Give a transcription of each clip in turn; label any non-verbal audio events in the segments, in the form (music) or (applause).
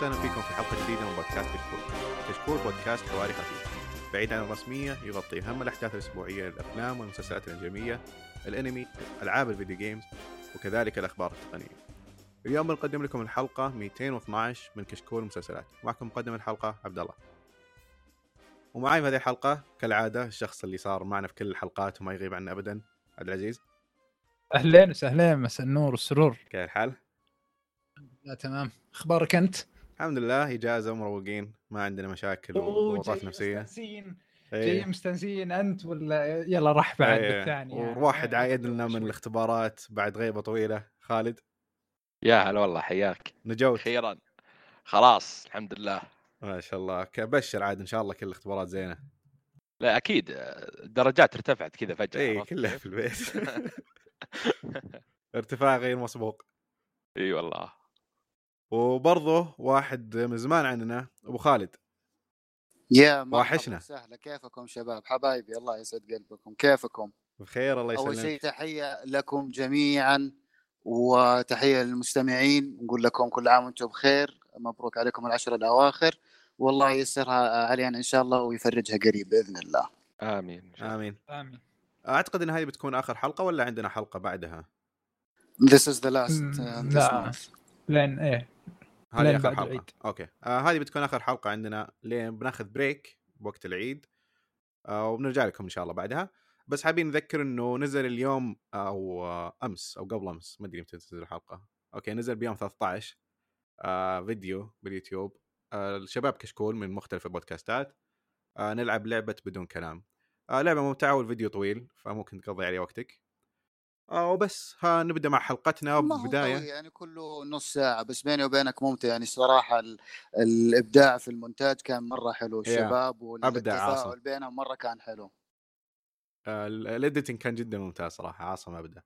وسهلا فيكم في حلقة جديدة من بودكاست كشكول. كشكول بودكاست حواري خفيف. بعيد عن الرسمية يغطي أهم الأحداث الأسبوعية للافلام والمسلسلات الانجليزيه، الأنمي، ألعاب الفيديو جيمز، وكذلك الأخبار التقنية. اليوم بنقدم لكم الحلقة 212 من كشكول مسلسلات، معكم مقدم الحلقة عبد الله. ومعي في هذه الحلقة كالعادة الشخص اللي صار معنا في كل الحلقات وما يغيب عنا ابدا عبد العزيز أهلين وسهلين مساء النور والسرور كيف الحال؟ لا تمام أخبارك أنت؟ الحمد لله إجازة ومروقين ما عندنا مشاكل وضغوطات نفسية. مستانسين إيه. جاي مستانسين أنت ولا يلا راح بعد إيه. بالثاني يعني. وواحد إيه. عايد لنا من الاختبارات بعد غيبة طويلة. خالد؟ يا هلا والله حياك. نجوت. أخيرا خلاص الحمد لله. ما شاء الله. كبشر عاد إن شاء الله كل الاختبارات زينة. لا أكيد. الدرجات ارتفعت كذا فجأة اي كلها؟ في البيت. (laughs) (laughs) ارتفاع غير مسبوق. إي والله. وبرضه واحد من زمان عننا أبو خالد. يا مرحبا واحشنا. وسهلا. كيفكم شباب؟ حبايبي الله يسعد قلبكم. كيفكم؟ بخير الله أول شيء يسلمك تحية لكم جميعا وتحية للمستمعين. نقول لكم كل عام وأنتم بخير. مبروك عليكم العشر الأواخر. والله ييسرها علينا إن شاء الله ويفرجها قريب بإذن الله. آمين. آمين. آمين. أعتقد إن هذه بتكون آخر حلقة ولا عندنا حلقة بعدها؟ This is the last. uh, this لا. month. لين إيه هذه آخر حلقة. العيد. okay. آه هذه بتكون آخر حلقة عندنا. لين بناخذ break بوقت العيد. آه وبنرجع لكم إن شاء الله بعدها. بس حابين نذكر إنه نزل اليوم أو أمس أو قبل أمس. ما أدري متى تنزل الحلقة. okay نزل بيوم 13 آه فيديو باليوتيوب. آه الشباب كشكول من مختلف البودكاستات. آه نلعب لعبة بدون كلام. آه لعبة ممتعة والفيديو طويل فممكن تقضي عليه وقتك. وبس. ها نبدأ مع حلقتنا ما هو بدايه قوي يعني كله نص ساعة بس بيني وبينك ممتع. يعني الصراحة ال- الإبداع في المونتاج كان مرة حلو. يا، الشباب. والتفاعل بينهم مرة كان حلو. آه، ال editing كان جدا ممتاز صراحة. عاصم ابدا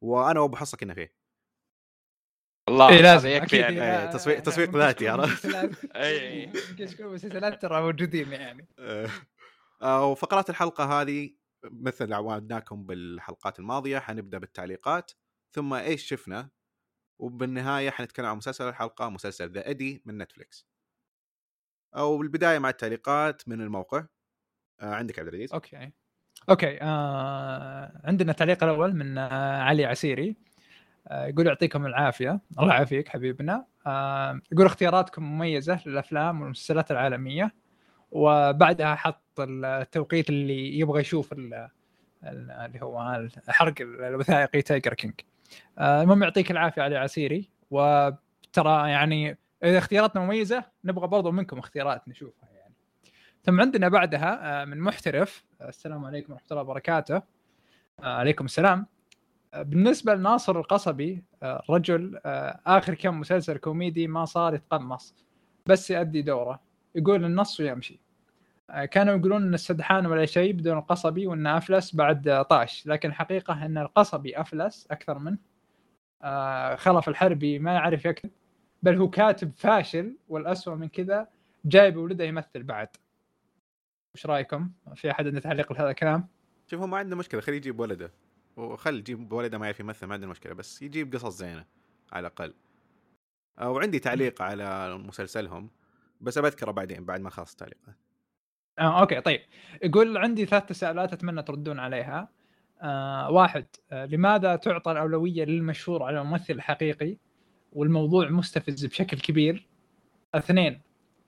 وأنا وأبو حصة كنا فيه. الله إيه هذا لازم يكفي يعني. إيه، تسويق- تسويق (laughs) ذاتي، عرفت؟ إيه. كشكول مسلسلات ترى موجودين يعني. آه، آه، وفقرات الحلقة هذه مثل عودناكم بالحلقات الماضية حنبدأ بالتعليقات ثم إيش شفنا؟ وبالنهاية حنتكلم عن مسلسل الحلقة مسلسل ذا ادي من نتفليكس أو بالبداية مع التعليقات من الموقع. آه، عندك عبد العزيز؟ أوكي. أوكي آه عندنا التعليق الأول من آه علي عسيري. آه يقول يعطيكم العافية. الله يعافيك حبيبنا. آه يقول اختياراتكم مميزة للأفلام والمسلسلات العالمية. وبعدها حط التوقيت اللي يبغى يشوف ال- ال- اللي هو حرق الوثائقي تايجر كينج آه المهم يعطيك العافية علي عسيري وترى يعني إذا اختياراتنا مميزة نبغى برضو منكم اختيارات نشوفها يعني. ثم عندنا بعدها آه، من محترف آه، السلام عليكم ورحمة الله وبركاته. عليكم السلام. بالنسبة لناصر القصبي رجل آخر كم مسلسل كوميدي ما صار يتقمص بس يؤدي دوره. يقول النص ويمشي. آه، كانوا يقولون إن السدحان ولا شيء بدون القصبي وإن أفلس بعد طاش. لكن الحقيقة إن القصبي أفلس أكثر منه آه، خلف الحربي ما يعرف يكتب بل هو كاتب فاشل والأسوأ من كذا جايب ولده يمثل بعد. وش رأيكم؟ في أحد عنده تعليق لهذا الكلام؟ شوف هو ما عنده مشكلة خليه يجيب ولده. وخل يجيب ولده ما يعرف يمثل ما عنده مشكلة بس يجيب قصص زينة على الأقل. وعندي تعليق على مسلسلهم. بس بذكره بعدين بعد ما خلص التعليقات آه أوكي طيب يقول عندي ثلاث تساؤلات أتمنى تردون عليها. آه واحد آه لماذا تعطى الأولوية للمشهور على الممثل الحقيقي والموضوع مستفز بشكل كبير؟ اثنين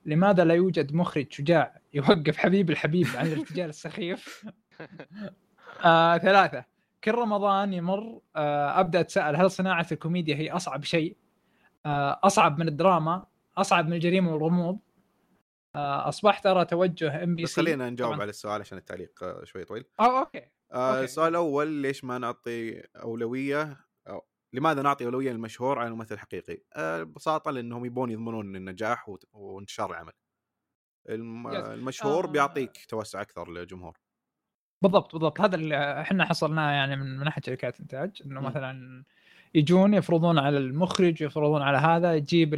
لماذا لا يوجد مخرج شجاع يوقف حبيب الحبيب عن الارتجال السخيف؟ آه ثلاثة كل رمضان يمر آه أبدأ أتساءل هل صناعة الكوميديا هي أصعب شيء؟ آه أصعب من الدراما، أصعب من الجريمة والغموض. آه أصبحت أرى توجه ام بي سي خلينا نجاوب على السؤال عشان التعليق آه، شوي طويل آه okay آه، okay. السؤال الأول ليش ما نعطي أولوية أو لماذا نعطي أولوية للمشهور على الممثل الحقيقي؟ ببساطة لأنهم يبون يضمنون النجاح وانتشار العمل. الم... المشهور آه. بيعطيك توسع أكثر للجمهور. بالضبط بالضبط هذا اللي إحنا حصلناه يعني من ناحيه شركات إنتاج إنه. مثلا يجون يفرضون على المخرج يفرضون على هذا يجيب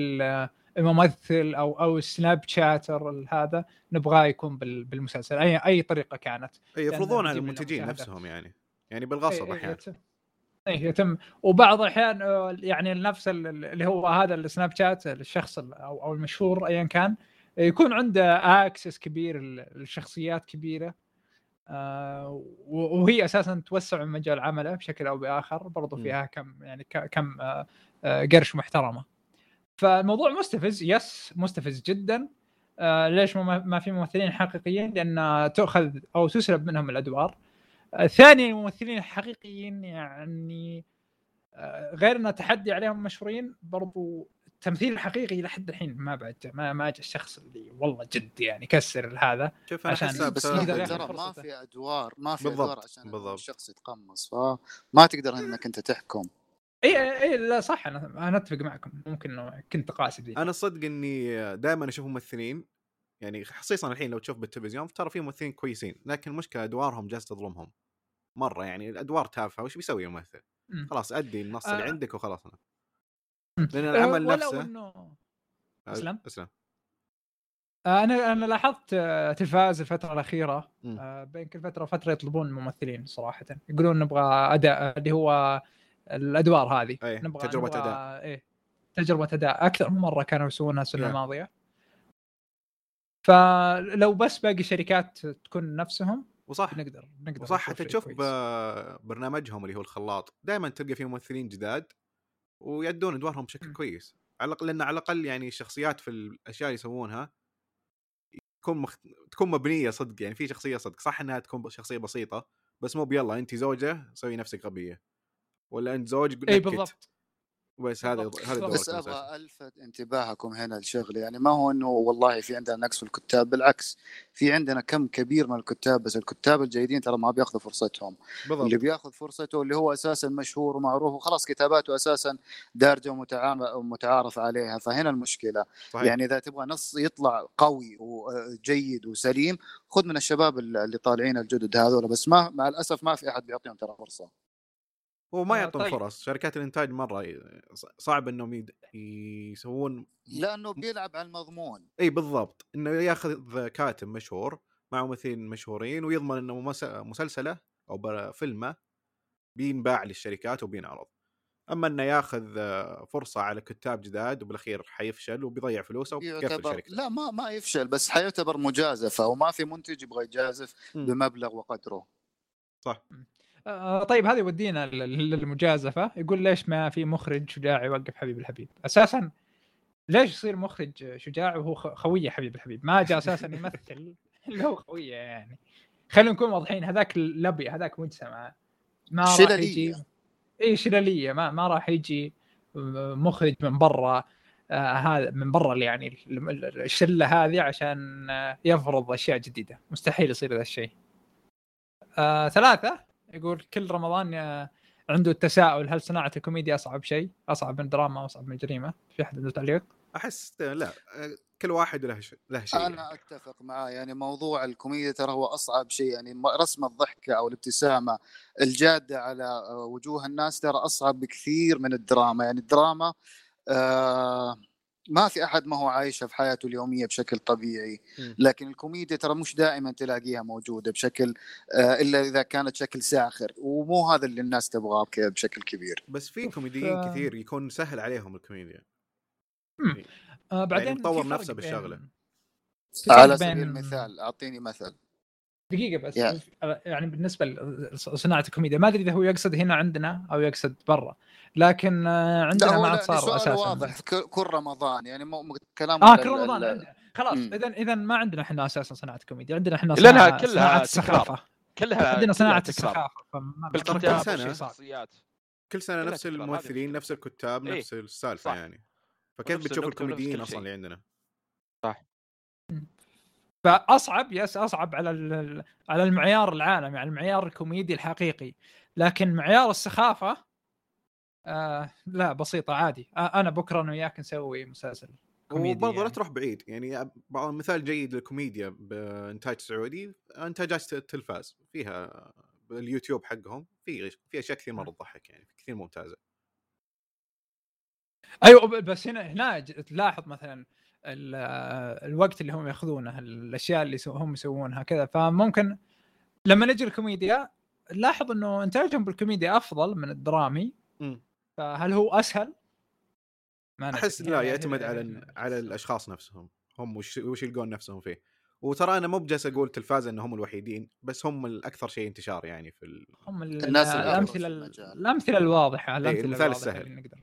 الممثل أو أو السناب شاتر هذا نبغاه يكون بال- بالمسلسل اي أي طريقة كانت أي يفرضون على المنتجين. نفسهم يعني يعني بالغصب إيه أحيانا. إيه يتم وبعض الأحيان آه، يعني نفس ال- اللي هو هذا السناب شات الشخص ال- أو أو المشهور ايا كان يكون عنده access كبير لشخصيات كبيرة آه، وهي أساسا توسع من مجال عمله بشكل أو بآخر برضو. فيها كم يعني كم آه، قرش محترمة فالموضوع مستفز yes مستفز جدا آه، ليش ما ما في ممثلين حقيقيين لأن تؤخذ أو تسلب منهم الأدوار آه، ثانيا الممثلين الحقيقيين يعني آه، غير انه تحدي عليهم مشهورين برضو التمثيل الحقيقي لحد الحين ما بعد ما ما جاء الشخص اللي والله جد يعني كسر هذا شوف أنا عشان- بس ترى ما. في ادوار ما في بالضبط، ادوار عشان بالضبط. الشخص يتقمص فما تقدر إنك أنت تحكم اي اي لا صح أنا أنا أتفق معكم ممكن إنه كنت قاسي أنا صدق إني دائما أشوف ممثلين يعني خصيصا الحين لو تشوف بالتلفزيون ترى في ممثلين كويسين لكن المشكلة أدوارهم جالس تظلمهم مرة يعني الأدوار تافهة وش بيسوي الممثل؟ مم. خلاص أدي النص اللي آه. عندك وخلاص مم. لأن آه، العمل نفسه إنه أسلم أسلم آه، أنا أنا لاحظت تلفاز الفترة الأخيرة بين كل فترة وفترة يطلبون ممثلين صراحة يقولون نبغى أداء اللي هو الأدوار هذه. أي، نبغى تجربة نبغى أداء. إيه تجربة أداء. أكثر من مرة كانوا يسوونها السنة Yeah. الماضيه فلو بس باقي شركات تكون نفسهم وصح. نقدر نقدر وصح. حتى تشوف. ب- برنامجهم اللي هو الخلاط دائما تلقى فيه ممثلين جداد ويأدون أدوارهم بشكل مم. كويس. على الاقل لأن على الأقل يعني الشخصيات في الأشياء اللي يسوونها تكون مخت... تكون مبنية صدق. يعني في شخصية صدق. صح إنها تكون شخصية بسيطة بس مو بيلا انت زوجة سوي نفسك غبية. ولا انت زوج اي نكت. بالضبط. بس هذا. هذا بس. أبغى ألفت انتباهكم هنا لشغله يعني ما هو إنه والله في عندنا نقص في الكتاب؟ بالعكس في عندنا كم كبير من الكتاب بس الكتاب الجيدين ترى ما بياخذوا فرصتهم. بالضبط. اللي بياخذ فرصته اللي هو أساسا مشهور ومعروف وخلاص كتاباته أساسا دارجة ومتعارف عليها. فهنا المشكلة. صحيح. يعني إذا تبغى نص يطلع قوي وجيد وسليم خذ من الشباب اللي طالعين الجدد هذول. بس ما مع الأسف ما في أحد بيعطيهم ترى فرصة. هو ما آه، يعطون طيب. فرص شركات الإنتاج مرة صعب إنهم يد... يسوون لأنه بيلعب على المضمون. إي بالضبط. إنه ياخذ كاتب مشهور مع ممثلين مشهورين ويضمن إنه مس- مسلسله أو فيلمه بينباع للشركات وبينعرض. أما إنه ياخذ فرصة على كتاب جداد وبالأخير حيفشل وبيضيع فلوسه وبيقفل يعتبر شركته. لا ما ما يفشل بس حيعتبر مجازفة وما في منتج يبغى يجازف مم. بمبلغ وقدره. صح. آه، طيب هذا يودينا لل- للمجازفة. يقول ليش ما في مخرج شجاع يوقف حبيب الحبيب؟ أساسا ليش يصير مخرج شجاع وهو خويه حبيب الحبيب؟ ما جاء أساسا يمثل. (laughs) اللي هو خويه يعني. خلينا نكون واضحين هذاك لبي هذاك مجتمع ما راح. يجي. اي شلالية. ما ما راح يجي مخرج من برا آه هذا من برا يعني ال- ال- الشلة هذه عشان آه، يفرض أشياء جديدة. مستحيل يصير ذا الشيء. آه ثلاثة. يقول كل رمضان عنده التساؤل هل صناعة الكوميديا أصعب شيء؟ أصعب من الدراما واصعب من الجريمه في أحد عنده تعليق؟ أحس لا كل واحد له ش... له شيء يعني. أنا أتفق معاه يعني موضوع الكوميديا ترى هو أصعب شيء يعني رسم الضحكه أو الابتسامة الجادة على وجوه الناس ترى أصعب بكثير من الدراما يعني الدراما آه ما في أحد ما هو عايشة في حياته اليومية بشكل طبيعي. لكن الكوميديا ترى مش دائما تلاقيها موجودة بشكل آه إلا إذا كانت شكل ساخر. ومو هذا اللي الناس تبغاه بشكل كبير. بس في كوميديين آه، كثير يكون سهل عليهم الكوميديا. آه بعدين مطور في نفسه فرق على سبيل المثال أعطيني مثل. دقيقة بس. يا. يعني بالنسبة لصناعة الكوميديا ما أدري إذا هو يقصد هنا عندنا أو يقصد برا. لكن آه، عندنا ما لا عاد صار أساسا. واضح. ك- كل رمضان يعني مو كلام آه كل رمضان عندنا. خلاص. اذا اذا ما عندنا إحنا أساسا صناعة كوميديا عندنا إحنا لأنها صناعة, كلها. السخافة. كلها عندنا تكرار. السخافة فما كل بالكتاب والشخصيات كل سنة نفس الممثلين. نفس الكتاب إيه، نفس السالفه صح. يعني. فكيف بتشوف الكوميديين أصلا. اللي عندنا؟ فأصعب yes أصعب على ال- على المعيار العالمي على المعيار الكوميدي الحقيقي. لكن معيار السخافة آه لا بسيطة عادي آه أنا بكرة أنا وياك نسوي مسلسل كوميدي وبرضه لا يعني. تروح بعيد يعني بعض مثال جيد للكوميديا بإنتاج سعودي إنتاجات التلفاز فيها اليوتيوب حقهم في في أشياء كثير مرة تضحك يعني كثير ممتازة أيوه بس هنا هنا تلاحظ مثلا ال- الوقت اللي هم يأخذونه الأشياء اللي هم يسوونها كذا فممكن لما نجي الكوميديا لاحظ إنه إنتاجهم بالكوميديا أفضل من الدرامي مم. فهل هو أسهل؟ ما. أحس لا يعتمد على على الأشخاص نفسهم هم وش وش يلقون نفسهم فيه وترى أنا مو بجالس أقول تلفاز إنهم الوحيدين بس هم الأكثر شيء انتشار يعني في ال... هم ال- الناس الأمثلة. الأمثلة الواضحة الأمثلة المثال السهل. اللي نقدر.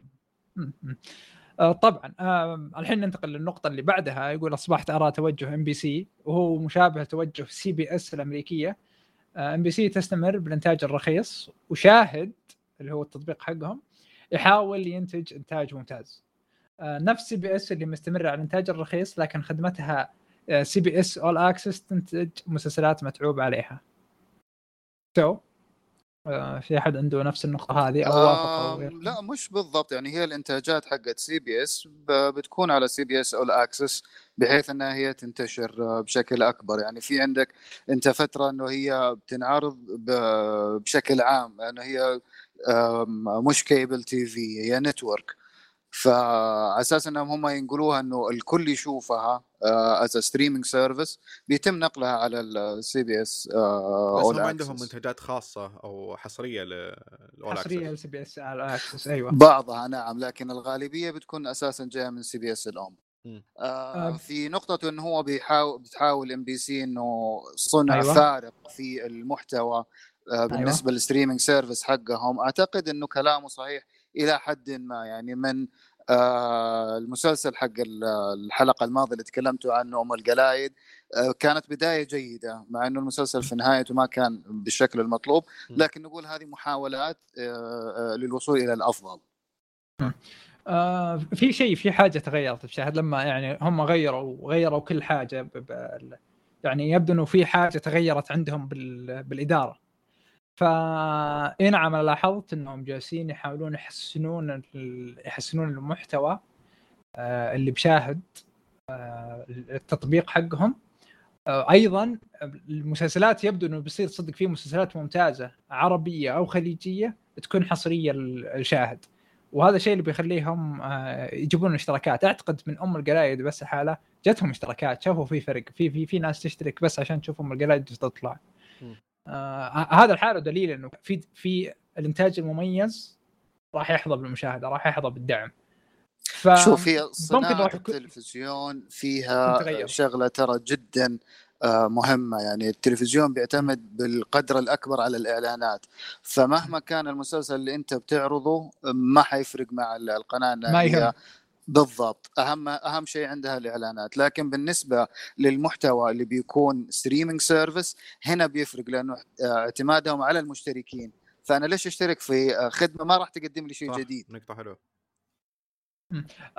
آه، طبعا آه، الحين ننتقل للنقطة اللي بعدها يقول أصبحت أرى توجه ام بي سي وهو مشابه توجه CBS الأمريكية ام بي سي تستمر بالإنتاج الرخيص وشاهد اللي هو التطبيق حقهم يحاول ينتج إنتاج ممتاز. آه، نفس CBS اللي مستمره على الانتاج الرخيص لكن خدمتها CBS All Access تنتج مسلسلات متعوب عليها. so آه، في أحد عنده نفس النقطة هذه أو غير لا مش بالضبط. يعني هي الإنتاجات حقت CBS بتكون على CBS All Access بحيث إنها هي تنتشر آه، بشكل أكبر. يعني في عندك أنت فترة إنه هي بتنعرض بشكل عام لأنه هي آم، مش cable TV هي network فعلى أساس إنهم هم ينقلوها إنه الكل يشوفها as streaming service بيتم نقلها على ال CBS بس اول هم عندهم منتجات خاصة أو حصرية لل All حصرية Access CBS على Access أيوه بعضها نعم لكن الغالبية بتكون أساسا جاية من CBS الأم. آه آه. في نقطة انه هو بيحاول بتحاول ام بي سي إنه صنع. أيوة. فارق في المحتوى آه بالنسبة أيوة. لل streaming service حقهم أعتقد إنه كلامه صحيح إلى حد ما يعني من آه المسلسل حق ال- الحلقة الماضية اللي تكلمتوا عنه أم القلايد آه كانت بداية جيدة مع إنه المسلسل في نهايته ما كان بالشكل المطلوب. لكن نقول هذه محاولات آه للوصول إلى الأفضل آه في شيء في حاجة تغيرت في شاهد لما يعني هم غيروا غيروا كل حاجة يعني يبدو إنه في حاجة تغيرت عندهم بال بالإدارة ف اي نعم أنا لاحظت إنهم جالسين يحاولون يحسنون يحسنون المحتوى آه اللي بشاهد آه التطبيق حقهم. آه أيضا المسلسلات يبدو إنه بيصير صدق في مسلسلات ممتازة عربية أو خليجية تكون حصرية للشاهد. وهذا الشيء اللي بيخليهم يجيبون اشتراكات. أعتقد من أم القلايد بس حالة جتهم اشتراكات شافوا في فرق في في في ناس تشترك بس عشان تشوف أم القلايد تطلع. آه هذا الحاله دليل إنه في في الإنتاج المميز راح يحظى بالمشاهدة راح يحظى بالدعم ف شوف هي يكون- التلفزيون فيها تغير. شغلة ترى جدا آه، مهمة يعني التلفزيون بيعتمد بالقدر الأكبر على الإعلانات فمهما كان المسلسل اللي أنت بتعرضه ما حيفرق مع ال- القناة ما هي يهم. بالضبط. أهم أهم شيء عندها الإعلانات. لكن بالنسبة للمحتوى اللي بيكون streaming service هنا بيفرق لأنه آه، اعتمادهم على المشتركين. فأنا ليش أشترك في آه، خدمة؟ ما راح تقدم لي شيء صح، جديد. نقطة حلوة.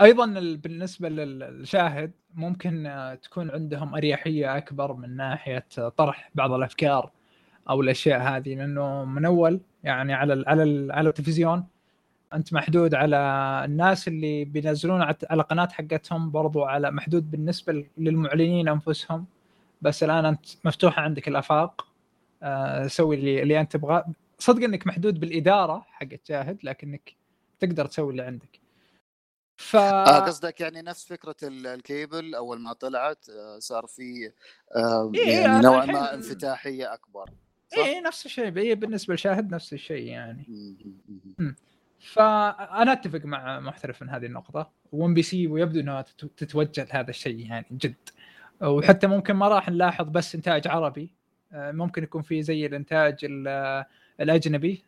أيضا ال- بالنسبة للشاهد ممكن آه، تكون عندهم أريحية أكبر من ناحية طرح بعض الأفكار أو الأشياء هذه لأنه من أول يعني على على على التلفزيون انت محدود على الناس اللي بينزلون على قناة حقتهم برضو على محدود بالنسبة للمعلنين انفسهم. بس الآن انت مفتوحة عندك الأفاق. آه، سوي اللي, اللي أنت تبغاه. صدق إنك محدود بالإدارة حقت شاهد لكنك تقدر تسوي اللي عندك. ف آه قصدك يعني نفس فكرة ال- الكيبل أول ما طلعت آه صار في آه إيه، يعني أنا نوعا الحين- ما انفتاحية أكبر صح؟ إيه نفس الشيء. هي بالنسبة لشاهد نفس الشيء يعني. فأنا أتفق مع محترف من هذه النقطة. وام بي سي ويبدو إنها تت- تتوجه لهذا الشيء يعني جد. وحتى ممكن ما راح نلاحظ بس إنتاج عربي. آه، ممكن يكون في زي الإنتاج ال- الأجنبي.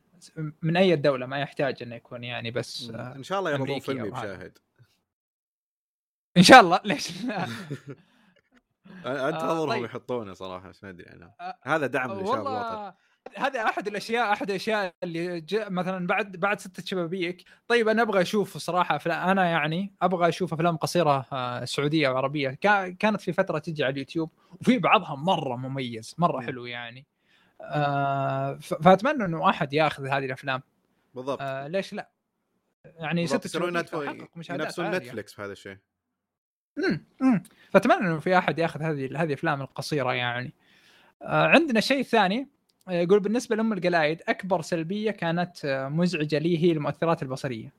من أي دولة ما يحتاج إنه يكون يعني بس آه، إن شاء الله يعرضون فيلمي. بشاهد. إن شاء الله. (laughs) ليش لا؟ انتظرهم طيب. يحطونه صراحة بس ما أدري عنه آه، هذا دعم للشباب الوطني والله هذا أحد الأشياء أحد الأشياء اللي مثلا بعد بعد ستة شبابيك. طيب أنا أبغى أشوف صراحة أفلام أنا يعني أبغى أشوف أفلام قصيرة آه، سعودية أو عربية. كا- كانت في فترة تجي على اليوتيوب وفي بعضها مرة مميز مرة. حلو يعني. آه، فأتمنى إنه أحد ياخذ هذه الأفلام. بالضبط. آه، ليش لا؟ يعني يصيرون شبابيك ينافسون-. نتفلكس في هذا الشيء. امم فأتمنى إنه في أحد ياخذ هذه هذه الأفلام القصيرة يعني. آه عندنا شيء ثاني. يقول بالنسبة لأم القلايد أكبر سلبية كانت آه، مزعجة لي هي المؤثرات البصرية.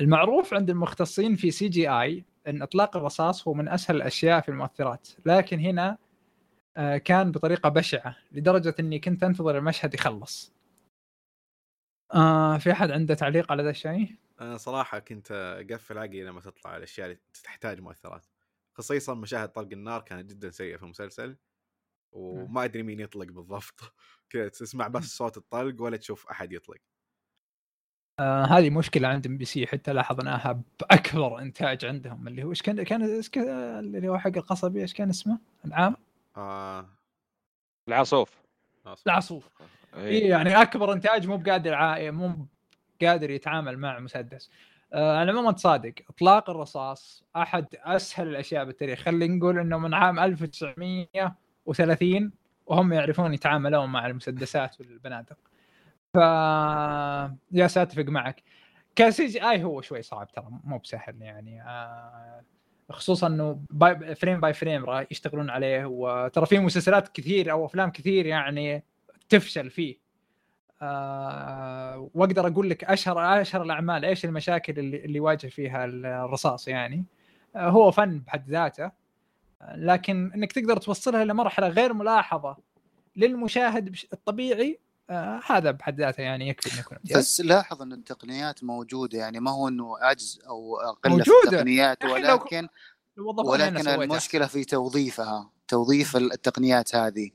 المعروف عند المختصين في CGI إن إطلاق الرصاص هو من أسهل الأشياء في المؤثرات لكن هنا آه، كان بطريقة بشعة لدرجة إني كنت أنتظر المشهد يخلص. آه في أحد عنده تعليق على ذا الشيء؟ أنا صراحة كنت أقفل عقلي لما تطلع الأشياء اللي تحتاج مؤثرات. خصيصا مشاهد طلق النار كانت جدا سيئة في المسلسل. وما أدري مين يطلق بالضبط. (laughs) كذا تسمع بس صوت الطلق ولا تشوف أحد يطلق. آه هذه مشكلة عند ام بي سي حتى لاحظناها باكبر (laughs) إنتاج عندهم. اللي هو إيش كان كان اللي هو حق القصبي إيش كان اسمه؟ العام؟ آه. العاصوف. العاصوف. إيه. اي يعني أكبر إنتاج مو بقادر ع... مو قادر يتعامل مع مسدس. آه على العموم صادق إطلاق الرصاص أحد أسهل الأشياء بالتاريخ. خلينا نقول إنه من عام 1930 وهم يعرفون يتعاملون مع المسدسات والبنادق. ف يا اتفق معك. ك CGI هو شوي صعب ترى مو بسهل يعني. آه خصوصا إنه by frame by frame يشتغلون عليه وترى في مسلسلات كثير أو أفلام كثير يعني تفشل فيه. آه وأقدر أقول لك أشهر أشهر الأعمال إيش المشاكل اللي, اللي يواجه فيها الرصاص يعني. آه هو فن بحد ذاته. لكن إنك تقدر توصلها لمرحله غير ملاحظة للمشاهد الطبيعي آه هذا بحد ذاته يعني يكفي إنه يكون بس لاحظ إن التقنيات موجودة يعني ما هو إنه عجز أو قله موجودة. في التقنيات ولكن ولكن. المشكلة في توظيفها توظيف التقنيات هذه.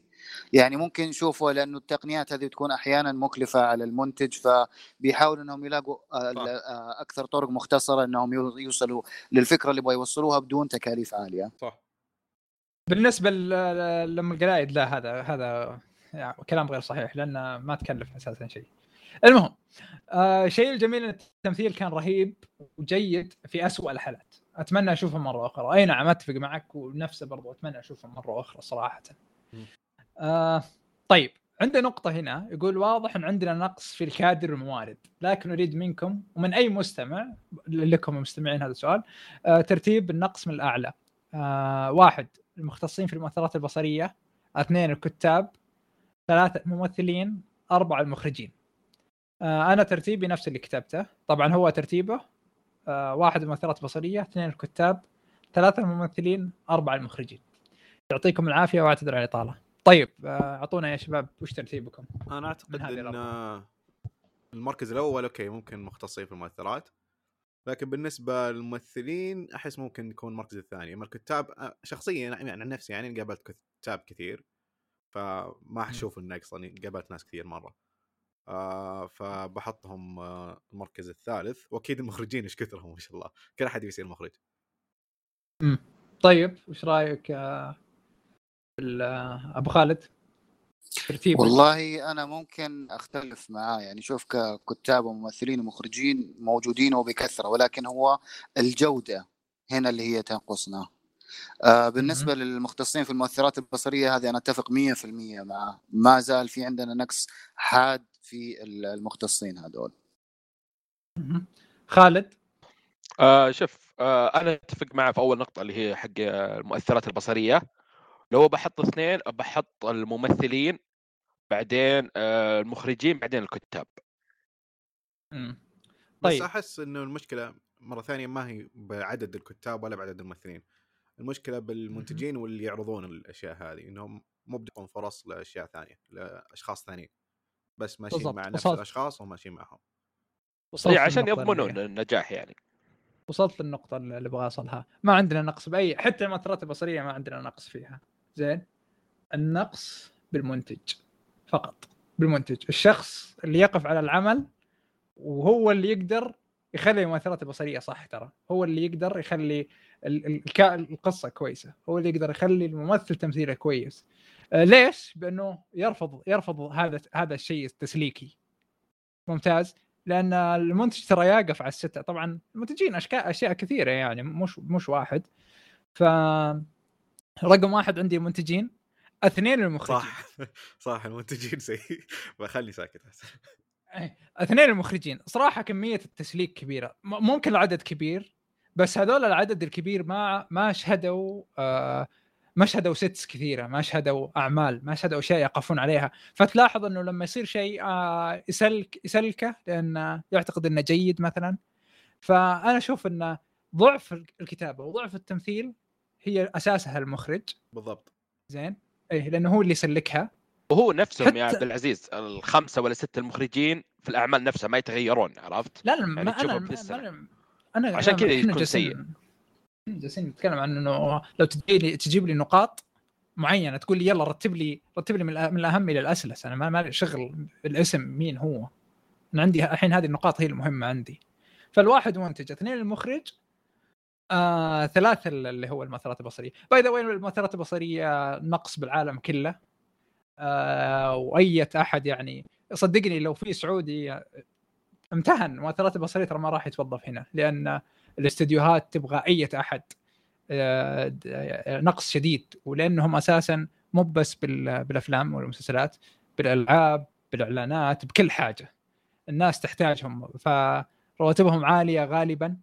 يعني ممكن نشوفه لأنه التقنيات هذه تكون أحيانا مكلفة على المنتج فبيحاولوا إنهم يلاقوا آه، أكثر طرق مختصرة إنهم يو- يوصلوا للفكرة اللي يبغوا يوصلوها بدون تكاليف عالية. صح. بالنسبة لما القلايد لا هذا هذا يعني كلام غير صحيح لأنه ما تكلف أساسا شيء. المهم آه شيء الجميل إن التمثيل كان رهيب وجيد في أسوأ الحالات. أتمنى أشوفه مرة أخرى، أي نعم أتفق معك ونفسه برضو أتمنى أشوفه مرة أخرى صراحة. آه طيب عندنا نقطة هنا يقول واضح إن عندنا نقص في الكادر والموارد، لكن أريد منكم ومن أي مستمع لكم المستمعين هذا السؤال آه ترتيب النقص من الأعلى. آه واحد المختصين في المؤثرات البصرية اثنين الكتاب ثلاثة الممثلين أربعة المخرجين. آه أنا ترتيبي نفس اللي كتبته. طبعا هو ترتيبه. آه واحد المؤثرات البصرية اثنين الكتاب ثلاثة الممثلين أربعة المخرجين. يعطيكم العافية وأعتذر على الإطالة. طيب آه، أعطونا يا شباب وش ترتيبكم؟ أنا أعتقد إن. المركز الأول أوكي ممكن مختصين في المؤثرات. لكن بالنسبة للممثلين أحس ممكن يكون المركز الثاني. أما الكتاب شخصيا يعني عن نفسي يعني قابلت كتاب كثير فما أشوف النقص يعني قابلت ناس كثير مرة. آه فبحطهم آه المركز الثالث. وأكيد المخرجين إيش كثرهم ما شاء الله. كل أحد يصير مخرج. طيب وش رأيك آه، آه، أبو خالد؟ ترتيب. والله أنا ممكن أختلف معاه. يعني شوف ككتاب وممثلين ومخرجين موجودين وبكثرة ولكن هو الجودة هنا اللي هي تنقصنا. آه بالنسبة للمختصين في المؤثرات البصرية هذه أنا أتفق 100% معه ما زال في عندنا نقص حاد في المختصين هذول. مهم. خالد؟ آه شوف آه أنا أتفق معه في أول نقطة اللي هي حق المؤثرات البصرية. لو بحط اثنين بحط الممثلين بعدين آه المخرجين بعدين الكتاب مم. بس طيب. أحس إنه المشكلة مرة ثانية ما هي بعدد الكتاب ولا بعدد الممثلين المشكلة بالمنتجين واللي يعرضون الأشياء هذه إنهم مو بدهم فرص لأشياء ثانية لأشخاص ثانيين بس ماشيين. مع نفس وصلت. الأشخاص وماشيين معهم وصلت عشان يضمنون النجاح يعني وصلت للنقطة اللي أبغى أوصلها، ما عندنا نقص بأي حتى المؤثرات البصرية ما عندنا نقص فيها. زين؟ النقص بالمنتج فقط بالمنتج، الشخص اللي يقف على العمل وهو اللي يقدر يخلي المؤثرات البصرية صح ترى، هو اللي يقدر يخلي ال- ال- الكا- القصة كويسة، هو اللي يقدر يخلي الممثل تمثيله كويس. آه، ليش؟ بأنه يرفض يرفض هذا هذا الشيء التسليكي. ممتاز لأن المنتج ترى يقف على الستة طبعا المنتجين اشكال أشياء كثيرة يعني مش مش واحد ف رقم واحد عندي المنتجين اثنين المخرجين. صح. (laughs) صح المنتجين سيء بخلي (laughs) ساكت. إيه، اثنين المخرجين. صراحة كمية التسليك كبيرة. ممكن العدد كبير بس هذول العدد الكبير ما ما شهدوا آه ما شهدوا ستس كثيرة ما شهدوا أعمال ما شهدوا أشياء يقفون عليها. فتلاحظ إنه لما يصير شيء آه يسلك يسلكه لأن يعتقد إنه جيد مثلا. فأنا أشوف ان ضعف الكتابة وضعف التمثيل هي أساسها المخرج. بالضبط. زين. إيه لأنه هو اللي يسلكها. وهو نفسهم يا حتى- عبد العزيز الخمسة ولا ستة المخرجين في الأعمال نفسها ما يتغيرون عرفت؟ لا لا يعني ما أنا في السنة. أنا أنا عشان أنا- كذا إحنا يكون جالسين- سيء. جالسين نتكلم عن إنه لو تجي لي تجيب لي نقاط معينة تقول لي يلا رتب لي رتب لي من الأ- من الأهم إلى الأسلس. أنا ما ما لي شغل بالاسم مين هو. أنا عندي الحين هذه النقاط هي المهمة عندي. فالواحد منتج اثنين المخرج آه، ثلاثة اللي هو المؤثرات البصرية. باي ذا المؤثرات البصرية نقص بالعالم كله. آه، وأية أحد يعني صدقني لو في سعودي امتهن. مؤثرات البصرية ترى ما راح يتوظف هنا لأن الاستديوهات تبغى أية أحد. آه، نقص شديد. ولأنهم أساسا مو بس بال- بالأفلام والمسلسلات بالألعاب بالإعلانات بكل حاجة. الناس تحتاجهم. فرواتبهم عالية غالبا.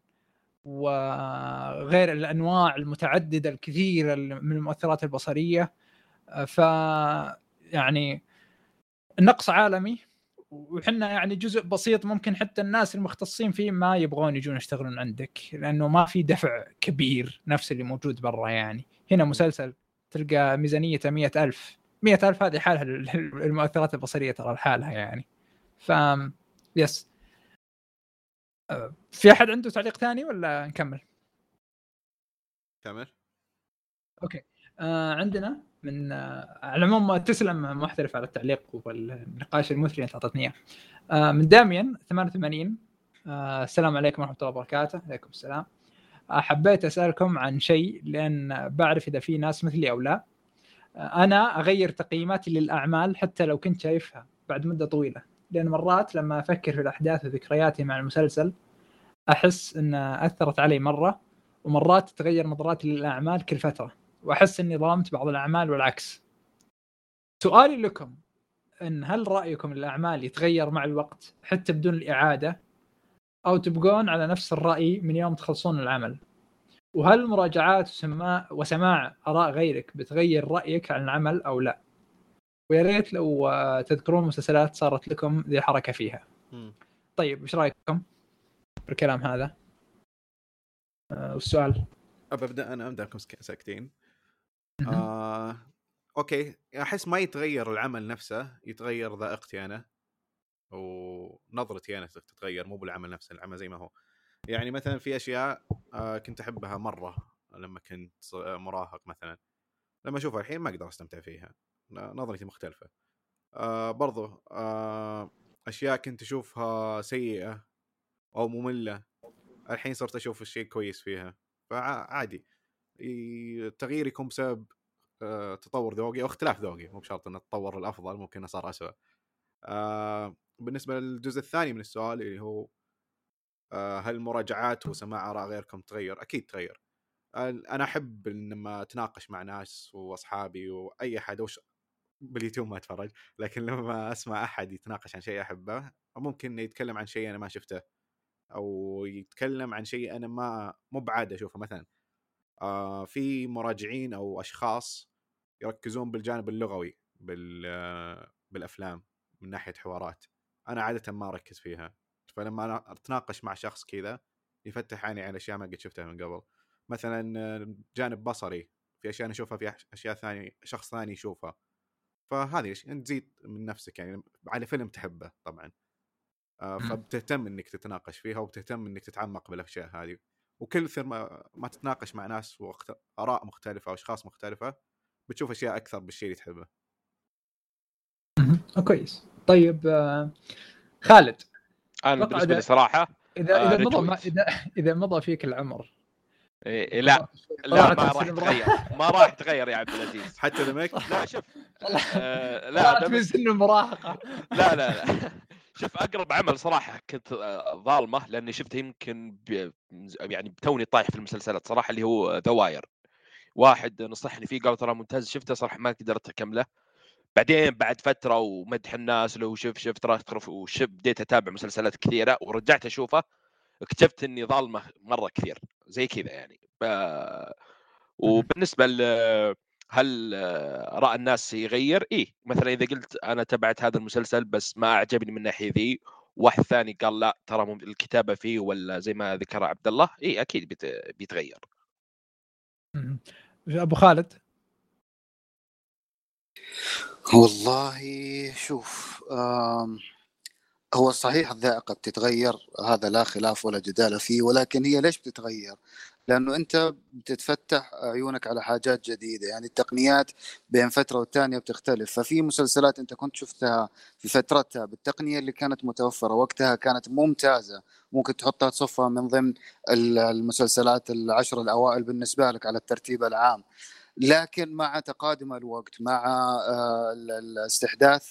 وغير الأنواع المتعددة الكثيرة من المؤثرات البصرية. ف يعني النقص عالمي. وحنا يعني جزء بسيط ممكن حتى الناس المختصين فيه ما يبغون يجون يشتغلون عندك لأنه ما في دفع كبير نفس اللي موجود برا يعني. هنا مسلسل تلقى ميزانيته مئة ألف. مئة ألف هذه حالها المؤثرات البصرية ترى لحالها يعني. ف يس. في أحد عنده تعليق ثاني ولا نكمل؟ كمل آه عندنا من آه على العموم تسلم محترف على التعليق والنقاش المثري اللي أعطتني إياه. آه من داميان 88 آه السلام عليكم ورحمة الله وبركاته، عليكم السلام. آه حبيت أسألكم عن شيء لأن بعرف إذا في ناس مثلي أو لا. آه أنا أغير تقييماتي للأعمال حتى لو كنت شايفها بعد مدة طويلة، لأن مرات لما أفكر في الأحداث وذكرياتي مع المسلسل أحس انها أثرت علي مرة ومرات تتغير نظراتي للأعمال كل فترة. وأحس إني ظلمت بعض الأعمال والعكس. سؤالي لكم إن هل رأيكم الأعمال يتغير مع الوقت حتى بدون الإعادة أو تبقون على نفس الرأي من يوم تخلصون العمل؟ وهل مراجعات وسماع وسماع آراء غيرك بتغير رأيك عن العمل أو لا؟ ويا ريت لو آه، تذكرون مسلسلات صارت لكم ذي الحركه فيها. مم. طيب إيش رأيكم بالكلام هذا؟ آه، والسؤال أبى أبدأ أنا أبدأ لكم سك- ساكتين. آه، أوكي أحس ما يتغير العمل نفسه يتغير ذائقتي أنا ونظرتي أنا تتغير مو بالعمل نفسه العمل زي ما هو يعني مثلا في أشياء آه كنت أحبها مرة لما كنت ص- مراهق مثلا لما أشوفها الحين ما أقدر أستمتع فيها نظرتي مختلفة آه برضو آه أشياء كنت أشوفها سيئة أو مملة الحين صرت أشوف الشيء كويس فيها فعادي التغيير يكون بسبب آه، تطور ذوقي أو اختلاف ذوقي مو بشرط انه تطور الأفضل ممكن صار اسوء. آه بالنسبة للجزء الثاني من السؤال اللي هو آه هل المراجعات وسماع آراء غيركم تغير؟ أكيد تغير. أنا أحب لما أتناقش مع ناس وأصحابي وأي أحد باليوتيوب ما أتفرج لكن لما أسمع أحد يتناقش عن شيء أحبه ممكن يتكلم عن شيء أنا ما شفته أو يتكلم عن شيء أنا ما مو بعاد أشوفه مثلا. آه في مراجعين أو أشخاص يركزون بالجانب اللغوي بال بالأفلام من ناحية حوارات. أنا عادة ما أركز فيها. فلما أنا أتناقش مع شخص كذا يفتح عيني على أشياء ما قد شفتها من قبل. مثلا جانب بصري في أشياء أنا أشوفها في أشياء ثانية شخص ثاني يشوفها. فهذه الأشياء- انت تزيد من نفسك يعني على فيلم تحبه طبعا آه،. فبتهتم إنك تتناقش فيها وبتهتم إنك تتعمق بالأشياء هذه وكل ما, ما تتناقش مع ناس واراء مختلفة واشخاص مختلفة بتشوف أشياء أكثر بالشيء اللي تحبه. آه، كويس طيب آه، خالد أنا بالنسبة لي صراحة إذا إذا مضى. إذا إذا مضى فيك العمر إيه لا لا ما راح سن يتغير ما راح يتغير يا عبد العزيز. (laughs) حتى دمك لا شوف آه، لا من سن المراهقه لا لا لا. شوف أقرب عمل صراحة كنت آه، ظالمة لأني شفته يمكن. يعني بتوني طايح في المسلسلات صراحة اللي هو ذا واير واحد نصحني فيه قال ترى ممتاز شفته صراحة ما قدرت أكمله. بعدين بعد فترة ومدح الناس له شوف شوف ترى ترى- وشوف بديت أتابع مسلسلات كثيرة ورجعت أشوفه. اكتشفت إني ظالمه مرة كثير زي كذا يعني ب... وبالنسبة ل هل رأى الناس يغير؟ إيه مثلا إذا قلت أنا تبعت هذا المسلسل بس ما أعجبني من الناحية ذي واحد ثاني قال لا ترى الكتابة فيه ولا زي ما ذكر عبد الله إيه أكيد بيت- بيتغير. أبو خالد والله شوف آم، هو صحيح الذائقة بتتغير هذا لا خلاف ولا جدال فيه ولكن هي ليش بتتغير؟ لأنه أنت بتتفتح عيونك على حاجات جديدة يعني التقنيات بين فترة والتانية بتختلف. ففي مسلسلات أنت كنت شفتها في فترتها بالتقنية اللي كانت متوفرة وقتها كانت ممتازة. ممكن تحطها تصفها من ضمن ال- المسلسلات العشر الأوائل بالنسبة لك على الترتيب العام. لكن مع تقادم الوقت مع آه، استحداث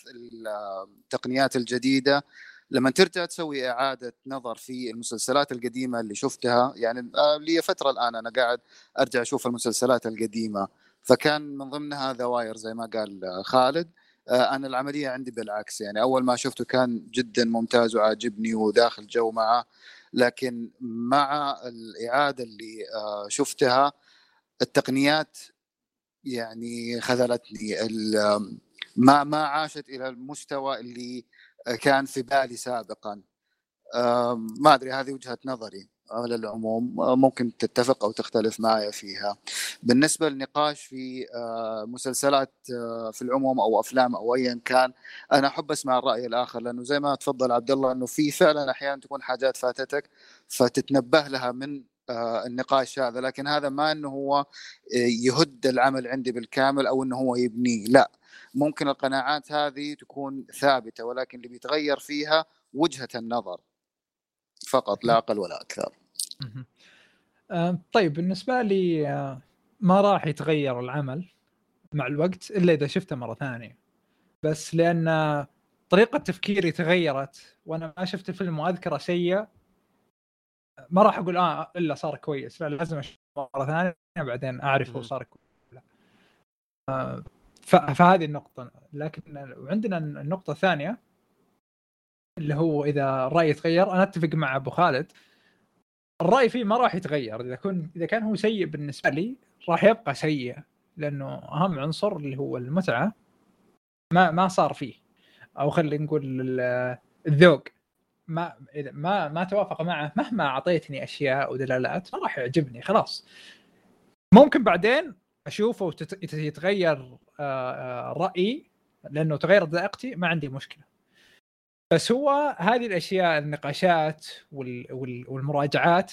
التقنيات الجديدة لما ترجع تسوي إعادة نظر في المسلسلات القديمة اللي شفتها يعني آه، لي فترة الآن أنا قاعد أرجع أشوف المسلسلات القديمة. فكان من ضمنها The Wire زي ما قال آه، خالد. آه، أنا العملية عندي بالعكس يعني أول ما شفته كان جدا ممتاز وعاجبني وداخل جو معه. لكن مع الإعادة اللي شفتها التقنيات يعني خذلتني. ما ما عاشت إلى المستوى اللي كان في بالي سابقا. ما أدري هذه وجهة نظري على العموم. ممكن تتفق أو تختلف معي فيها. بالنسبة للنقاش في مسلسلات في العموم أو أفلام أو ايا كان أنا أحب أسمع الرأي الآخر لأنه زي ما تفضل عبد الله أنه في فعلا أحيانا تكون حاجات فاتتك فتتنبه لها من النقاش هذا. لكن هذا ما أنه هو يهد العمل عندي بالكامل أو أنه هو يبنيه لا. ممكن القناعات هذه تكون ثابتة ولكن اللي بيتغير فيها وجهة النظر فقط لا أقل ولا أكثر. آه، طيب بالنسبة لي آه، ما راح يتغير العمل مع الوقت إلا إذا شفته مرة ثانية بس لأن آه، طريقة تفكيري تغيرت وأنا ما شفت الفيلم وأذكره سيء ما راح أقول آه إلا صار كويس لا لازم أشوفه مرة ثانية بعدين أعرف هو. صار كويس لا. فهذه النقطة. لكن وعندنا النقطه الثانية اللي هو إذا الرأي يتغير أنا أتفق مع أبو خالد. الرأي فيه ما راح يتغير. إذا كن إذا كان هو سيء بالنسبة لي راح يبقى سيء. لأنه أهم عنصر اللي هو المتعة ما ما صار فيه. أو خلينا نقول ال- الذوق. ما إذا ما ما توافق معه مهما أعطيتني أشياء ودلالات ما راح يعجبني. خلاص. ممكن بعدين أشوفه يتغير رأيي لأنه تغيرت ذائقتي ما عندي مشكلة. بس هو هذه الأشياء النقاشات وال- وال- والمراجعات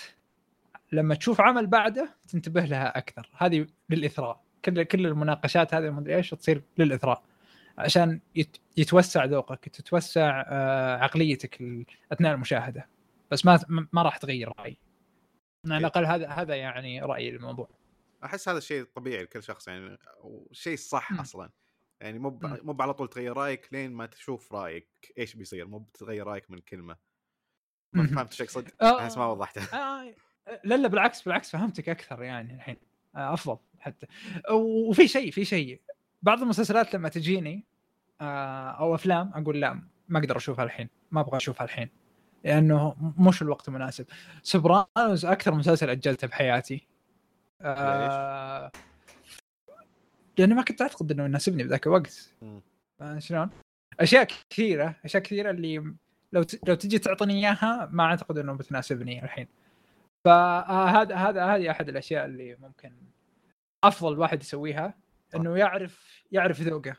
لما تشوف عمل بعده تنتبه لها أكثر. هذه للإثراء. كل كل المناقشات هذه ما أدري إيش تصير للإثراء. عشان يت- يتوسع ذوقك تتوسع آه، عقليتك أثناء المشاهدة. بس ما ما راح تغير رأيي. على الأقل هذا هذا يعني رأيي الموضوع أحس هذا الشيء طبيعي لكل شخص يعني والشيء الصح مم. أصلا يعني مو ب- مم. مو على طول تغير رأيك لين ما تشوف رأيك إيش بيصير مو بتغير رأيك من كلمة ما. فهمت إيش اقصد؟ آه. أحس ما وضحته آه لا لا بالعكس بالعكس فهمتك أكثر يعني الحين آه أفضل حتى وفي شيء في شيء بعض المسلسلات لما تجيني آه أو أفلام أقول لا ما أقدر أشوفها الحين ما أبغى أشوفها الحين لأنه مش الوقت المناسب سوبرانوز أكثر مسلسل أجلته بحياتي آه لاني ما كنت أعتقد إنه يناسبني بذاك الوقت. آه شلون؟ أشياء كثيرة أشياء كثيرة اللي لو ت... لو تجي تعطيني إياها ما أعتقد إنه بتناسبني الحين. فهذا هذا هذه أحد الأشياء اللي ممكن أفضل الواحد يسويها إنه يعرف يعرف ذوقه.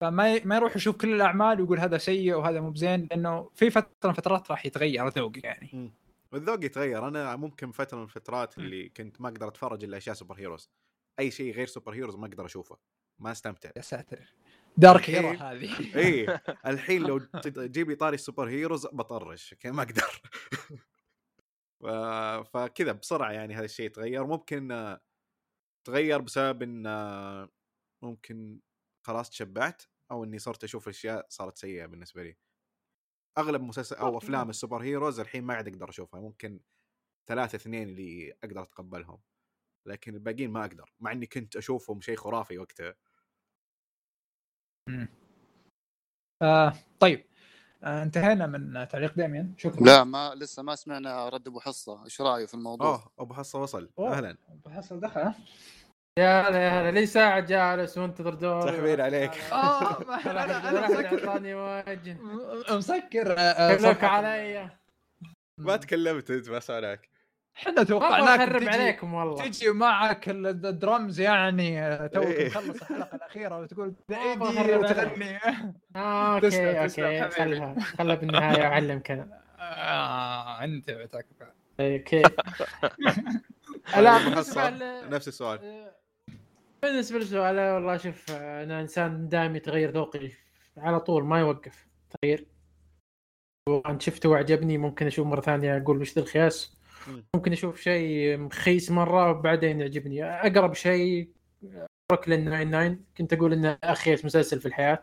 فما ي... ما يروح يشوف كل الأعمال ويقول هذا سيء وهذا مو بزين لأنه في فترة من فترات راح يتغير ذوقي يعني. والذوق يتغير. أنا ممكن فترة من الفترات اللي كنت ما أقدر أتفرج إلا أشياء سوبر هيروز. أي شيء غير superheroes ما أقدر أشوفه. ما أستمتع. يا ساتر. dark hero هذه. إي. (laughs) الحين لو تجيب لي طاري ال superheroes بطرش. أوكي ما أقدر. (laughs) فكذا بسرعة يعني هذا الشيء يتغير. ممكن تغير بسبب إن ممكن خلاص تشبعت أو إني صرت أشوف أشياء صارت سيئة بالنسبة لي. أغلب مسلسل أو. أفلام ال superheroes الحين ما عاد أقدر أشوفها ممكن ثلاثة اثنين اللي أقدر أتقبلهم لكن الباقيين ما أقدر مع إني كنت أشوفهم شيء خرافي وقتها. آه طيب. آه انتهينا من تعليق داميان شكرا. لا ما لسه ما سمعنا رد أبو حصة. إيش رأيه في الموضوع؟ أوه أبو حصة وصل. أوه. أهلا. بحصل دخل ها؟ يا هلا يا هلا. لي ساعة جالس وانتظر دوري. تحميل عليك. (laughs) آه (laughs) أنا أنا مسكر. مسكر آه، آه، علي. ما تكلمت أنت ما سمعناك إحنا توقعناك اخرب تجي عليكم والله. تجي معك ال- الدرمز يعني آه، توك إيه. مخلص الحلقة الأخيرة وتقول عليك. وتغني. (laughs) آه، أوكي تسلم. أوكي. خلها خلها بالنهاية اعلمك أنا آه أنت بتكفى أوكي. لا نفس السؤال بالنسبة للسؤال والله شوف أنا انسان دائما يتغير ذوقي على طول ما يوقف. تغيير. وان شفته وعجبني ممكن أشوف مرة ثانية أقول وش ذا الخياس؟ مم. ممكن أشوف شيء مخيس مرة وبعدين يعجبني. أقرب شيء بروكلين 99 كنت أقول إنه اخيس مسلسل في الحياة.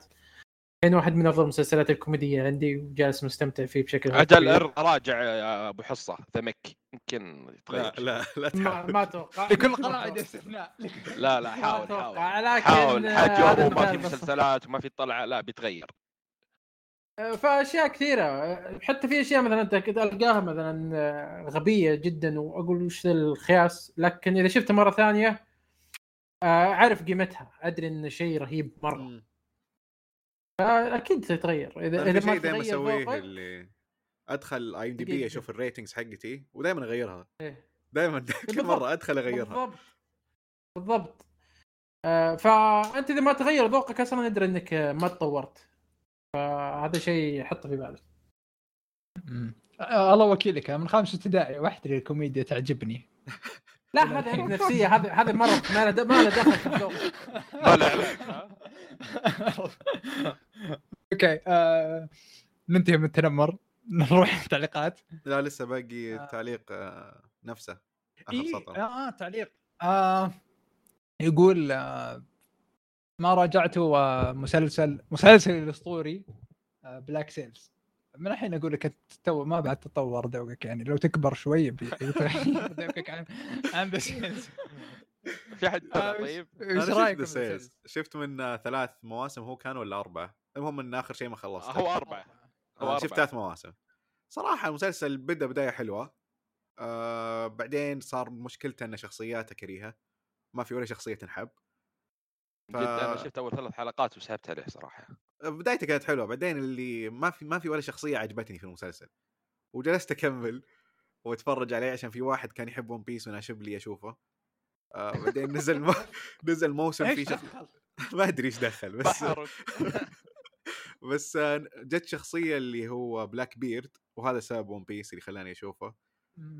كان واحد من أفضل المسلسلات الكوميدية عندي وجالس مستمتع فيه بشكل أجل راجع يا أبو حصة ذا مك يمكن لا يتغير. لا لا ما, تحاول. ما أتوقع. لكل قواعد استثناء لا لا. حاول حاول. حاول آه، حاجة هذا هو ما في. مسلسلات وما في طلعه لا بيتغير. فأشياء كثيرة. حتى في أشياء مثلا أنت كده ألقاها مثلا غبية جدا وأقول وش الخياس. لكن إذا شفتها مرة ثانية آه، أعرف قيمتها. أدري انه شيء رهيب مرة. أكيد تتغير إذا إذا ما شيء دائما أسويه اللي أدخل IMDb. أشوف ال ratings حقتي ودائما أغيرها إيه. دائما (laughs) كل بالضبط. مرة أدخل أغيرها بالضبط بالضبط آه، فأنت إذا ما تغير ذوقك أصلا أدري إنك آه، ما تطورت فهذا شيء حطه في بالك. آه، الله وكيلك من خامس ابتدائي واحدة الكوميديا تعجبني (laughs) لا هذا عندك نفسية. هذا هذا مرض. ما له ما له دخل في ها؟ (laughs) أوكي آه، ننتهي من التنمر. (laughs) نروح التعليقات. لا لسه باقي آه. التعليق آه، نفسه. اخر إيه سطر. آه تعليق. آه يقول آه ما راجعته آه مسلسل مسلسل الأسطوري آه بلاك سيلز من الحين أقول لك أنت تو ما بعد تطور ذوقك يعني لو تكبر شوي (laughs) ذوقك عن عن ذا سيلز (laughs) في حد آه، طيب؟ إيش شفت رأيك Sales. شفت من آه، ثلاث مواسم هو كان ولا أربعة؟ المهم إن آخر شيء ما خلصت هو أربعة. هو آه، شفت. ثلاث مواسم. صراحة المسلسل بدأ بداية حلوة. آه بعدين صار مشكلته إن شخصياته كريهة. ما في ولا شخصية تنحب. ف- جد أنا شفت أول ثلاث حلقات وسحبت عليه صراحة. بدايته كانت حلوة بعدين اللي ما في ما في ولا شخصية عجبتني في المسلسل وجلست أكمل وأتفرج عليه عشان في واحد كان يحب ون بيس وناشب لي أشوفه. آه بعدين نزل م... (laughs) (laughs) نزل موسم في شخص؟ (laughs) ما أدري إيش دخل بس بس آه، جت شخصية اللي هو Blackbeard وهذا سبب One Piece اللي خلاني أشوفه.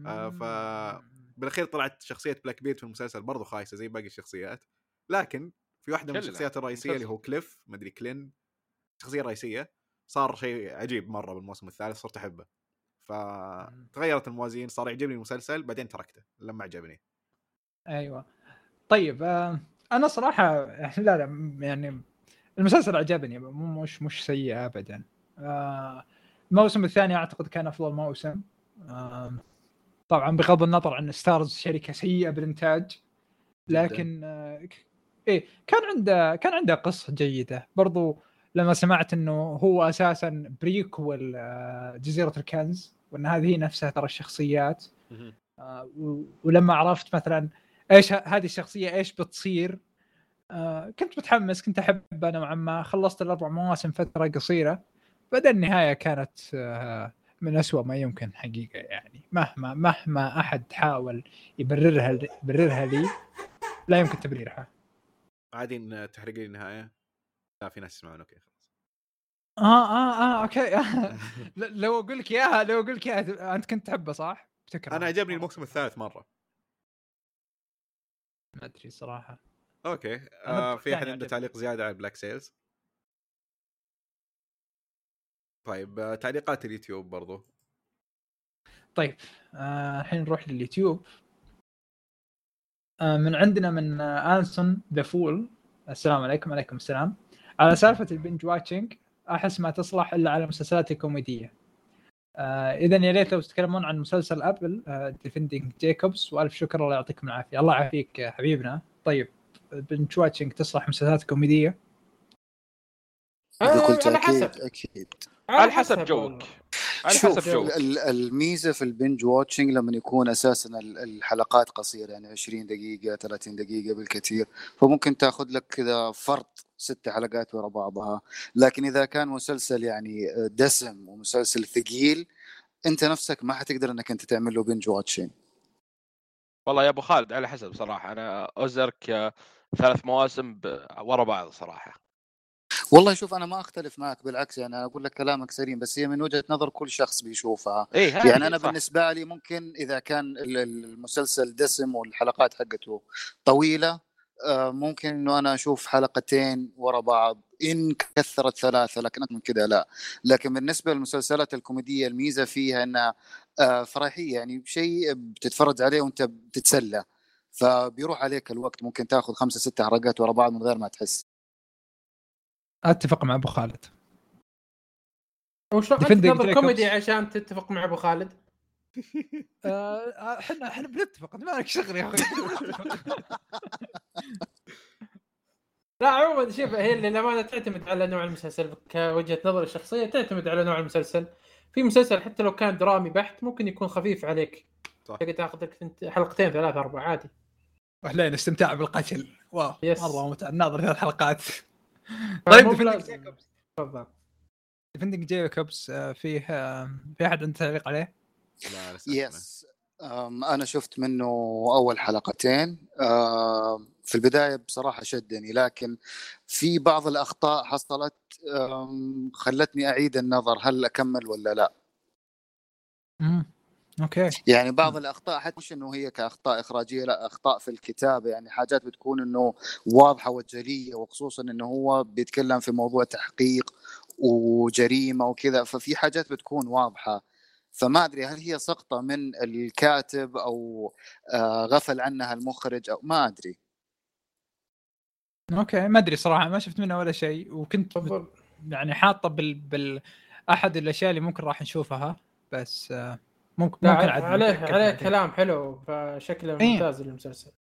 آه، ف- بالأخير طلعت شخصية Blackbeard في المسلسل برضو خايسة زي باقي الشخصيات لكن في واحدة من. الشخصيات الرئيسية اللي هو كليف مدري كلين الشخصيه الرئيسيه صار شيء عجيب مرة بالموسم الثالث صرت أحبه. فتغيرت الموازين صار يعجبني المسلسل بعدين تركته لما عجبني. أيوه. طيب آه أنا صراحة (laughs) لا لا يعني المسلسل عجبني مو مش مش سيء ابدا. آه الموسم الثاني أعتقد كان أفضل موسم. آه طبعا بغض النظر عن Starz شركة سيئة بالإنتاج لكن إيه كان عنده كان عنده قصة جيدة. برضو لما سمعت إنه هو أساسا prequel آه جزيرة الكنز وإن هذه هي نفسها ترى الشخصيات. آه، ولما عرفت مثلا إيش هذه الشخصية إيش بتصير آه، كنت متحمس كنت أحب نوعا ما خلصت الأربع مواسم فترة قصيرة. بعدين النهاية كانت من أسوأ ما يمكن حقيقة يعني. مهما مهما أحد حاول يبررها يبررها لي لا يمكن تبريرها. عادي إن تحرق لي النهاية؟ لا في ناس يسمعون. أوكي خلاص. آه آه آه أوكي. (laughs) (laughs) ل- لو أقول لك إياها لو أقول لك إياها أنت كنت تحبه صح؟ بتكره أنا عجبني الموسم الثالث مرة. ما أدري صراحة. أوكي. آه في أحد الثاني عنده. تعليق زيادة على Black Sails طيب آه تعليقات اليوتيوب برضو. طيب آه، الحين نروح لليوتيوب. آه، من عندنا من آه، انسون the fool. السلام عليكم عليكم السلام. على سالفة ال binge watching أحس ما تصلح إلا على المسلسلات الكوميديه آه اذا يا ريت لو تتكلمون عن مسلسل Apple Defending Jacobs وألف شكر الله يعطيكم العافية. الله يعافيك حبيبنا. طيب binge watching تصلح مسلسلات كوميدية؟ إذا قلت على أكيد حسب. أكيد. على حسب. joke. على شوف حسب ال- الميزة في ال binge watching لما يكون أساسا ال- الحلقات قصيرة يعني 20 دقيقة 30 دقيقة بالكثير فممكن تأخذ لك كذا فرط ست حلقات ورا بعضها. لكن إذا كان مسلسل يعني دسم ومسلسل ثقيل أنت نفسك ما حتقدر إنك أنت تعمل له binge watching والله يا أبو خالد على حسب صراحة. أنا Ozark ثلاث مواسم ورا بعض صراحة. والله شوف أنا ما أختلف معك بالعكس يعني أقول لك كلامك سليم بس هي من وجهة نظر كل شخص بيشوفها. اي يعني أنا بالنسبة لي ممكن إذا كان ال- ال- المسلسل دسم والحلقات حقته طويلة آه، ممكن إنه أنا أشوف حلقتين ورا بعض إن كثرت ثلاثة لكن من كذا لا. لكن بالنسبة للمسلسلات الكوميدية الميزة فيها إنها آه، فرحية يعني شيء بتتفرج عليه وأنت بتتسلى. فبيروح عليك الوقت ممكن تاخذ خمسة ستة حلقات ورا بعض من غير ما تحس. أتفق مع أبو خالد. وشلون Defending أنت تنظر Jacobs. كوميدي عشان تتفق مع أبو خالد؟ (laughs) آه، إحنا إحنا بنتفق ما لك شغل يا أخوي؟ (laughs) لا عموما شوف هي اللي للأمانة تعتمد على نوع المسلسل كوجهة نظري الشخصية تعتمد على نوع المسلسل. في مسلسل حتى لو كان درامي بحت ممكن يكون خفيف عليك. صح. تقدر تاخذ لك حلقتين ثلاث أربع عادي. اهلين استمتاع بالقتل. واو. Yes. مرة ممتع. ناظر ثلاث حلقات. طيب Defending. Jacob تفضل Defending آه، فيه آه، في أحد عنده تعليق عليه؟ لا. Yes أنا شفت منه أول حلقتين في البداية بصراحة شدني لكن في بعض الأخطاء حصلت خلتني أعيد النظر هل أكمل ولا لا امم أوكي. يعني بعض الأخطاء حتى مش إنه هي كأخطاء إخراجية لأ أخطاء في الكتابة. يعني حاجات بتكون إنه واضحة وجلية وخصوصا إنه هو بيتكلم في موضوع تحقيق وجريمة وكذا. ففي حاجات بتكون واضحة. فما أدري هل هي سقطة من الكاتب أو آه، غفل عنها المخرج أو ما أدري. أوكي ما أدري صراحة ما شفت منه ولا شيء. وكنت يعني حاطة بال, بال أحد الأشياء اللي ممكن راح نشوفها بس آه، ممكن ممكن عليه عليه. كلام حلو فشكله إيه. ممتاز المسلسل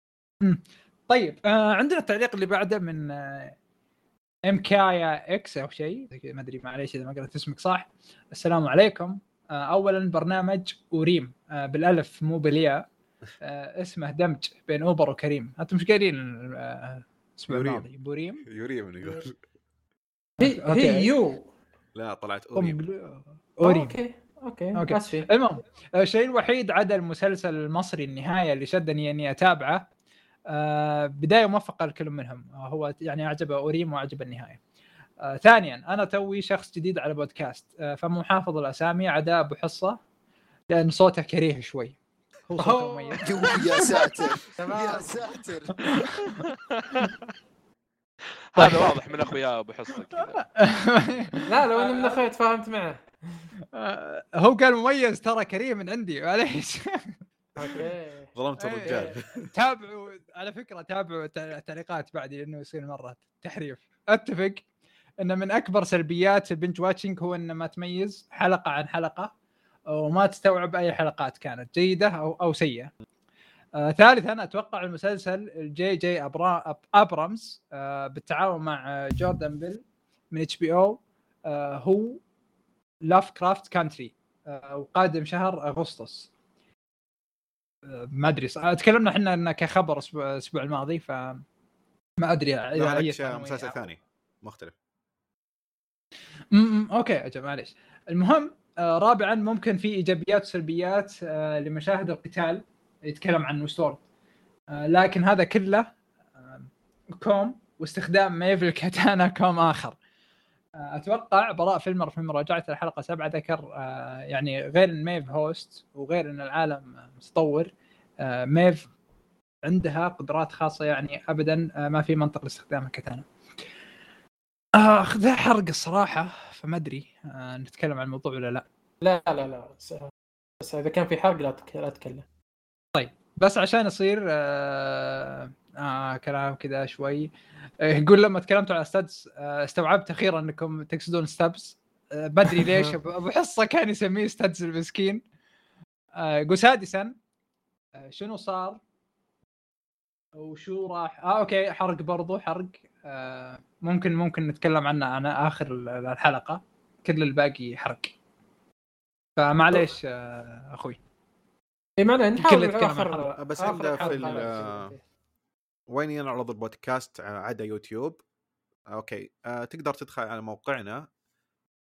طيب آه عندنا التعليق اللي بعده من آه MKX أو شيء زي كذا، ما أدري معليش إذا ما قرأت اسمك صح. السلام عليكم. آه اولا برنامج أوريم. آه بالألف مو بالياء. آه اسمه دمج بين أوبر وكريم. أنتم مش قايلين؟ آه، الأسبوع يوريم. الماضي. يوريم؟ يوريم يقول. هي. هي يو لا طلعت أوريم. أم- أوريم. أوكي أوكي. أوكي. اسفي المهم الشيء الوحيد عدا المسلسل المصري النهاية اللي شدني إني أتابعه آه بداية موفقة لكل منهم. آه هو يعني اعجبه أوريم وأعجب النهاية. آه ثانيا أنا توي شخص جديد على بودكاست. آه فمو حافظ الأسامي عدا أبو حصة لأن صوته كريه شوي. هو صوته. مميز. (laughs) يا ساتر. يا ساتر. هذا واضح من أخويا أبو حصة لا لو إني من أخوي تفاهمت معه. آه هو قال مميز ترى كريم من عندي معليش. أوكي. ظلمت إيه، الرجال. تابعوا على فكرة تابعوا التع- التعليقات بعدي لأنه يصير مرة تحريف. أتفق إن من أكبر سلبيات ال binge watching هو ان ما تميز حلقة عن حلقة وما تستوعب أي حلقات كانت جيدة أو أو سيئة. آه ثالثا أتوقع المسلسل ال J.J. Abra Ab Abrams آه بالتعاون مع آه، Jordan Peele من HBO هو Lovecraft Country وقادم شهر أغسطس. ما أدري تكلمنا إحنا انه كخبر الأسبوع الأسبوع الماضي ف ما أدري إذا شيء مسلسل ثاني مختلف. امم أوكي أجل معليش. المهم آه رابعا ممكن في إيجابيات وسلبيات آه لمشاهد القتال يتكلم عن Westworld آه لكن هذا كله آه كوم واستخدام Maeve الكاتانا كوم آخر. آه أتوقع براء فيلمر في مراجعة الحلقة سبعة ذكر آه يعني غير إن Maeve host وغير إن العالم متطور آه Maeve عندها قدرات خاصة يعني ابدا آه ما في منطق لاستخدام الكاتانا اخ ذا حرق الصراحة فما أدري نتكلم عن الموضوع ولا لا. لا لا لا بس, إذا كان في حرق لا لا تتكلم بس عشان يصير آه آه كلام كذا شوي آه، يقول لما تكلمتوا على studs آه استوعبت أخيرا أنكم تقصدون subs آه بدري (laughs) ليش؟ ابو حصة كان يسميه studs المسكين. آه يقول سادسا آه شنو صار؟ وشو راح؟ آه أوكي حرق برضو حرق. آه ممكن ممكن نتكلم عنه عن آخر ال- الحلقة. كل الباقي حرق. فمعليش آه أخوي. إي معنى كله نحاول اخر. بس آخر في. وين ينعرض البودكاست عدا يوتيوب؟ أوكي آه تقدر تدخل على موقعنا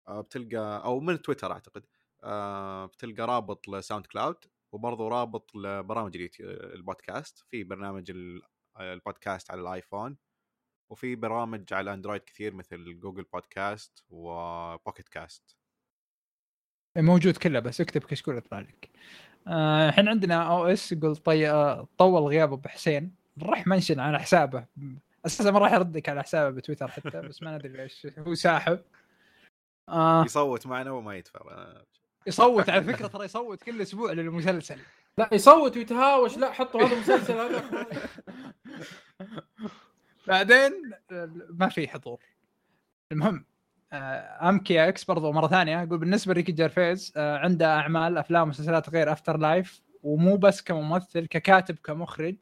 آه بتلقى أو من تويتر أعتقد آه بتلقى رابط ل SoundCloud وبرضه رابط لبرامج البودكاست. في برنامج ال- البودكاست على الآيفون وفي برامج على أندرويد كثير مثل Google Podcasts و Pocket Casts موجود كله بس اكتب كشكول يطلع لك آه، الحين عندنا أو إس يقول طي... آه، طول غياب ابو حسين راح mention على حسابه. أساسا ما راح يردك على حسابه بتويتر حتى بس ما ندري ليش. هو ساحب. آه. يصوت معنا وما يدفع. يصوت على فكرة ترى يصوت كل أسبوع للمسلسل. لا يصوت ويتهاوش. لا حطوا هذا المسلسل. هذا بعدين ما في حضور. المهم آه، MKX برضو مرة ثانية يقول بالنسبة ل Ricky Gervais آه، عنده أعمال أفلام ومسلسلات غير After Life ومو بس كممثل ككاتب كمخرج.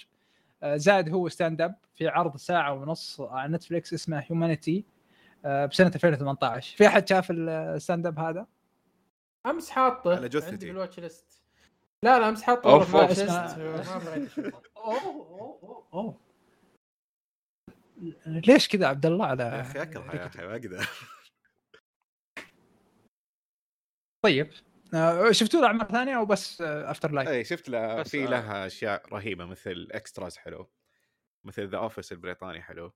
آه، زائد هو stand up في عرض ساعة ونص على Netflix اسمه Humanity بسنة 2018 في أحد شاف ال stand up هذا؟ أمس حاطه على جثتي. عندي في ال watch list لا لا أمس حاطه. بغيت أشوفه. أوه أوه. أوه أوه ليش كذا عبد الله على يا أخي اكره يا أخي ما أقدر. طيب. آه، شفتوا له اعمال ثانية أو بس After Life؟ اي شفت له في آه. لها أشياء رهيبة مثل Extras حلو مثل The Office البريطاني حلو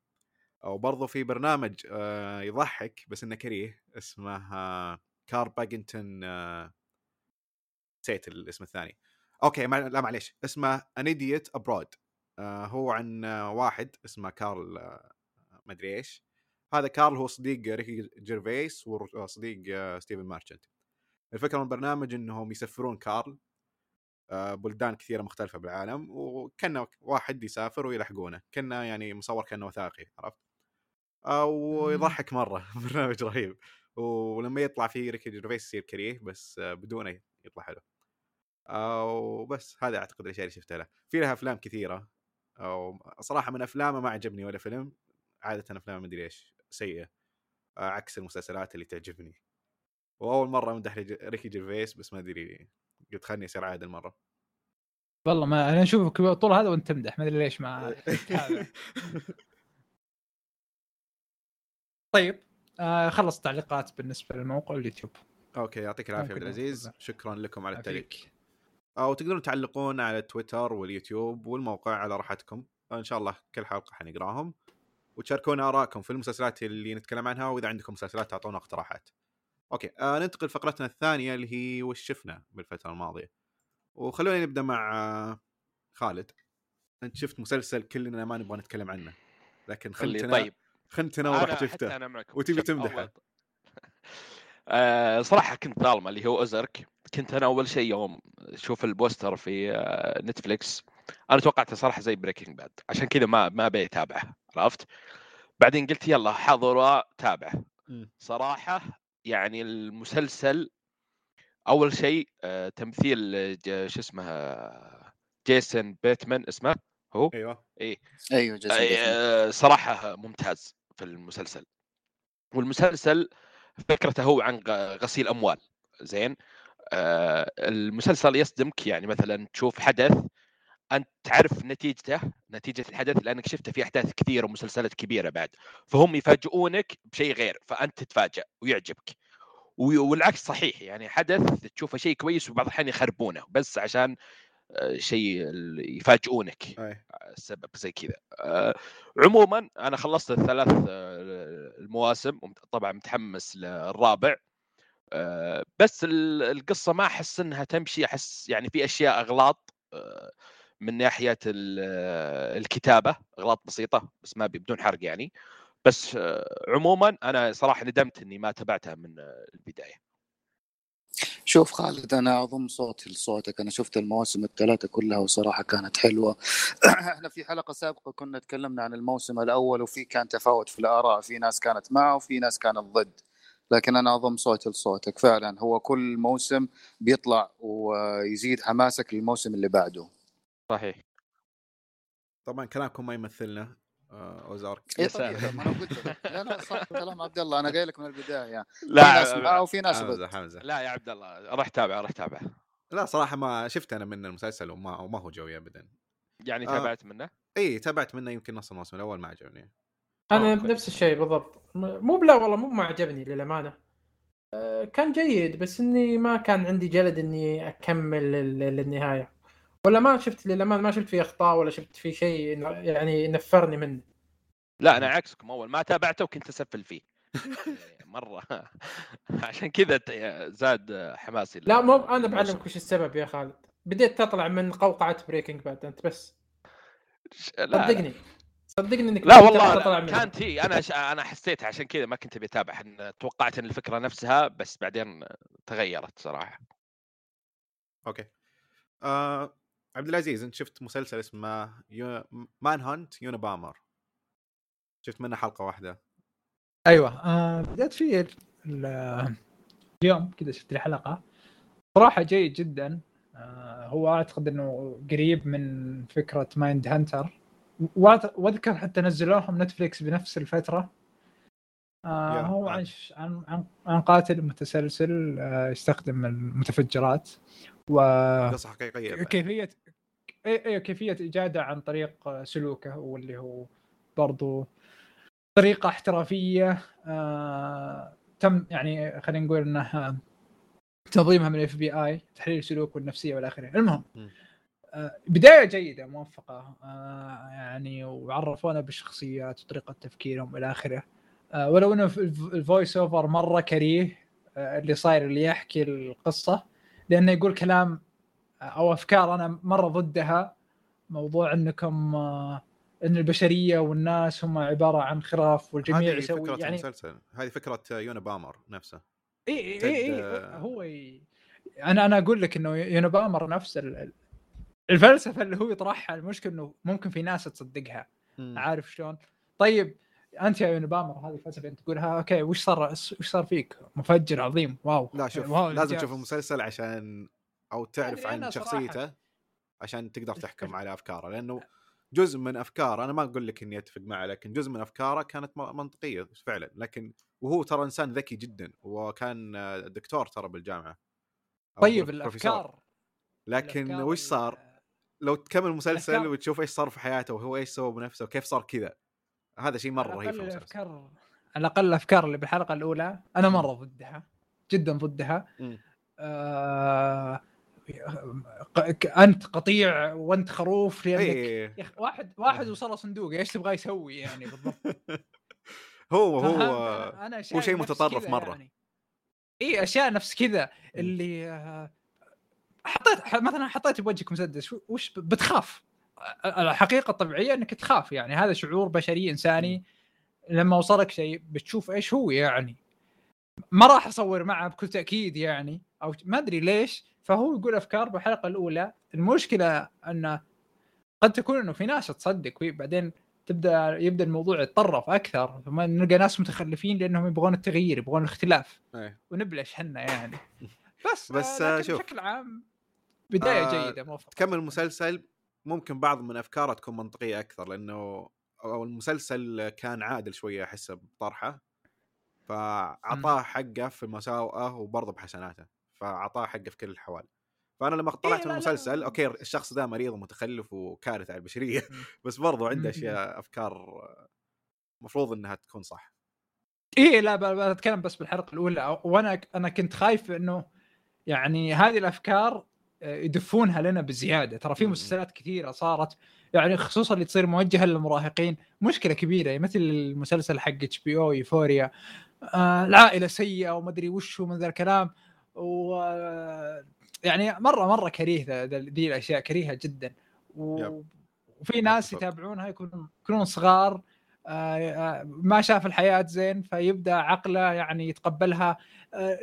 أو برضو في برنامج آه، يضحك بس إنه كريه اسمه آه، Karl Pilkington آه، نسيت الاسم الثاني أوكي ما لا معليش اسمه An Idiot Abroad هو عن آه، واحد اسمه Karl آه، ما أدري إيش هذا Karl هو صديق Ricky Gervais وصديق آه، Stephen Merchant الفكرة من البرنامج إنهم يسفرون كارل آه، بلدان كثيرة مختلفة بالعالم وكأنه واحد يسافر ويلحقونه كأنه يعني مصور كأنه وثائقي عرفت؟ آه، ويضحك مرة (laughs) برنامج رهيب. ولما يطلع فيه ريكي جيرفيس يصير كريه بس آه، بدونه يطلع حلو. وبس هذا أعتقد الأشياء اللي شفتها له. في لها أفلام كثيرة أو صراحة من أفلامه ما عجبني ولا فيلم عادة افلام مدري إيش سيئة عكس المسلسلات اللي تعجبني. وأول مرة أمدح ريكي جيرفيس بس ما أدري قلت خلني أصير عادل مرة. والله ما أنا اشوفك طول هذا وأنت تمدح ما أدري ليش ما (laughs) هذا. طيب آه خلص التعليقات بالنسبة للموقع واليوتيوب أوكي يعطيك العافية عبد العزيز. شكرا لكم على التعليق. أو تقدرون تعلقون على تويتر واليوتيوب والموقع على راحتكم. إن شاء الله كل حلقة حنقراهم. وتشاركونا آرائكم في المسلسلات اللي نتكلم عنها وإذا عندكم مسلسلات تعطونا اقتراحات. أوكي آه ننتقل لفقرتنا الثانية اللي هي وش شفنا بالفترة الماضية. وخلونا نبدأ مع آه، خالد. أنت شفت مسلسل كلنا ما نبغى نتكلم عنه لكن خالد خنتنا طيب. خنتنا ورحت حتى شفته وتبي تمدحه. (laughs) آه صراحة كنت ظالمه اللي هو Ozark. كنت أنا أول شيء يوم أشوف البوستر في آه نتفليكس أنا توقعته صراحة زي Breaking Bad عشان كذا ما ما أبي أتابعه عرفت؟ بعدين قلت يلا حاضر وتابعه. مم. صراحة يعني المسلسل أول شيء آه تمثيل ج- شو اسمه جيسون بيتمان اسمه هو؟ أيوه. أيوه جاسم بيتمان. آه، صراحة ممتاز في المسلسل. والمسلسل فكرته هو عن غسيل أموال. زين؟ آه، المسلسل يصدمك يعني مثلا تشوف حدث أنت تعرف نتيجته نتيجة الحدث لأنك شفته في أحداث كثيرة ومسلسلات كبيرة بعد. فهم يفاجئونك بشيء غير فأنت تتفاجئ ويعجبك. والعكس صحيح يعني حدث تشوفه شيء كويس وبعض الأحيان يخربونه بس عشان آه، شيء يفاجئونك. السبب زي كذا. آه، عموما أنا خلصت الثلاث آه، المواسم طبعا متحمس للرابع. بس ال- القصة ما أحس إنها تمشي أحس يعني في أشياء أغلاط من ناحية ال- الكتابة أغلاط بسيطة بس ما بدون حرق يعني. بس آه، عموما أنا صراحة ندمت إني ما تابعتها من آه، البداية. شوف خالد أنا أضم صوتي لصوتك. أنا شفت المواسم الثلاثة كلها وصراحة كانت حلوة. (clears throat) إحنا في حلقة سابقة كنا تكلمنا عن الموسم الأول وفي كان تفاوت في الآراء. في ناس كانت معه وفي ناس كانت ضد. لكن أنا أضم صوتي لصوتك. فعلا هو كل موسم بيطلع ويزيد حماسك للموسم اللي بعده. صحيح. طبعا كلامكم ما يمثلنا. اوزارك يا طبيعي ساتر. ما أنا قلت لك. لا لا صح كلام عبد الله. أنا قايل لك من البداية في لا وفي ناس حمزة حمزة. لا يا عبد الله راح تابع راح تابع لا صراحة ما شفت أنا من المسلسل وما وما هو جوي ابدا. يعني آه. تابعت منه؟ اي تابعت منه يمكن نص الموسم الأول ما عجبني. أنا أوكي. نفس الشيء بالضبط. مو بلا والله مو ما عجبني للأمانة. آه، كان جيد بس إني ما كان عندي جلد إني أكمل لل- للنهاية. ولا ما شفت للامانه ما شفت فيه أخطاء ولا شفت فيه شيء يعني نفرني منه؟ لا أنا عكسكم أول ما تابعته وكنت أسفل فيه. (laughs) مرة. (laughs) عشان كذا زاد حماسي لا مو أنا. بعلمك وش السبب يا خالد. بديت تطلع من قوقعة Breaking Bad أنت بس. صدقني. صدقني إنك لا بديت والله تطلع لا. منها. كانت هي. أنا ش... أنا حسيت عشان كذا ما كنت أبي أتابع. توقعت إن الفكرة نفسها بس بعدين تغيرت صراحة. أوكي. آه عبد العزيز أنت شفت مسلسل اسمه يو... Manhunt Unabomber شفت منه حلقة واحدة. أيوه. آه بدأت فيه ال- اليوم كذا شفت لي حلقة. صراحة جيد جدا. آه هو أعتقد إنه قريب من فكرة Mindhunter. وأذكر حتى نزلوهم نتفليكس بنفس الفترة. آه هو عن عن, عن قاتل متسلسل آه يستخدم المتفجرات. و قصة حقيقية بعد. كيفية إي كيفية ايجادها عن طريق سلوكه واللي هو برضو طريقة احترافية آه تم يعني خلينا نقول انها تنظيمها من ال FBI تحليل السلوك والنفسية والى آخره المهم. آه بداية جيدة موفقة آه يعني وعرفونا بالشخصيات وطريقة تفكيرهم إلى آخره آه ولو إنه ال voice over مرة كريه آه اللي صاير اللي يحكي القصة لأنه يقول كلام أو أفكار أنا مرة ضدها موضوع إنكم آه، إن البشرية والناس هم عبارة عن خراف والجميع هذه يسوي فكرة يعني المسلسل هذه فكرة Unabomber نفسه إي إي إي إي هو ي... أنا أنا أقول لك إنه Unabomber نفس ال- ال- الفلسفة اللي هو يطرحها المشكلة إنه ممكن في ناس تصدقها. عارف شلون؟ طيب أنت يا Unabomber هذه الفلسفة أنت تقولها أوكي وش صار وش صار فيك؟ مفجر عظيم wow لا شوف wow لازم. تشوف المسلسل عشان أو تعرف عن صراحة. شخصيته عشان تقدر تحكم على أفكاره لأنه جزء من أفكاره أنا ما أقول لك إني أتفق معه لكن جزء من أفكاره كانت منطقية فعلا لكن وهو ترى إنسان ذكي جدا وكان دكتور ترى بالجامعة طيب. الأفكار لكن الأفكار وش صار؟ لو تكمل المسلسل الأفكار- وتشوف إيش صار في حياته وهو إيش سوى بنفسه وكيف صار كذا هذا شيء مرة رهيب في الافكار على الأقل الأفكار اللي بالحلقة الأولى أنا مرة ضدها جدا ضدها. آه... أنت قطيع وأنت خروف لأنك أخي واحد واحد وصل صندوق إيش تبغى يسوي يعني بالضبط (laughs) هو؟ هو أنا- هو شيء متطرف مرة. يعني. اي أشياء نفس كذا اللي آه، حطيت مثلا حطيت بوجهك مسدس وش بتخاف الحقيقة الطبيعية إنك تخاف يعني هذا شعور بشري إنساني لما وصلك شيء بتشوف إيش هو يعني. ما راح أصور معه بكل تأكيد يعني أو ما أدري ليش فهو يقول أفكار بالحلقة الأولى. المشكلة انه قد تكون إنه في ناس تصدق بعدين تبدأ يبدأ الموضوع يتطرف أكثر ثم نلقى ناس متخلفين لأنهم يبغون التغيير يبغون الاختلاف. إيه. ونبلش حنا يعني. (laughs) بس بس، آه شوف. بشكل عام بداية آه، جيدة موفقه تكمل المسلسل ممكن بعض من أفكاره تكون منطقية أكثر لأنه أو المسلسل كان عادل شوية أحسه بطرحه فأعطاه حقه في مساوئه وبرضه بحسناته فأعطاه حقه في كل الأحوال فأنا لما طلعت إيه، من لا، لا. المسلسل أوكي الشخص ده مريض ومتخلف وكارثة على البشرية مم. (laughs) بس برضه عنده مم. أشياء أفكار المفروض إنها تكون صح إيه لا بتكلم بس بالحلقة الأولى وأنا أنا كنت خايف إنه يعني هذه الأفكار يدفونها لنا بزيادة. ترى في. مسلسلات كثيرة صارت يعني خصوصا اللي تصير موجهة للمراهقين مشكلة كبيرة مثل المسلسل حق HBO Euphoria آه العائلة سيئة وما أدري وش من ذا الكلام. و آه، يعني مرة مرة كريه ذي الأشياء كريهة جدا. و... وفي ناس. يتابعونها يكونون يكونون صغار آه، آه، ما شاف الحياة زين فيبدأ عقله يعني يتقبلها. آه،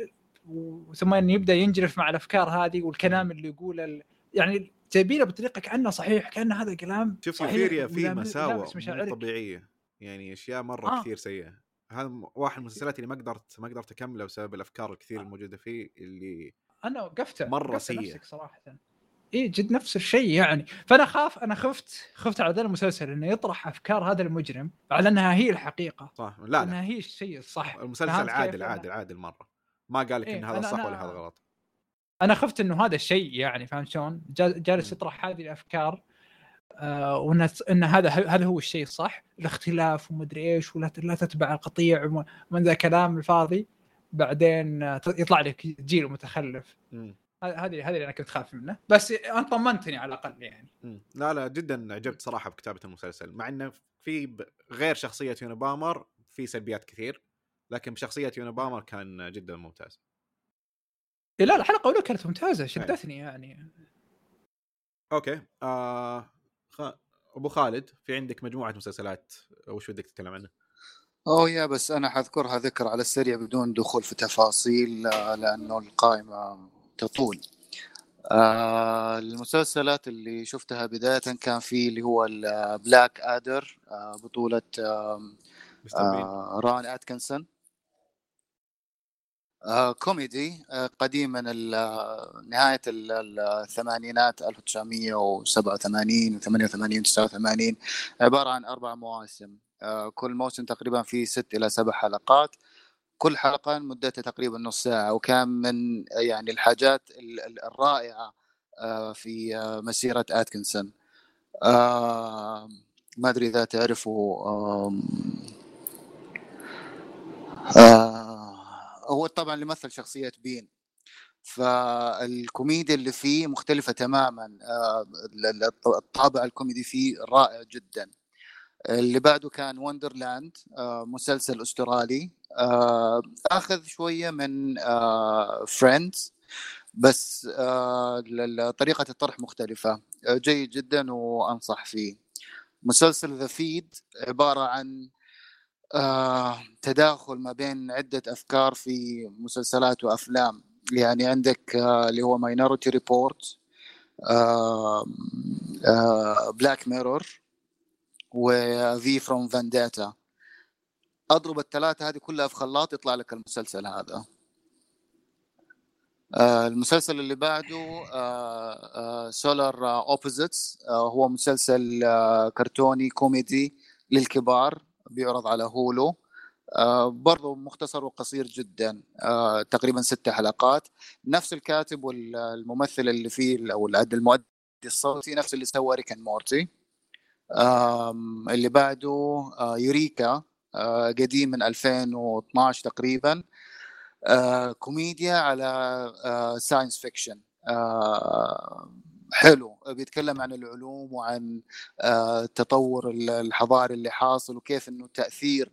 و- ثم إنه يبدأ ينجرف مع الأفكار هذه والكلام اللي يقوله ال- يعني جايبينه بطريقة كأنه صحيح كأن هذا كلام شوف يوفيريا في مساوئ مو. طبيعية. يعني أشياء مرة آه. كثير سيئة. هذا واحد من المسلسلات اللي ما قدرت ما قدرت أكمله بسبب الأفكار الكثير الموجودة فيه اللي أنا وقفته سيء. نفسك صراحة. اي جد نفس الشيء يعني. فأنا خاف أنا خفت خفت على ذا المسلسل إنه يطرح أفكار هذا المجرم على أنها هي الحقيقة. صح. لا لا. أنها هي الشيء الصح. المسلسل؟ عادل عادل عادل مرة. ما قال لك إيه، ان هذا صح ولا هذا غلط أنا خفت إنه هذا الشيء يعني فهمت شلون؟ جا- جالس. يطرح هذه الأفكار آه وإن إن هذا هذا هو الشيء الصح الاختلاف ومدري إيش ولا لا تتبع القطيع وم- ومن ذا كلام الفاضي بعدين آه، يطلع لك جيل متخلف. هذه هذه اللي أنا كنت خايف منه بس انت طمنتني على الأقل يعني مم. لا لا جدا عجبت صراحة بكتابة المسلسل مع إنه في غير شخصية Unabomber في سلبيات كثير لكن بشخصية Unabomber كان جدا ممتاز. إيه لا الحلقة الاولى كانت ممتازة شدتني يعني. أوكي. آه خ... أبو خالد في عندك مجموعة مسلسلات وش ودك تتكلم عنها؟ أوه يا بس أنا حذكرها ذكر على السريع بدون دخول في تفاصيل آه، لأنه القائمة تطول. آه المسلسلات اللي شفتها بداية كان في اللي هو Blackadder آه بطولة آه بين. آه روان أتكنسون. كوميدي آه قديم من آه، نهاية ال- ال- الثمانينات 1987 و88 89 عبارة عن أربع مواسم. آه كل موسم تقريبا فيه ست إلى سبع حلقات. كل حلقة مدتها تقريبا نص ساعة وكان من يعني الحاجات ال- ال- الرائعة آه في آه مسيرة أتكنسون. آه ما أدري إذا تعرفوا آه هو طبعا اللي مثل شخصية بين. فالكوميديا اللي فيه مختلفة تماما. آه ال- ال- الطابع الكوميدي فيه رائع جدا. اللي بعده كان Wonderland آه مسلسل أسترالي. آه آخذ شوية من Friends بس طريقة الطرح مختلفة. آه جيد جدا وأنصح فيه. مسلسل The Feed عبارة عن آه تداخل ما بين عدة أفكار في مسلسلات وأفلام. يعني عندك آه اللي هو Minority Report Black Mirror و V for Vendetta أضرب الثلاثة هذه كلها في خلاط يطلع لك المسلسل هذا. آه المسلسل اللي بعده Solar Opposites هو مسلسل كرتوني كوميدي للكبار. بيعرض على Hulu. آه برضو مختصر وقصير جدا. آه تقريبا ست حلقات. نفس الكاتب والممثل اللي فيه أو المؤدي الصوتي نفس اللي سوى Rick and Morty. اللي بعده آه، Eureka. قديم من 2012 تقريبا. كوميديا على science fiction حلو بيتكلم عن العلوم وعن آه، التطور ال- الحضاري اللي حاصل وكيف إنه تأثير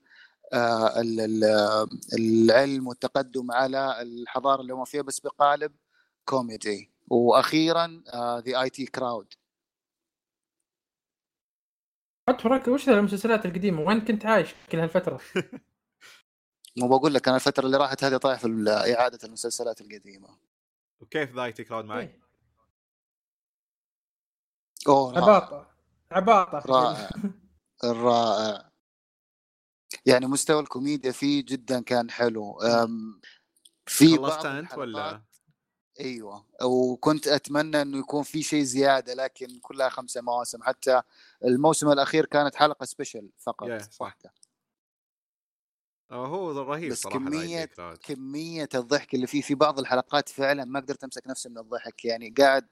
آه، ال- ال- العلم والتقدم على الحضارة اللي هم فيها. بس بقالب كوميدي وأخيرا The IT Crowd اتفرج وش المسلسلات القديمة؟ وين كنت عايش كل هالفترة؟ (laughs) مو بقول لك أنا الفترة اللي راحت هذه طايح في ال- إعادة المسلسلات القديمة. وكيف The IT Crowd معي؟ أوه رائع. عباطة. عباطة. رائع. رائع يعني مستوى الكوميديا فيه جدا كان حلو. في بعض خلصت انت ولا؟ أيوه. وكنت أتمنى إنه يكون في شيء زيادة لكن كلها خمسة مواسم. حتى الموسم الأخير كانت حلقة سبيشل فقط Yeah, صح. واحدة آه، هو رهيب بس صراحة كلاود. كمية الضحك اللي فيه. في بعض الحلقات فعلا ما قدرت أمسك نفسي من الضحك. يعني قاعد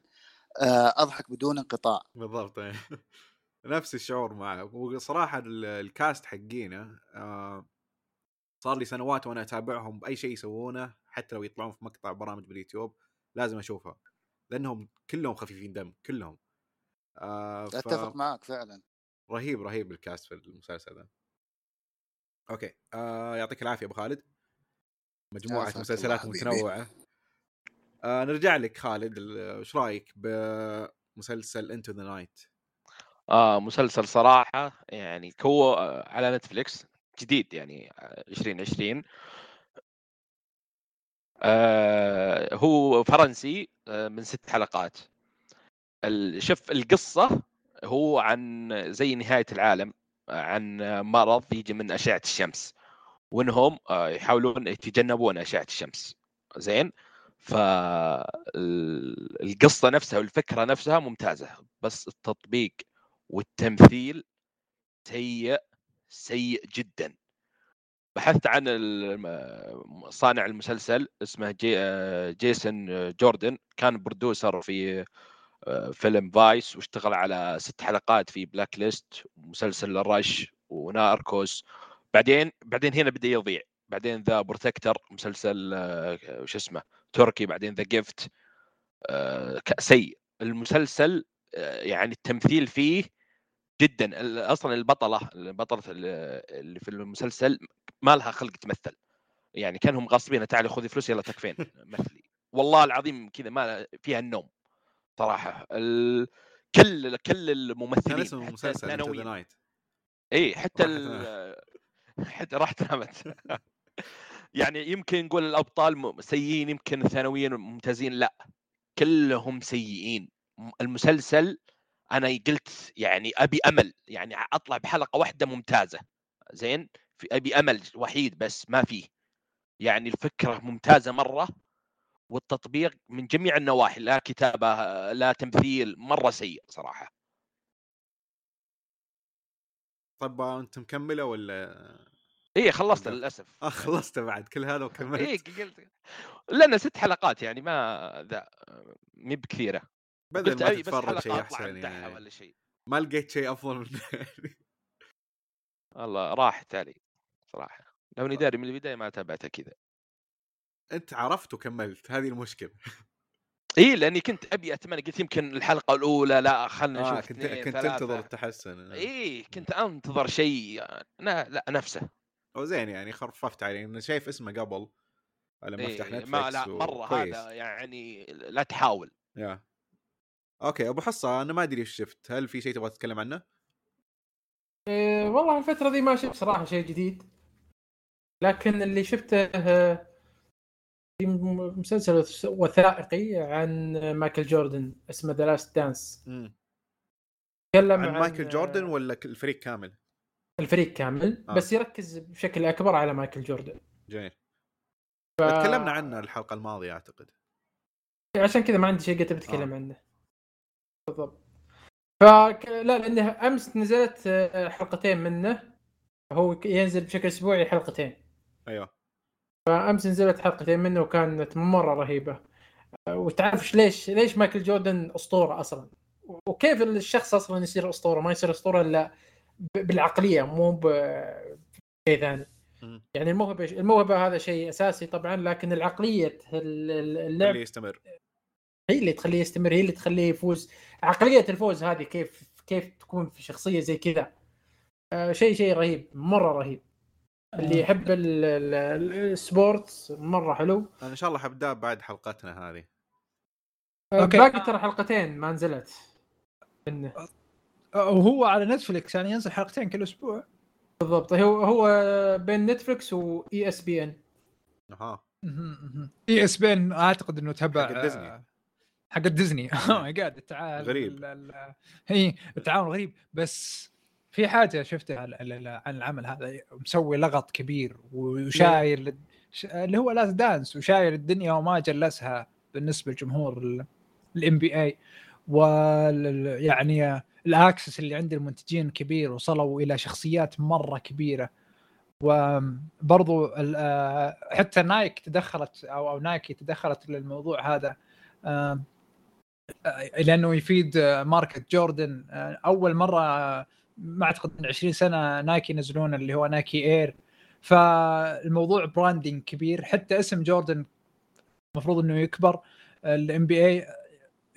أضحك بدون انقطاع. بالضبط إيه. (laughs) نفس الشعور معه وصراحة ال- الكاست حقينه آه، صار لي سنوات وأنا أتابعهم بأي شيء يسوونه حتى لو يطلعون في مقطع برامج باليوتيوب لازم أشوفها. لأنهم كلهم خفيفين دم كلهم. آه ف- أتفق معك فعلا. رهيب رهيب ال cast في المسلسل ده. okay آه يعطيك العافية أبو خالد. مجموعة مسلسلات. متنوعة. آه نرجع لك خالد ال- وش رأيك بمسلسل Into the Night آه مسلسل صراحة يعني هو آه، على نتفليكس جديد يعني آه، 2020 آه هو فرنسي آه من ست حلقات. ال- شوف القصة هو عن زي نهاية العالم آه، عن مرض يجي من أشعة الشمس وإنهم آه، يحاولون يتجنبون أشعة الشمس. زين؟ فالقصة نفسها والفكرة نفسها ممتازة بس التطبيق والتمثيل سيء سيء جدا. بحثت عن صانع المسلسل اسمه جي جيسون جوردن كان producer في فيلم Vice واشتغل على ست حلقات في Blacklist ومسلسل الرش و Narcos. بعدين بعدين هنا بدأ يضيع. بعدين The Protector مسلسل وش اسمه؟ تركي بعدين The Gift سيء. المسلسل آه، يعني التمثيل فيه جدا. أصلا البطلة البطله ال- اللي في المسلسل ما لها خلق تمثل. يعني كأنهم غاصبين تعالي خذي فلوس يلا تكفين مثلي. والله العظيم كذا ما فيها إلا النوم صراحة. ال... كل كل كان الممثلين اسم حتى المسلسل the Night اي حتى ال... حتى راحت نامت (laughs) (laughs) يعني يمكن نقول الأبطال سيئين يمكن الثانويين ممتازين لأ كلهم سيئين. المسلسل أنا قلت يعني أبي أمل يعني أطلع بحلقة واحدة ممتازة. زين؟ في أبي أمل وحيد بس ما فيه. يعني الفكرة ممتازة مرة والتطبيق من جميع النواحي لا كتابة لا تمثيل مرة سيء صراحة. طب أنت مكملة ولا إيه خلصت. للأسف. آه خلصت بعد كل هذا وكملت. إيه قلت لنا ست حلقات يعني ما ذا مي بكثيرة. بدل ما تتفرج شيء أحسن يعني. ولا شيء ما لقيت شيء أفضل من والله راحت علي صراحة. لو إني داري من البداية ما تابعتها كذا. أنت عرفت وكملت هذه المشكلة. إي لأني كنت أبي أتمنى قلت يمكن الحلقة الأولى لا خلنا آه نشوف كنت اثنين كنت ثلاثة. تنتظر التحسن إي كنت أنتظر شيء لا نفسه. أو زين يعني خففت علي أنا شايف اسمه قبل لما افتح إيه نتفلكس ما لا مرة كويس. هذا يعني لا تحاول يا okay أبو حصة أنا ما أدري إيش شفت هل في شيء تبغى تتكلم عنه؟ إيه والله الفترة دي ما شفت صراحة شيء جديد لكن اللي شفته في مسلسل وثائقي عن مايكل جوردن اسمه The Last Dance. تكلم عن عن مايكل جوردن ولا الفريق كامل؟ الفريق كامل آه. بس يركز بشكل أكبر على مايكل جوردن. جميل. ف... تكلمنا عنه الحلقة الماضية أعتقد. عشان كذا ما عندي شيء قلت آه. بتكلم عنه. بالضبط. فك... لا لأنه أمس نزلت آه، حلقتين منه. هو ينزل بشكل أسبوعي حلقتين. أيوه. فامس نزلت حلقتين منه وكانت مرة رهيبة. آه، وتعرف ليش ليش مايكل جوردن أسطورة أصلا؟ وكيف الشخص أصلا يصير أسطورة؟ ما يصير أسطورة إلا بالعقلية مو بشيء ثاني. يعني الموهبة الموهبة هذا شيء أساسي طبعا لكن العقلية ال- ال- اللعب اللي يستمر. هي اللي تخليه يستمر هي اللي تخليه يفوز. عقلية الفوز هذه كيف كيف تكون في شخصية زي كذا؟ آه شيء شيء رهيب مرة رهيب. اللي يحب ال- ال- ال- ال sports مرة حلو. أنا إن شاء الله حبدا بعد حلقتنا هذه. آه okay. باقي ترى حلقتين ما نزلت. منه وهو على نتفلكس يعني ينزل حلقتين كل أسبوع. بالضبط. هو هو بين نتفلكس و ESPN أها. ESP أعتقد إنه تبع حق ديزني. آه، حق ديزني oh my God التعاون. غريب. هي التعاون غريب. بس في حاجة شفتها عن العمل هذا. مسوي لغط كبير وشايل ش- اللي هو Last Dance وشايل الدنيا وما جلس بالنسبة لجمهور ال NBA وال يعني ال access اللي عند المنتجين كبير وصلوا إلى شخصيات مرة كبيرة. وبرضو آه، حتى نايك تدخلت أو أو نايكي تدخلت للموضوع هذا آم، آه، لأنه يفيد آه، ماركه جوردن. آه، أول مرة آه، ما أعتقد من 20 سنة نايكي ينزلون اللي هو Nike Air. فالموضوع branding كبير. حتى اسم جوردن المفروض إنه يكبر. ال NBA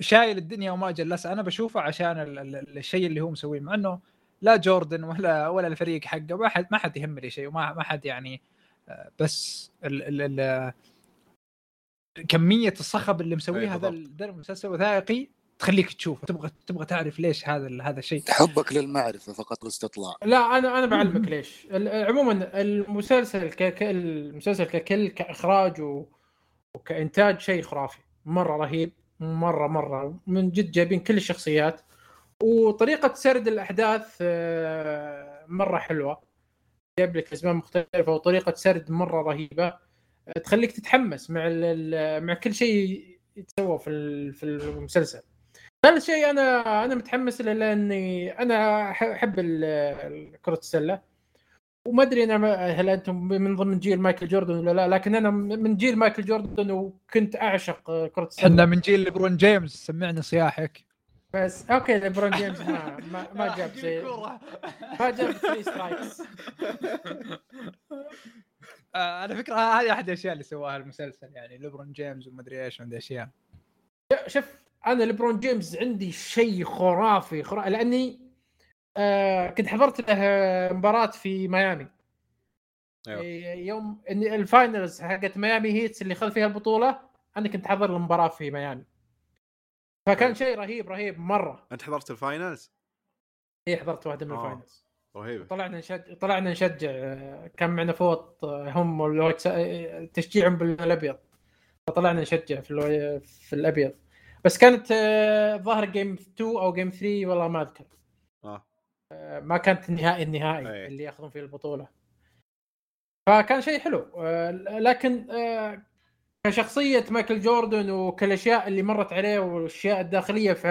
شايل الدنيا وما جلس. أنا بشوفه عشان ال- ال- الشيء اللي هو مسويه مع إنه لا جوردن ولا ولا الفريق حقه ما حد ما حد يهم لي شيء وما ما حد يعني آه، بس ال ال ال كمية الصخب اللي مسويها ذا المسلسل وثائقي تخليك تشوف تبغى تبغى تعرف ليش هذا ال- هذا الشيء. حبك للمعرفة فقط واستطلاع لا أنا أنا بعلمك ليش. عموما المسلسل ك... ك- المسلسل ككل كإخراج و... وكإنتاج شيء خرافي مرة رهيب. مرة مرة. من جد جايبين كل الشخصيات. وطريقة سرد الأحداث آه، مرة حلوة. جايب لك ازمان مختلفة وطريقة سرد مرة رهيبة. آه، تخليك تتحمس مع مع كل شيء يتسوى في في المسلسل. ثالث شيء أنا أنا متحمس له لاني أنا أحب كرة السلة. وما أدري أنا ما- هل أنتم من ضمن جيل مايكل جوردن ولا لا لكن أنا من جيل مايكل جوردن وكنت أعشق كرة السلة. إحنا من جيل ليبرون جيمس. سمعنا صياحك. بس أوكي ليبرون جيمس ما ما, ما جاب زي ما جاب 3 streaks (laughs) آه على فكرة هذه أحد الأشياء اللي سواها المسلسل يعني ليبرون جيمس ومدري إيش ومدري اشياء شوف أنا ليبرون جيمس عندي شيء خرافي خرافي لأني آه كنت حضرت له مباراة في ميامي أيوة. يوم ال finals حقت ميامي هيتس اللي خذ فيها البطولة أنا كنت حضر المباراة في ميامي فكان أيوة. شيء رهيب رهيب مرة أنت حضرت ال finals؟ إي حضرت واحدة من آه. ال finals رهيبة طلعنا نشجع طلعنا نشجع آه، كان معنا فوط آه، هم آه، تشجيعهم بالأبيض فطلعنا نشجع في ال whi- في الأبيض بس كانت آه، ظاهر game 2 أو game 3 والله ما أذكر آه آه، ما كانت النهائي النهائي أي. اللي ياخذون فيه البطولة. فكان شيء حلو. آه، لكن آه، كشخصية مايكل جوردن وكالاشياء اللي مرت عليه والأشياء الداخلية في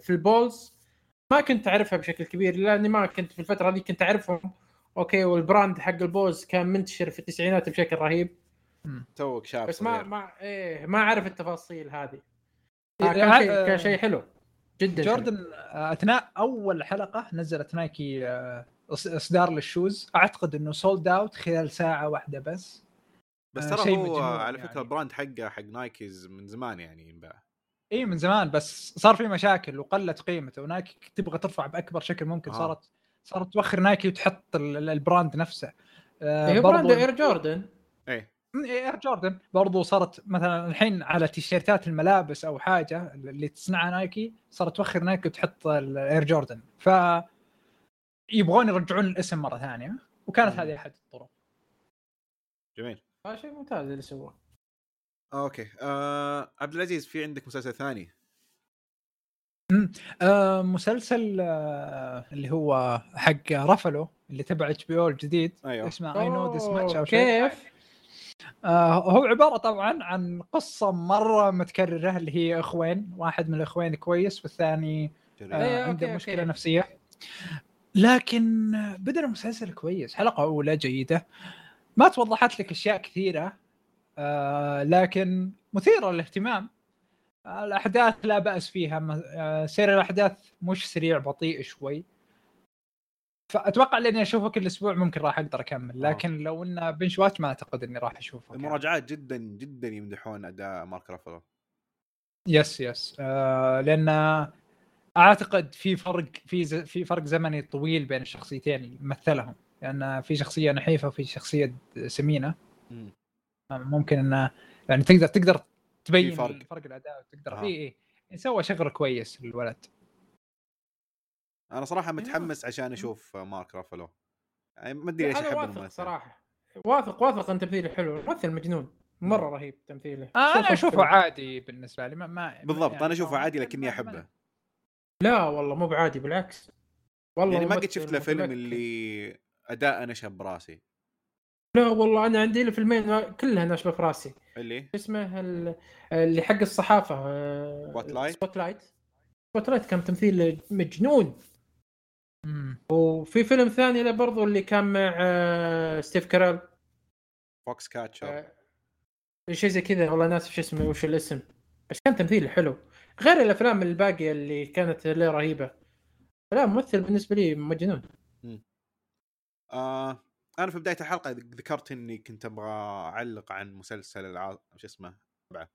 في البولز ما كنت أعرفها بشكل كبير لأني ما كنت في الفترة هذه كنت أعرفهم. أوكي وال brand حق البولز كان منتشر في التسعينات بشكل رهيب. توك شاب بس ما. ما إيه ما أعرف التفاصيل هذه. إيه، كان شيء آه، كان شيء حلو. جدا. جوردن آه، أثناء أول حلقة نزلت نايكي آه، إصدار لل shoes. أعتقد إنه sold out خلال ساعة واحدة بس. بس آه، ترى هو على فكرة يعني. ال brand حقه حق نايكيز من زمان يعني ينباع اي من زمان بس صار في مشاكل وقلت قيمته. ونايكي تبغى ترفع بأكبر شكل ممكن. آه. صارت صارت توخر نايكي وتحط ال- ال- ال brand نفسه. آه، هي برضو- brand اير جوردن إير جوردن. برضو صارت مثلا الحين على تيشيرتات الملابس أو حاجة اللي تصنعها نايكي صارت توخر نايكي وتحط الاير جوردن. ف يبغون يرجعون الاسم مرة ثانية وكانت. هذه أحد الطرق. جميل. هذا شيء ممتاز اللي سووه. أوكي. آه عبد العزيز في عندك مسلسل ثاني؟ آه مسلسل آه اللي هو حق رافلو اللي تبع HBO الجديد. أيوه. اسمه I Know This Much أو شيء. كيف؟ آه هو عبارة طبعا عن قصة مرة متكررة اللي هي إخوين واحد من الإخوين كويس والثاني. آه عنده أوكي، مشكلة أوكي. نفسية لكن بدا المسلسل كويس حلقة أولى جيدة ما توضحت لك أشياء كثيرة آه لكن مثيرة للاهتمام الأحداث لا بأس فيها آه سير الأحداث مش سريع بطيء شوي فأتوقع إني أشوفه كل أسبوع ممكن راح أقدر أكمل آه. لكن لو انه binge watch ما أعتقد إني راح أشوفه. المراجعات جدا جدا يمدحون أداء مارك رافلو yes yes آه لأن أعتقد في فرق في ز... في فرق زمني طويل بين الشخصيتين اللي مثلهم لأن في شخصية نحيفة وفي شخصية سمينة مم. ممكن انه يعني تقدر تقدر تبين فرق. فرق الأداء وتقدر آه. اي اي سوى شغل كويس للولد أنا صراحة أيوه. متحمس عشان أشوف مارك رافلو. يعني ما أدري ليش احب واثق الممثل. صراحة. واثق واثق إن تمثيله حلو. ممثل مجنون. مرة رهيب تمثيله. آه أنا شوفه أشوفه. عادي بالنسبة لي. ما, ما بالضبط يعني أنا أشوفه عادي لكني احبه لا والله مو بعادي بالعكس. والله يعني ما قد شفت له فيلم. اللي أداء نشب براسي. لا والله أنا عندي له فيلمين كلها ناشبه في راسي. اللي؟ اسمه؟ ال- اللي حق الصحافة Spotlight؟ Spotlight Spotlight كان تمثيل مجنون. مم. وفي فيلم ثاني له برضو اللي كان مع آه، ستيف كارل Foxcatcher. آه، شيء زي كذا والله ناسي شو اسمه وش الاسم. بس كان تمثيله حلو. غير الأفلام الباقية اللي كانت له رهيبة. لا ممثل بالنسبة لي مجنون. آه أنا في بداية الحلقة ذكرت إني كنت أبغى أعلق عن مسلسل الع... شو اسمه تبعه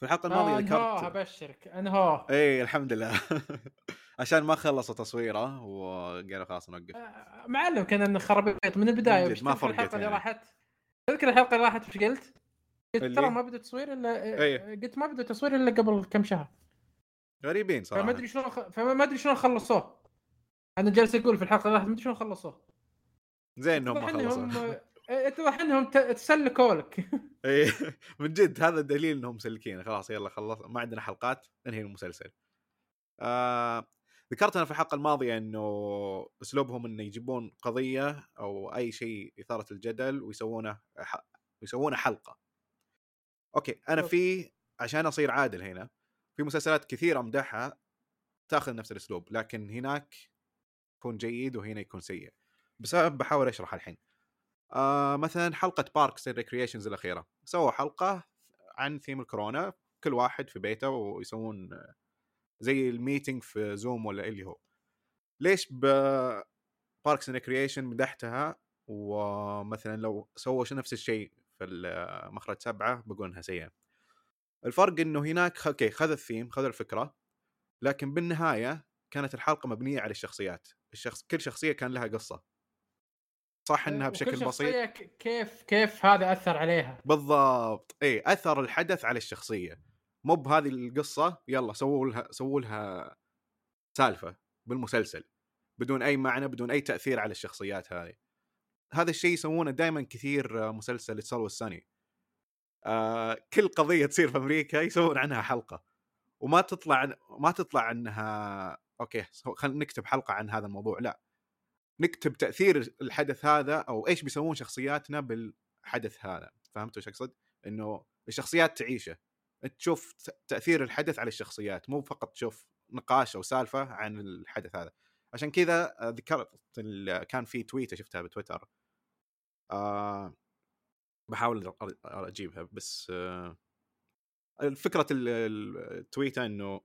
في الحلقة الماضية آه ذكرت. أبشرك. انهاه إي الحمد لله. (laughs) عشان ما خلصوا تصويره وقالوا خلاص نوقف. آه، معلم كان انه خرابيط من البداية. ما فرقت الحلقة اللي يعني. راحت؟ تذكر الحلقة اللي راحت؟ وش قلت؟ قلت؟ ترى ما بدأ تصوير إلا إيه. قلت ما بدأ تصوير إلا قبل كم شهر. غريبين صراحة. فما أدري شلون خ... فما أدري شلون خلصوه. أنا جالس أقول في الحلقة اللي راحت ما أدري شلون خلصوه. زين إنهم ما إيه، (laughs) اتضح انهم تسلكوا لك من جد هذا دليل إنهم مسلكين. خلاص يلا خلص. ما عندنا حلقات ننهي المسلسل. آه ذكرت أنا في الحلقة الماضية إنه أسلوبهم إنه يجيبون قضية أو أي شيء إثارة الجدل ويسوونه. ويسوونه حلقة. أوكي أنا في عشان أصير عادل هنا في مسلسلات كثيرة أمدحها تأخذ نفس الأسلوب لكن هناك يكون جيد وهنا يكون سيء. بسبب بحاول أشرح الحين. آه مثلا حلقة Parks Recreations الأخيرة. سووا حلقة عن ثيم الكورونا كل واحد في بيته ويسوون زي ال meeting في زوم ولا اللي هو. ليش Parks Recreation مدحتها؟ ومثلا لو سووا نفس الشيء في مخرج سبعة بقول انها سيئة. الفرق إنه هناك أوكي خذ الثيم خذ الفكرة لكن بالنهاية كانت الحلقة مبنية على الشخصيات. الشخص كل شخصية كان لها قصة. صح إنها وكل بشكل بسيط. كيف كيف هذا أثر عليها. بالضبط. اي أثر الحدث على الشخصية. مو بهذه القصة يلا سووا لها سووا لها سالفة بالمسلسل بدون أي معنى بدون أي تأثير على الشخصيات هذه. هذا الشيء يسوونه دائما كثير آه، مسلسل اتصال والسني آه كل قضية تصير في أمريكا يسوون عنها حلقة. وما تطلع ما تطلع أنها أوكي خلينا نكتب حلقة عن هذا الموضوع. لا. نكتب تأثير الحدث هذا أو إيش بيسوون شخصياتنا بالحدث هذا. فهمت إيش أقصد؟ إنه الشخصيات تعيشه. انت تشوف تأثير الحدث على الشخصيات مو فقط تشوف نقاش أو سالفة عن الحدث هذا. عشان كذا ذكرت كان في تويتة شفتها بتويتر. آه بحاول أجيبها بس آه فكره ال- ال- التويتة إنه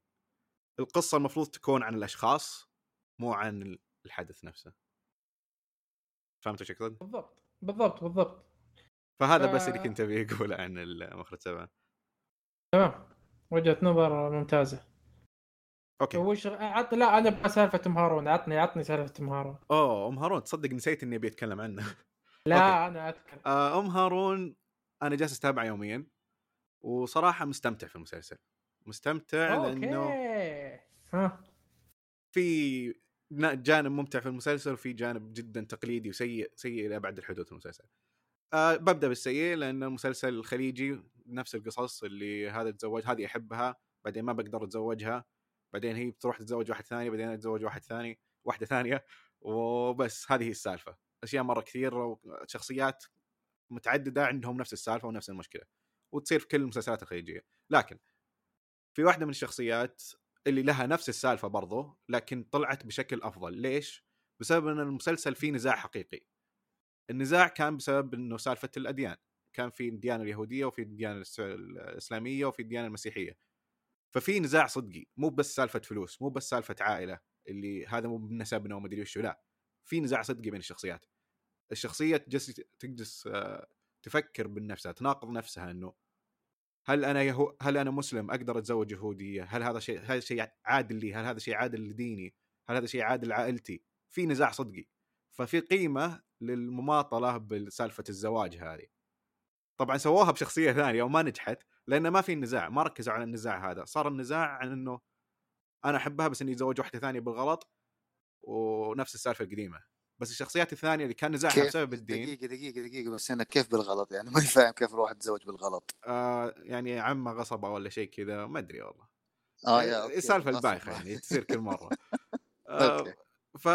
القصة المفروض تكون عن الأشخاص مو عن الحدث نفسه. فهمت إيش أقصد؟ بالضبط بالضبط بالضبط. فهذا بس اللي. كنت أبي اقوله عن المخرج سبعه تمام. وجهة نظر ممتازة. أوكي. وش عط لا أنا أبغى سالفة ام هارون عطني عطني سالفة ام هارون أوه أم هارون تصدق نسيت إني أبي أتكلم عنه. (laughs) لا أنا أذكر. آه، أم هارون أنا جالس اتابعه يوميا وصراحة مستمتع في المسلسل. مستمتع لأنه أوكي ها. في جانب ممتع في المسلسل وفي جانب جدا تقليدي وسيء سيء إلى أبعد الحدود في المسلسل. أه ببدأ بالسيء لأن المسلسل الخليجي نفس القصص اللي هذا تزوج هذه أحبها بعدين ما بقدر أتزوجها بعدين هي بتروح تتزوج واحد ثاني بعدين أتزوج واحد ثاني واحدة ثانية وبس هذه هي السالفة أشياء مرة كثير شخصيات متعددة عندهم نفس السالفة ونفس المشكلة وتصير في كل المسلسلات الخليجية لكن في واحدة من الشخصيات اللي لها نفس السالفة برضو لكن طلعت بشكل أفضل. ليش؟ بسبب إن المسلسل فيه نزاع حقيقي. النزاع كان بسبب إنه سالفة الأديان. كان في الديانة اليهودية وفي الديانة الإسلامية وفي الديانة المسيحية. ففي نزاع صدقي. مو بس سالفة فلوس مو بس سالفة عائلة اللي هذا مو بنسبنا وما أدري وشو لا. في نزاع صدقي بين الشخصيات. الشخصية تجلس تجلس آه، تفكر بنفسها تناقض نفسها إنه هل أنا يهو... هل أنا مسلم أقدر أتزوج يهودية؟ هل هذا شيء هذا شيء عادل لي؟ هل هذا شيء عادل لديني؟ هل هذا شيء عادل لعائلتي؟ في نزاع صدقي ففي قيمة للمماطلة بسالفة الزواج هذه. طبعا سووها بشخصية ثانية وما نجحت لأن ما في نزاع، ما ركزوا على النزاع هذا، صار النزاع عن إنه أنا أحبها بس إني أتزوج واحدة ثانية بالغلط ونفس السالفة القديمة. بس الشخصيات الثانية اللي كان نزاعها بسبب الدين دقيقة دقيقة دقيقة بس أنا كيف بالغلط يعني ماني فاهم كيف الواحد يتزوج بالغلط آه يعني عمه غصبه ولا شيء كذا ما أدري والله. آه يا أوكي. السالفة. البايخة يعني تصير كل مرة (laughs) آه،. ف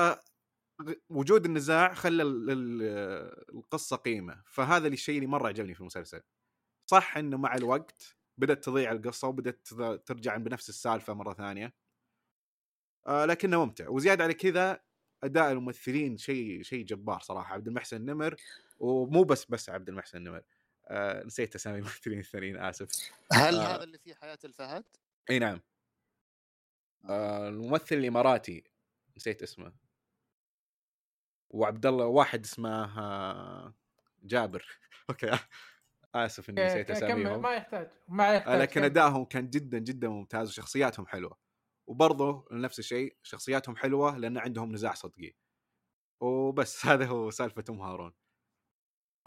وجود النزاع خلى ال- ال- القصة قيمة فهذا الشيء اللي مرة عجبني في المسلسل صح إنه مع الوقت بدأت تضيع القصة وبدأت ترجع بنفس السالفة مرة ثانية آه لكنه ممتع وزيادة على كذا أداء الممثلين شيء شيء جبار صراحة عبد المحسن النمر ومو بس بس عبد المحسن النمر. آه نسيت أسامي (laughs) الممثلين الثانيين آسف. هل آه. هذا اللي فيه حياة الفهد؟ إي نعم. آه. الممثل الإماراتي نسيت اسمه. وعبد الله واحد اسمه آه، جابر. (laughs) أوكي آسف إني نسيت ك- كمل أساميهم. ما يحتاج ما آه، يحتاج لكن كمل. ادائهم كان جدا جدا ممتاز وشخصياتهم حلوة. وبرضه نفس الشيء شخصياتهم حلوة لأن عندهم نزاع صدقي. وبس (laughs) هذا هو سالفة أم هارون.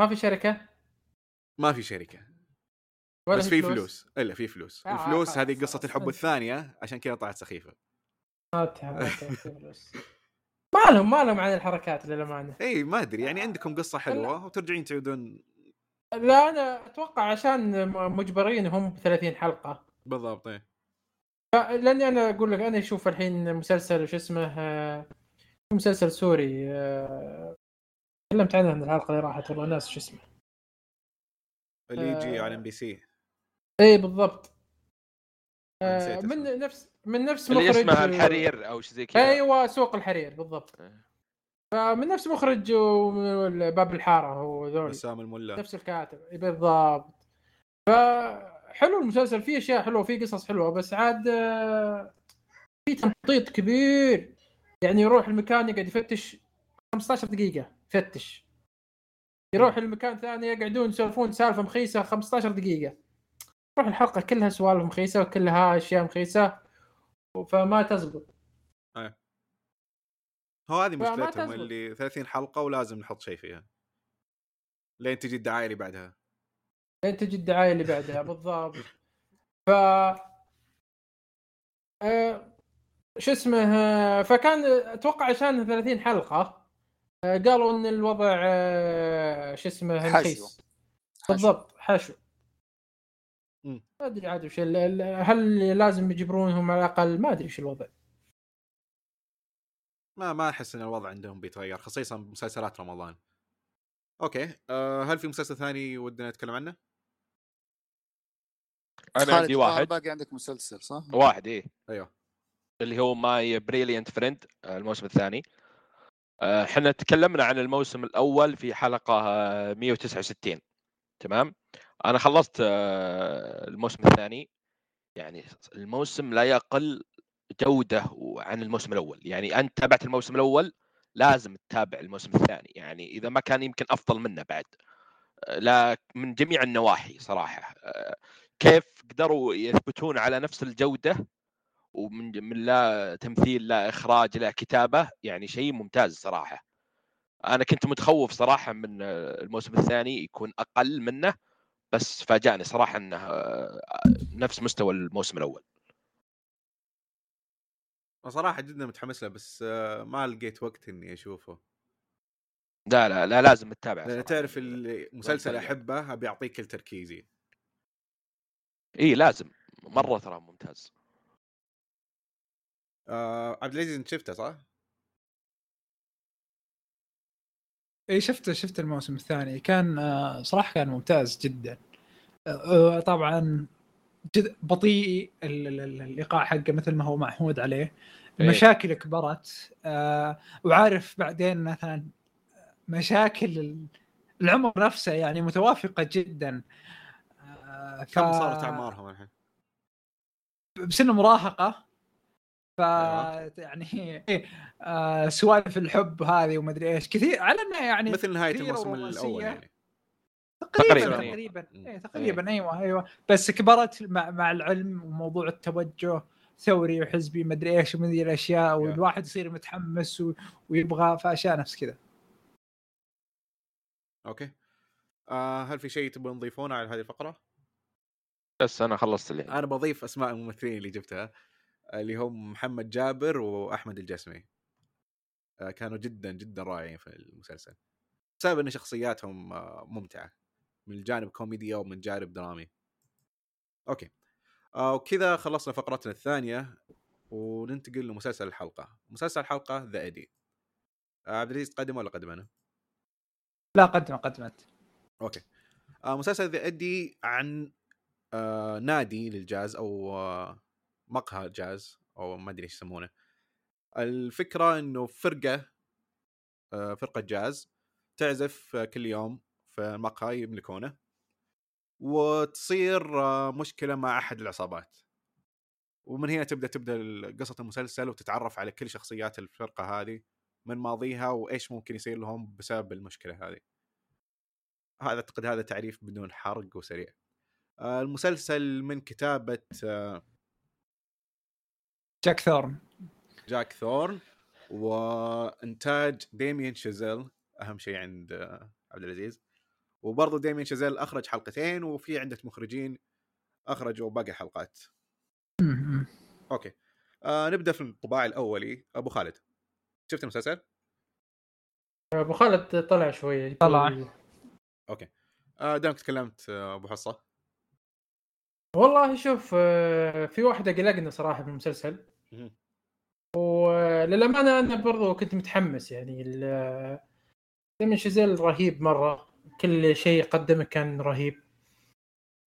ما في شركة؟ ما في شركة. ولا بس في فلوس؟ إلا في فلوس. آه، الفلوس خلاص، هذه قصة. الحب الثانية عشان كذا طلعت سخيفة. ما تهم- ما (laughs) فلوس. لهم ما لهم عن الحركات للأمانة. إي ما أدري. يعني عندكم قصة حلوة وترجعين تعودون. لا أنا أتوقع عشان مجبرين هم ب 30 حلقة. بالضبط إيه. لأني أنا أقول لك أنا أشوف الحين مسلسل وش اسمه آه، مسلسل سوري آه، تكلمت عنه من الحلقة اللي راحت والله ناسي شو اسمه اللي يجي آه. على إم بي سي اي بالضبط آه، من اسمه. نفس من نفس اللي مخرج اسمها الحرير أو شيء زي كذا أيوه سوق الحرير بالضبط إيه. فمن نفس مخرج باب الحارة هو ذول بسام الملا نفس الكاتب إي بالضبط فحلو المسلسل فيه أشياء حلوة فيه قصص حلوة بس عاد آه، في تمطيط كبير. يعني يروح المكان يقعد يفتش 15 دقيقة يفتش. يروح المكان ثاني يقعدون يسولفون سالفة مخيسة 15 دقيقة. تروح الحلقة كلها سوالف مخيسة وكلها أشياء مخيسة فما تزبط. هو هذه مشكلتهم. اللي 30 حلقة ولازم نحط شيء فيها. لين تجي الدعاية اللي بعدها. لين تجي الدعاية اللي بعدها بالضبط. ف آه، شو اسمه فكان أتوقع عشان 30 حلقة آه، قالوا إن الوضع آه، شو اسمه. رخيص بالضبط حشو. ما أدري عاد وش هل لازم يجبرونهم على الأقل؟ ما أدري وش الوضع. ما ما أحس إن الوضع عندهم بيتغير خصيصا بمسلسلات رمضان. أوكي أه هل في مسلسل ثاني ودنا نتكلم عنه؟ أنا عندي واحد. باقي عندك مسلسل صح؟ واحد إيه. أيوه. اللي هو My Brilliant Friend الموسم الثاني. آه، إحنا تكلمنا عن الموسم الأول في حلقة آه، 169 تمام؟ أنا خلصت آه، الموسم الثاني. يعني الموسم لا يقل جودة عن الموسم الأول. يعني أنت تابعت الموسم الأول لازم تتابع الموسم الثاني. يعني إذا ما كان يمكن أفضل منه بعد. آه، لا من جميع النواحي صراحة. آه، كيف قدروا يثبتون على نفس الجودة ومن من لا تمثيل لا إخراج لا كتابة يعني شيء ممتاز صراحة أنا كنت متخوف صراحة من الموسم الثاني يكون أقل منه بس فاجأني صراحة إنه آه، نفس مستوى الموسم الأول صراحة جدا متحمس له بس آه، ما لقيت وقت إني أشوفه لا لا لا لازم تتابع لأن صراحة. تعرف المسلسل. أحبه أبي أعطيه كل تركيزي إي لازم. مرة ترى ممتاز. آه عبد العزيز أنت شفته صح؟ إي شفت شفت الموسم الثاني. كان آه، صراحة كان ممتاز جدا. آه، آه، طبعا جد بطيء ال- ال- ال- الإيقاع حقه مثل ما هو معهود عليه. المشاكل كبرت. وعارف بعدين مثلا مشاكل ال- العمر نفسه يعني متوافقة جدا. ف- كم صارت أعمارهم الحين؟ بسن مراهقة ف أيوة. يعني إيه، آه، سوالف الحب هذه ومدري إيش كثير على إنه يعني مثل نهاية الموسم. الأول يعني تقريبا تقريباً، إيه. تقريبا مم. إيه تقريبا أيوه أيوه بس كبرت مع, مع العلم وموضوع التوجه ثوري وحزبي مدري إيش ومن ذي الأشياء والواحد يصير متحمس و... ويبغى في اشياء نفس كذا أوكي آه هل في شيء تبغون تضيفونه على هذه الفقرة؟ بس أنا خلصت اللي. أنا بضيف أسماء الممثلين اللي جبتها اللي هم محمد جابر وأحمد الجسمي. آه كانوا جدا جدا رائعين في المسلسل. بسبب إن شخصياتهم آه ممتعة. من الجانب كوميديا ومن جانب درامي. أوكي. آه وكذا خلصنا فقرتنا الثانية وننتقل لمسلسل الحلقة. مسلسل الحلقة The Eddy عبد العزيز تقدم ولا اقدم أنا؟ لا قدم قدمت. أوكي. مسلسل The Eddy عن آه نادي للجاز أو آه مقهى جاز أو ما أدري إيش يسمونه. الفكرة إنه فرقة آه فرقة جاز تعزف كل يوم في مقهى يملكونه وتصير مشكلة مع أحد العصابات. ومن هنا تبدأ تبدأ قصه المسلسل وتتعرف على كل شخصيات الفرقة هذه من ماضيها وإيش ممكن يصير لهم بسبب المشكلة هذه. هذا أعتقد هذا تعريف بدون حرق وسريع. المسلسل من كتابة آه، جاك ثورن. جاك ثورن وإنتاج ديميان شازيل أهم شيء عند آه، عبد العزيز. وبرضه ديميان شازيل أخرج حلقتين وفي عندة مخرجين أخرجوا باقي الحلقات. أوكي. آه نبدأ في الانطباع الأولي. أبو خالد شفت المسلسل؟ أبو خالد طلع شوية طلع. أوكي. آه دامك تكلمت آه، أبو حصة. والله شوف آه، في واحدة قلقنا صراحة في المسلسل. مهم. وللأمانة أنا برضو كنت متحمس يعني ال- دايما شيزيل رهيب مرة. كل شيء قدمه كان رهيب.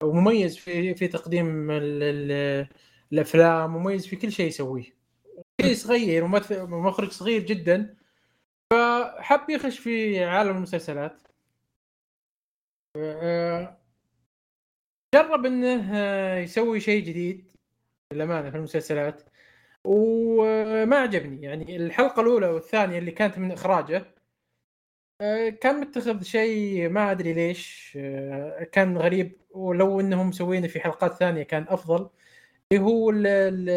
ومميز في في تقديم ال ال الأفلام مميز في كل شيء يسويه. شيء صغير ممثل مخرج صغير جدا. فحب يخش في عالم المسلسلات. آه، جرب إنه آه، يسوي شيء جديد للأمانة في المسلسلات. وما عجبني. يعني الحلقة الأولى والثانية اللي كانت من إخراجه آه، كان متخذ شيء ما أدري ليش آه، كان غريب. ولو إنهم مسوينه في حلقات ثانية كان أفضل. اللي هو ال ال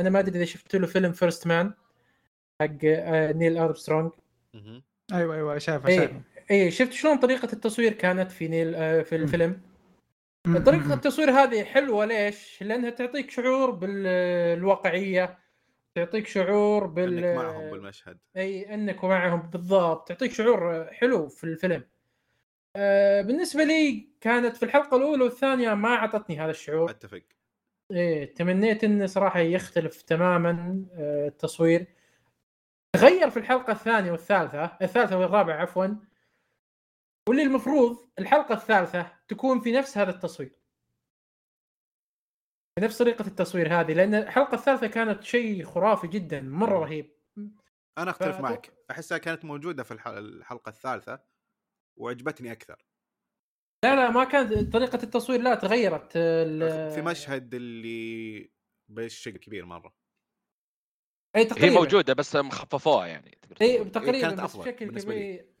أنا ما أدري إذا شفت له فيلم First Man حق نيل أرمسترونج. مهم. أيوه أيوه شايفه اي شايفه. اي شفت شلون طريقة التصوير كانت في نيل في. الفيلم؟ م- طريقة التصوير هذه حلوة ليش؟ لأنها تعطيك شعور بالواقعية تعطيك شعور بال إنك معهم بالمشهد. أي إنك معهم بالضبط. تعطيك شعور حلو في الفيلم. آه بالنسبة لي كانت في الحلقة الأولى والثانية ما أعطتني هذا الشعور. أتفق. إيه تمنيت انه صراحة يختلف تماما آه التصوير. تغير في الحلقة الثانية والثالثة الثالثة والرابعة عفوا واللي المفروض الحلقة الثالثة تكون في نفس هذا التصوير بنفس طريقة التصوير هذه لأن الحلقة الثالثة كانت شيء خرافي جدا مرة. رهيب أنا أختلف فأتو- معك أحسها كانت موجودة في الح- الحلقة الثالثة وعجبتني أكثر لا لا ما كانت طريقة التصوير لا تغيرت ال- في مشهد اللي بالشق كبير مرة أي هي تقريبا موجودة بس مخففوها يعني أي. تقريبا كانت بشكل. كبير.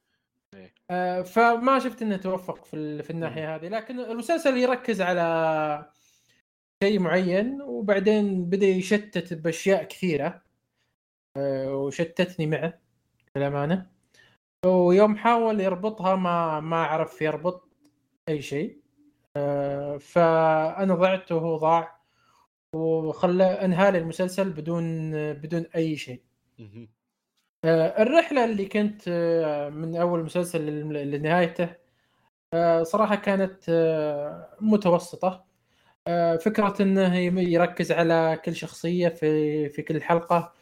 آه فما شفت إنه توفق في في الناحية هذه. لكن المسلسل يركز على شيء معين وبعدين بدأ يشتت بأشياء كثيرة. آه وشتتني معه للأمانة. ويوم حاول يربطها ما ما عرف يربط أي شيء. آه فأنا ضعت وهو ضاع وخلى أنهى المسلسل بدون بدون أي شيء. آه، الرحلة اللي كنت آه، من أول مسلسل لنهايته آه، صراحة كانت متوسطة. فكرة أنه يم- يركز على كل شخصية في في كل حلقة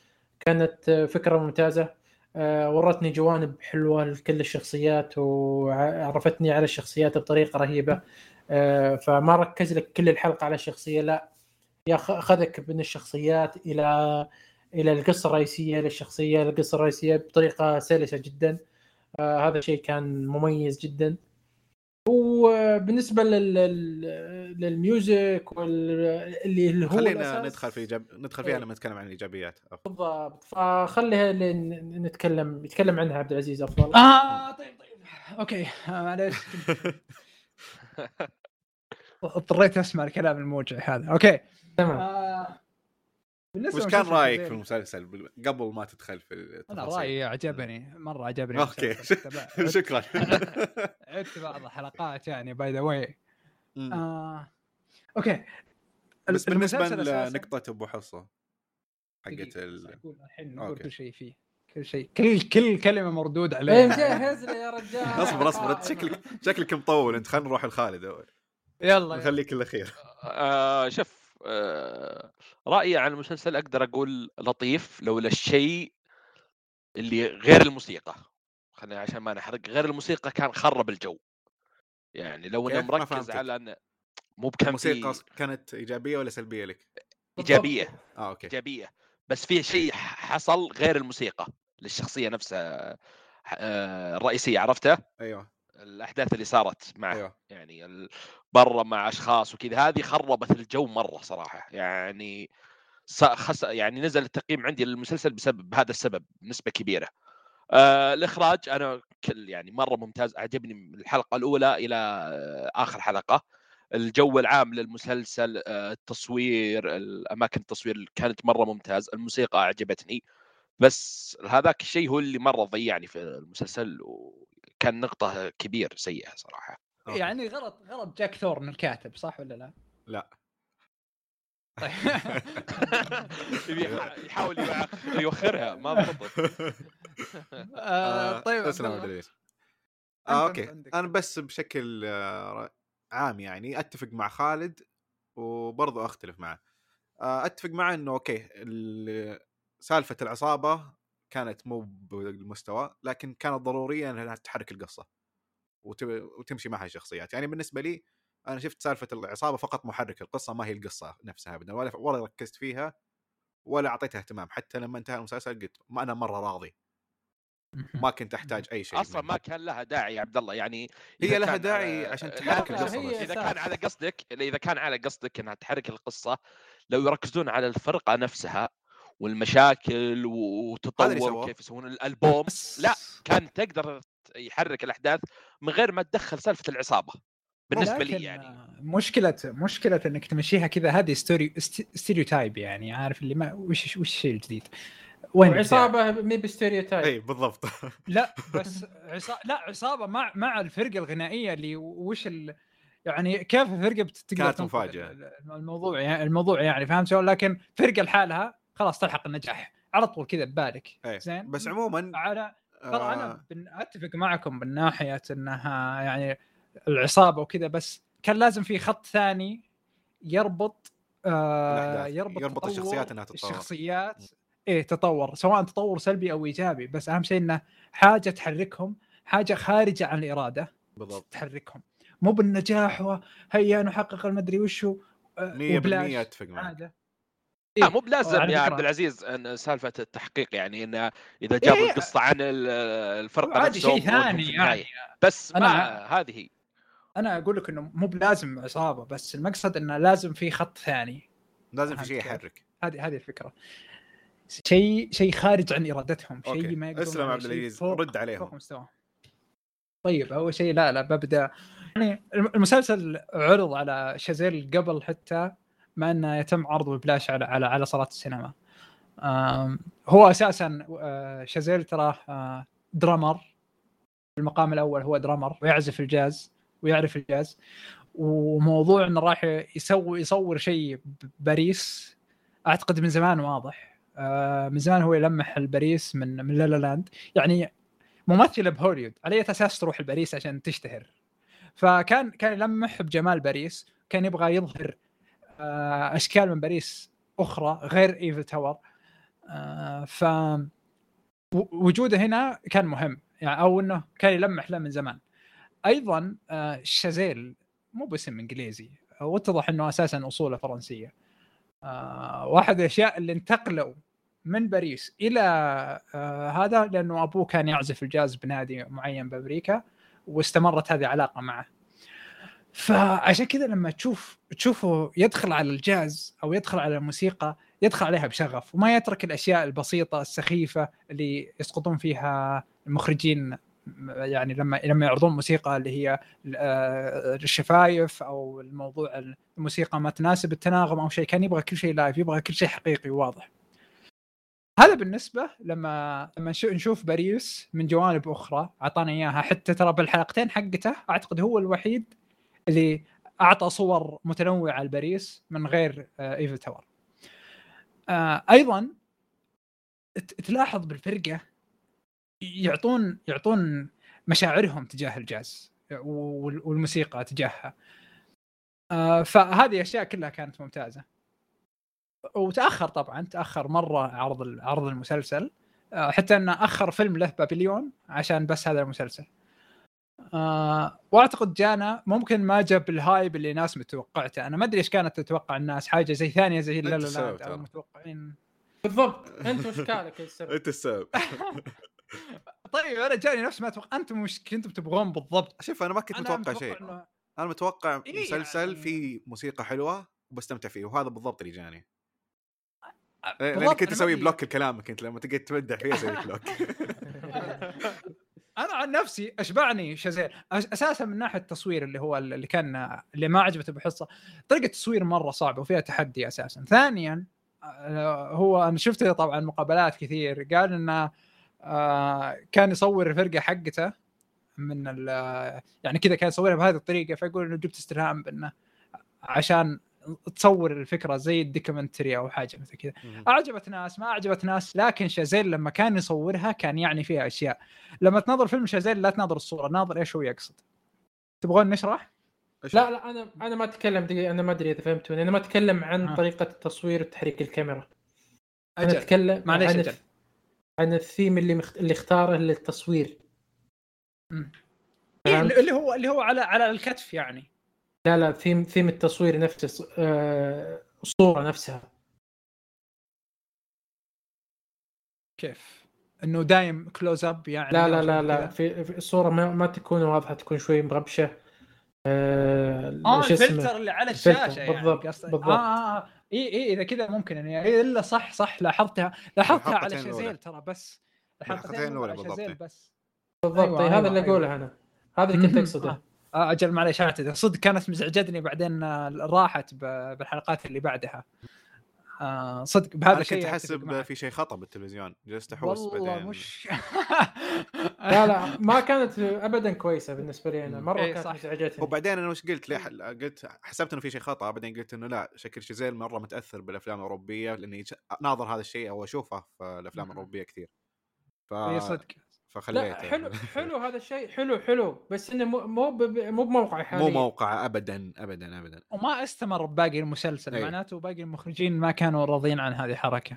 كانت فكرة ممتازة. آه، ورتني جوانب حلوة لكل الشخصيات وعرفتني على الشخصيات بطريقة رهيبة. آه، فما ركز لك كل الحلقة على الشخصية لا ياخ- أخذك من الشخصيات إلى إلى القصة الرئيسية للشخصيه القصة الرئيسية بطريقة سلسة جدا. آه هذا شيء كان مميز جدا. وبالنسبة لل... لل- للميوزك واللي اللي هو خلينا الأساس- ندخل في جب... ندخل فيها إيه. لما نتكلم عن الإيجابيات. بالضبط. فخليها نتكلم يتكلم عنها عبد العزيز أفضل. آه طيب طيب. أوكي. آه معليش. (laughs) اضطريت أسمع الكلام الموجع هذا. أوكي. تمام. آه وش كان رأيك في المسلسل قبل ما تدخل في أنا التفاصيل؟ رأيي عجبني مرة عجبني أوكي. (laughs) شكرا. (laughs) عدت بعض الحلقات يعني by the way أوكي. بس بالنسبة لنقطه أبو حصة حقت ال... الحين نقول. كل شيء فيه. كل شيء كل كل كلمة مردود إيه، عليها مجهز لي يا رجال. اصبر اصبر. انت (laughs) شكلك شكلك مطول. انت خلينا نروح لخالد اول يلا. نخليك الاخير آه شوف رأيي عن المسلسل أقدر أقول لطيف لولا الشيء اللي غير الموسيقى. خلينا عشان ما نحرق غير الموسيقى كان خرب الجو. يعني لو أنه مركز. على أنه مو بكان الموسيقى كانت إيجابية ولا سلبية لك؟ إيجابية آه أوكي. إيجابية. بس في شيء حصل غير الموسيقى للشخصية نفسها آه، الرئيسيه عرفته؟ أيوه. الأحداث اللي صارت معه أيوه. يعني برا مع أشخاص وكذا هذه خربت الجو مره صراحة يعني خس يعني نزل التقييم عندي للمسلسل بسبب هذا السبب نسبة كبيرة. آه الإخراج أنا كل يعني مره ممتاز أعجبني من الحلقة الأولى إلى آخر حلقة. الجو العام للمسلسل آه، التصوير الأماكن التصوير كانت مره ممتاز الموسيقى أعجبتني بس هذاك الشيء هو اللي مره ضيعني في المسلسل وكان نقطة كبير سيئة صراحة. أوكي. يعني غلط غلط جاك ثورن الكاتب صح ولا لا؟ لا. طيب. (laughs) يحاول يوخرها ما ضبط (laughs) آه، طيب تسلم أنت- آه، أوكي. أنا بس بشكل آه، عام يعني أتفق مع خالد وبرضه أختلف معه. آه، أتفق معه إنه أوكي ال- سالفة العصابة كانت مو بالمستوى لكن كانت ضرورية إنها تحرك القصة وت- وتمشي معها الشخصيات يعني بالنسبة لي أنا شفت سالفة العصابة فقط محرك القصة ما هي القصة نفسها ابدا ولا ولا ركزت فيها ولا أعطيتها اهتمام حتى لما انتهى المسلسل قلت ما أنا مرة راضي ما كنت أحتاج أي شيء أصلا. ما كان لها داعي يا عبد الله يعني هي لها داعي عشان تحرك لا، القصة هي بس. إذا. كان على قصدك إذا كان على قصدك إنها تحرك القصة لو يركزون على الفرقة نفسها والمشاكل وتطور. وكيف يسوون الألبوم بس- لا كان تقدر يحرك الأحداث من غير ما تدخل سالفة العصابة بالنسبة لي يعني مشكلة مشكلة إنك تمشيها كذا هذه ستوري ستيريو تايب يعني عارف اللي ما وش وش الشيء الجديد؟ وين؟ عصابة مي بستيريوتايب إي بالضبط لا (laughs) بس عصا... لا عصابة مع مع الفرقة الغنائية اللي وش ال... يعني كيف الفرقة بتقدر كانت. ال- الموضوع يعني الموضوع يعني فهمت شلون لكن فرقة لحالها خلاص تلحق النجاح. على طول كذا ببالك. إيه. زين؟ بس عموما على ترى آه، أنا بن- أتفق معكم من ناحية إنها يعني العصابة وكذا بس كان لازم في خط ثاني يربط آه. يربط, يربط الشخصيات إنها تتطور. الشخصيات. إيه تطور سواء تطور سلبي أو إيجابي بس أهم شيء إنه حاجة تحركهم حاجة خارجة عن الإرادة بالضبط. تحركهم. مو بالنجاح وهيا نحقق المدري وشو آه، 100% وبلاش. أتفق معك. عادة. لا مو بلازم يا عبد العزيز إن سالفة التحقيق يعني انه إذا إيه، جابوا إيه. القصة عن ال- الفرقة نفسهم شيء ثاني يعني. بس أنا- ما هذه هي أنا أقول لك إنه مو بلازم عصابة بس المقصد إنه لازم في خط ثاني لازم في شيء؟ يحرك هذه هذه الفكرة شيء شيء خارج عن إرادتهم. شيء ما يقدرون اسلم عبد العزيز، رد عليهم. فوق طيب أول شيء لا لا ببدأ يعني الم- المسلسل عرض على شازيل قبل حتى ما أنه يتم عرضه ببلاش على على على صالات السينما. هو أساسا آه، شازيل تراه drummer. المقام الأول هو drummer ويعزف الجاز ويعرف الجاز. وموضوع إنه راح يسوي يصور شيء بباريس أعتقد من زمان واضح. آه، من زمان هو يلمح الباريس من من La La Land. يعني ممثلة بهوليوود على أي أساس تروح لباريس عشان تشتهر؟ فكان كان يلمح بجمال باريس كان يبغى يظهر أشكال من باريس أخرى غير إيفل تاور. آه، ف وجوده هنا كان مهم يعني أو إنه كان يلمح له من زمان. أيضا آه، شازيل مو باسم إنجليزي واتضح إنه أساسا أصوله فرنسية. آه، واحد الأشياء اللي انتقلوا من باريس إلى آه، هذا لأنه أبوه كان يعزف الجاز بنادي معين بأمريكا واستمرت هذه العلاقه معه. فعشان كذا لما تشوف تشوفه يدخل على الجاز أو يدخل على الموسيقى يدخل عليها بشغف وما يترك الأشياء البسيطة السخيفة اللي يسقطون فيها المخرجين يعني لما لما يعرضون موسيقى اللي هي آه، الشفايف أو الموضوع الموسيقى ما تناسب التناغم أو شيء كان يبغى كل شيء live يبغى كل شيء حقيقي وواضح. هذا بالنسبة لما لما نشو- نشوف باريس من جوانب أخرى أعطانا إياها حتى ترى بالحلقتين حقته أعتقد هو الوحيد اللي أعطى صور متنوعة لباريس من غير آه، إيفل تاور. آه، أيضا تلاحظ بالفرقة يعطون يعطون مشاعرهم تجاه الجاز وال- والموسيقى تجاهها. آه، فهذه أشياء كلها كانت ممتازة. وتأخر طبعا تأخر مرة عرض عرض المسلسل. آه، حتى إنه أخر فيلم له بابليون عشان بس هذا المسلسل. آه وأعتقد جانا ممكن ما جاب ال hype اللي الناس متوقعته. أنا ما أدري إيش كانت تتوقع الناس حاجة زي ثانية زي لا لا ترى. متوقعين. بالضبط. أنت اشكالك يا السبب؟ أنت السبب. (laughs) طيب أنا جاني نفس ما أتوقع أنتم وش كنتم تبغون بالضبط؟ شوف أنا ما كنت أنا متوقع شيء. إنه- أنا متوقع إيه مسلسل يعني- فيه موسيقى حلوة وبستمتع فيه وهذا بالضبط اللي جاني. لأني كنت أسوي. block لكلامك انت لما تقعد تمدح فيه أسوي block. (laughs) (laughs) أنا عن نفسي أشبعني شازيل. أس- أساسا من ناحية التصوير اللي هو اللي كان اللي ما عجبته بحصة طريقة التصوير مرة صعبة وفيها تحدي أساسا. ثانيا آه، هو أنا شفت طبعا مقابلات كثير. قال إنه آه، كان يصور الفرقة حقته من يعني كذا كان يصورها بهذه الطريقة فيقول إنه جبت استلهام بإنه عشان تصور الفكرة زي الدوكيومنتري أو حاجة مثل كذا. أعجبت ناس ما أعجبت ناس لكن شازيل لما كان يصورها كان يعني فيها أشياء. لما تناظر فيلم شازيل لا تناظر الصورة ناظر إيش هو يقصد. تبغون نشرح؟ إيش لا لا أنا أنا ما أتكلم دقيقة أنا ما أدري إذا فهمتوني. أنا ما أتكلم عن آه. طريقة التصوير وتحريك الكاميرا. أنا أجل. أتكلم معليش عن أجل. عن الثيم اللي مخت... اللي اختاره للتصوير. إيه،؟ اللي هو اللي هو على على الكتف يعني. لا لا ثيم ثيم التصوير نفسه آه... الصورة نفسها كيف إنه دايم close up يعني لا لا لا لا. في, في الصورة ما, ما تكون واضحة تكون شوي مغبشة آه... آه اسمه؟ الفلتر اللي على الشاشة يعني بالضبط،. بالضبط. آه آه إي إي إذا كذا ممكن يعني إيه إلا صح صح لاحظتها لاحظتها على. شازيل ترى بس الحلقتين الأولى على بالضبط. شازيل بس بالضبط أيوة، أيوة هذا أيوة، اللي أيوة. اقوله أنا هذا اللي كنت أقصده آه. آه، أجل معليش اعتذر صدق كانت مزعجتني بعدين آه، راحت ب- بالحلقات اللي بعدها. آه، صدق بهذا أنا الشيء كنت احسب. في شيء خطأ بالتلفزيون. جلست احوس والله بعدين. مش (laughs) لا لا ما كانت ابدا كويسة بالنسبة لي. أنا مرة إيه، كانت. مزعجتني. وبعدين أنا وش قلت؟ ليه. قلت حسبت إنه في شيء خطأ بعدين قلت إنه لا شكل شيزيل مرة متأثر بالأفلام الأوروبية لأني ناظر هذا الشيء أو أشوفه في الأفلام. الأوروبية كثير. ف... اي صدق. فخليته لا حلو (laughs) حلو هذا الشيء حلو حلو بس إنه مو مو ب- مو بموقع حاليا. مو موقع ابدا ابدا ابدا. وما استمر باقي المسلسل أي. معناته باقي المخرجين ما كانوا راضيين عن هذه الحركة.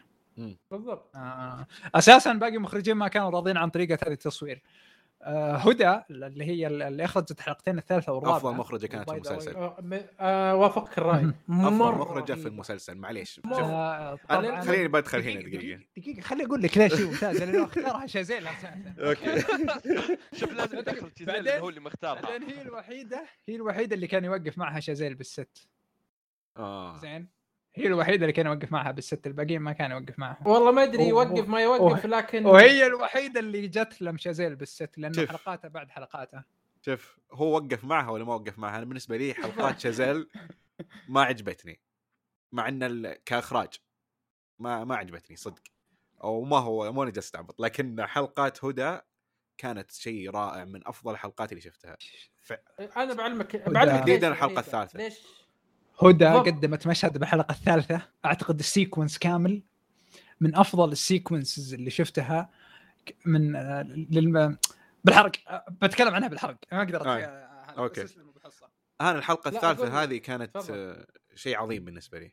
بالضبط. آه. أساسا باقي المخرجين ما كانوا راضيين عن طريقة هذه التصوير. هدى اللي هي اللي أخرجت الحلقتين الثالثة والرابعة. أفضل مخرجة كانت في المسلسل. آه، م- آه، وافقك الرأي. (laughs) أفضل مخرجة في. المسلسل معليش. آه خليني بدخل هنا دقيقة- دقيقه دقيقة خليني أقول لك ليش هي ممتازة لأنه اختارها شازيل أوكي. (laughs) شوف لازم تدخل لأنه هو اللي مختارها. بعدين هي الوحيدة هي الوحيدة اللي كان يوقف معها شازيل بالست. آه. زين؟ هي الوحيدة اللي كان يوقف معها بالست الباقيين ما كان يوقف معها. والله ما أدري يوقف ما يوقف لكن وهي الوحيدة اللي جت لم شازيل بالست لأنه شوف. حلقاتها بعد حلقاتها. شوف هو وقف معها ولا ما وقف معها؟ أنا بالنسبة لي حلقات (laughs) شازيل ما عجبتني. مع إن ال- كإخراج ما ما عجبتني صدق. أو ما هو مو أنا جالس استعبط لكن حلقات هدى كانت شيء رائع من أفضل الحلقات اللي شفتها. أنا بعلمك بعلمك ليش تحديداً الحلقة وحيدة. الثالثة. ليش هدى. قدمت مشهد بالحلقة الثالثة. أعتقد ال sequence كامل. من أفضل ال sequences اللي شفتها. من آه، للم... بالحرق. آه، بتكلم عنها بالحرق. ما أقدر آه. بحصة. أنا الحلقة الثالثة أقول- هذه كانت. آه، شيء عظيم بالنسبة لي.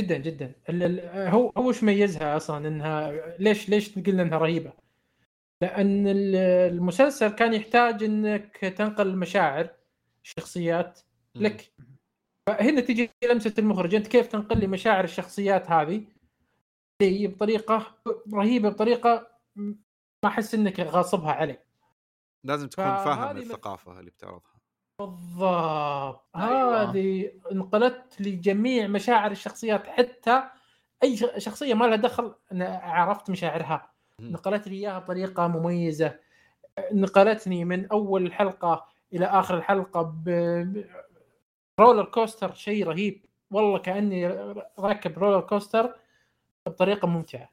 جدا جدا. هو هو إيش ميزها أصلا؟ إنها ليش ليش قلنا إنها رهيبة؟ لأن ال- المسلسل كان يحتاج إنك تنقل مشاعر الشخصيات لك. فهنا تجي لمسة المخرج. أنت كيف تنقل لي مشاعر الشخصيات هذه؟ لي بطريقة رهيبة بطريقة ما أحس إنك غاصبها علي. لازم تكون فاهم الثقافة اللي بتعرضها. بالضبط. أيوة. هذه انقلت لجميع مشاعر الشخصيات. حتى أي شخصية ما لها دخل أنا عرفت مشاعرها. نقلت لي إياها بطريقة مميزة. نقلتني من أول حلقة إلى آخر الحلقة ب... roller coaster شيء رهيب والله كأني راكب roller coaster بطريقة ممتعة.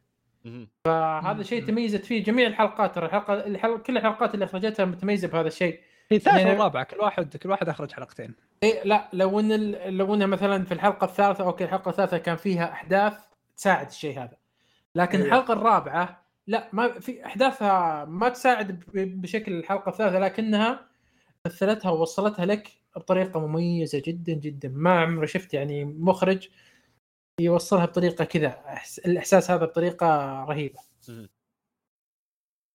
فهذا شيء. تميزت فيه جميع الحلقات ترى الحلقة الحلقة كل الحلقات اللي أخرجتها متميزة بهذا الشيء هي الثالثة يعني- والرابعة كل واحد كل واحد أخرج حلقتين إيه لا لو إن ال- لو إنها مثلا في الحلقة الثالثة أوكي الحلقة الثالثة كان فيها أحداث تساعد الشيء هذا لكن أيوة. الحلقة الرابعة لا ما في أحداثها ما تساعد ب- بشكل الحلقة الثالثة لكنها مثلتها ووصلتها لك بطريقة مميزة جدا جدا. ما عمري شفت يعني مخرج يوصلها بطريقة كذا. الإحساس هذا بطريقة رهيبة.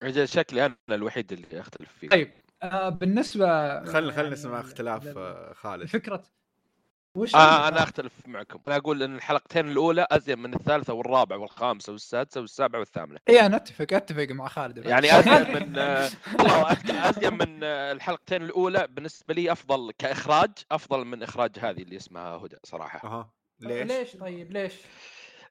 أجل شكلي أنا الوحيد اللي أختلف فيه طيب آه بالنسبة خل خل يعني نسمع اختلاف ل- آه، خالد. فكرة وش آه؟ أنا أختلف معكم أنا أقول إن الحلقتين الأولى أزين من الثالثة والرابعة والخامسة والسادسة والسابعة والثامنة اي أنا أتفق أتفق مع خالد يعني أزين (laughs) من آه، والله أزين من آه، الحلقتين الأولى بالنسبة لي أفضل كإخراج أفضل من إخراج هذه اللي اسمها هدى صراحة أها ليش؟ ليش طيب ليش؟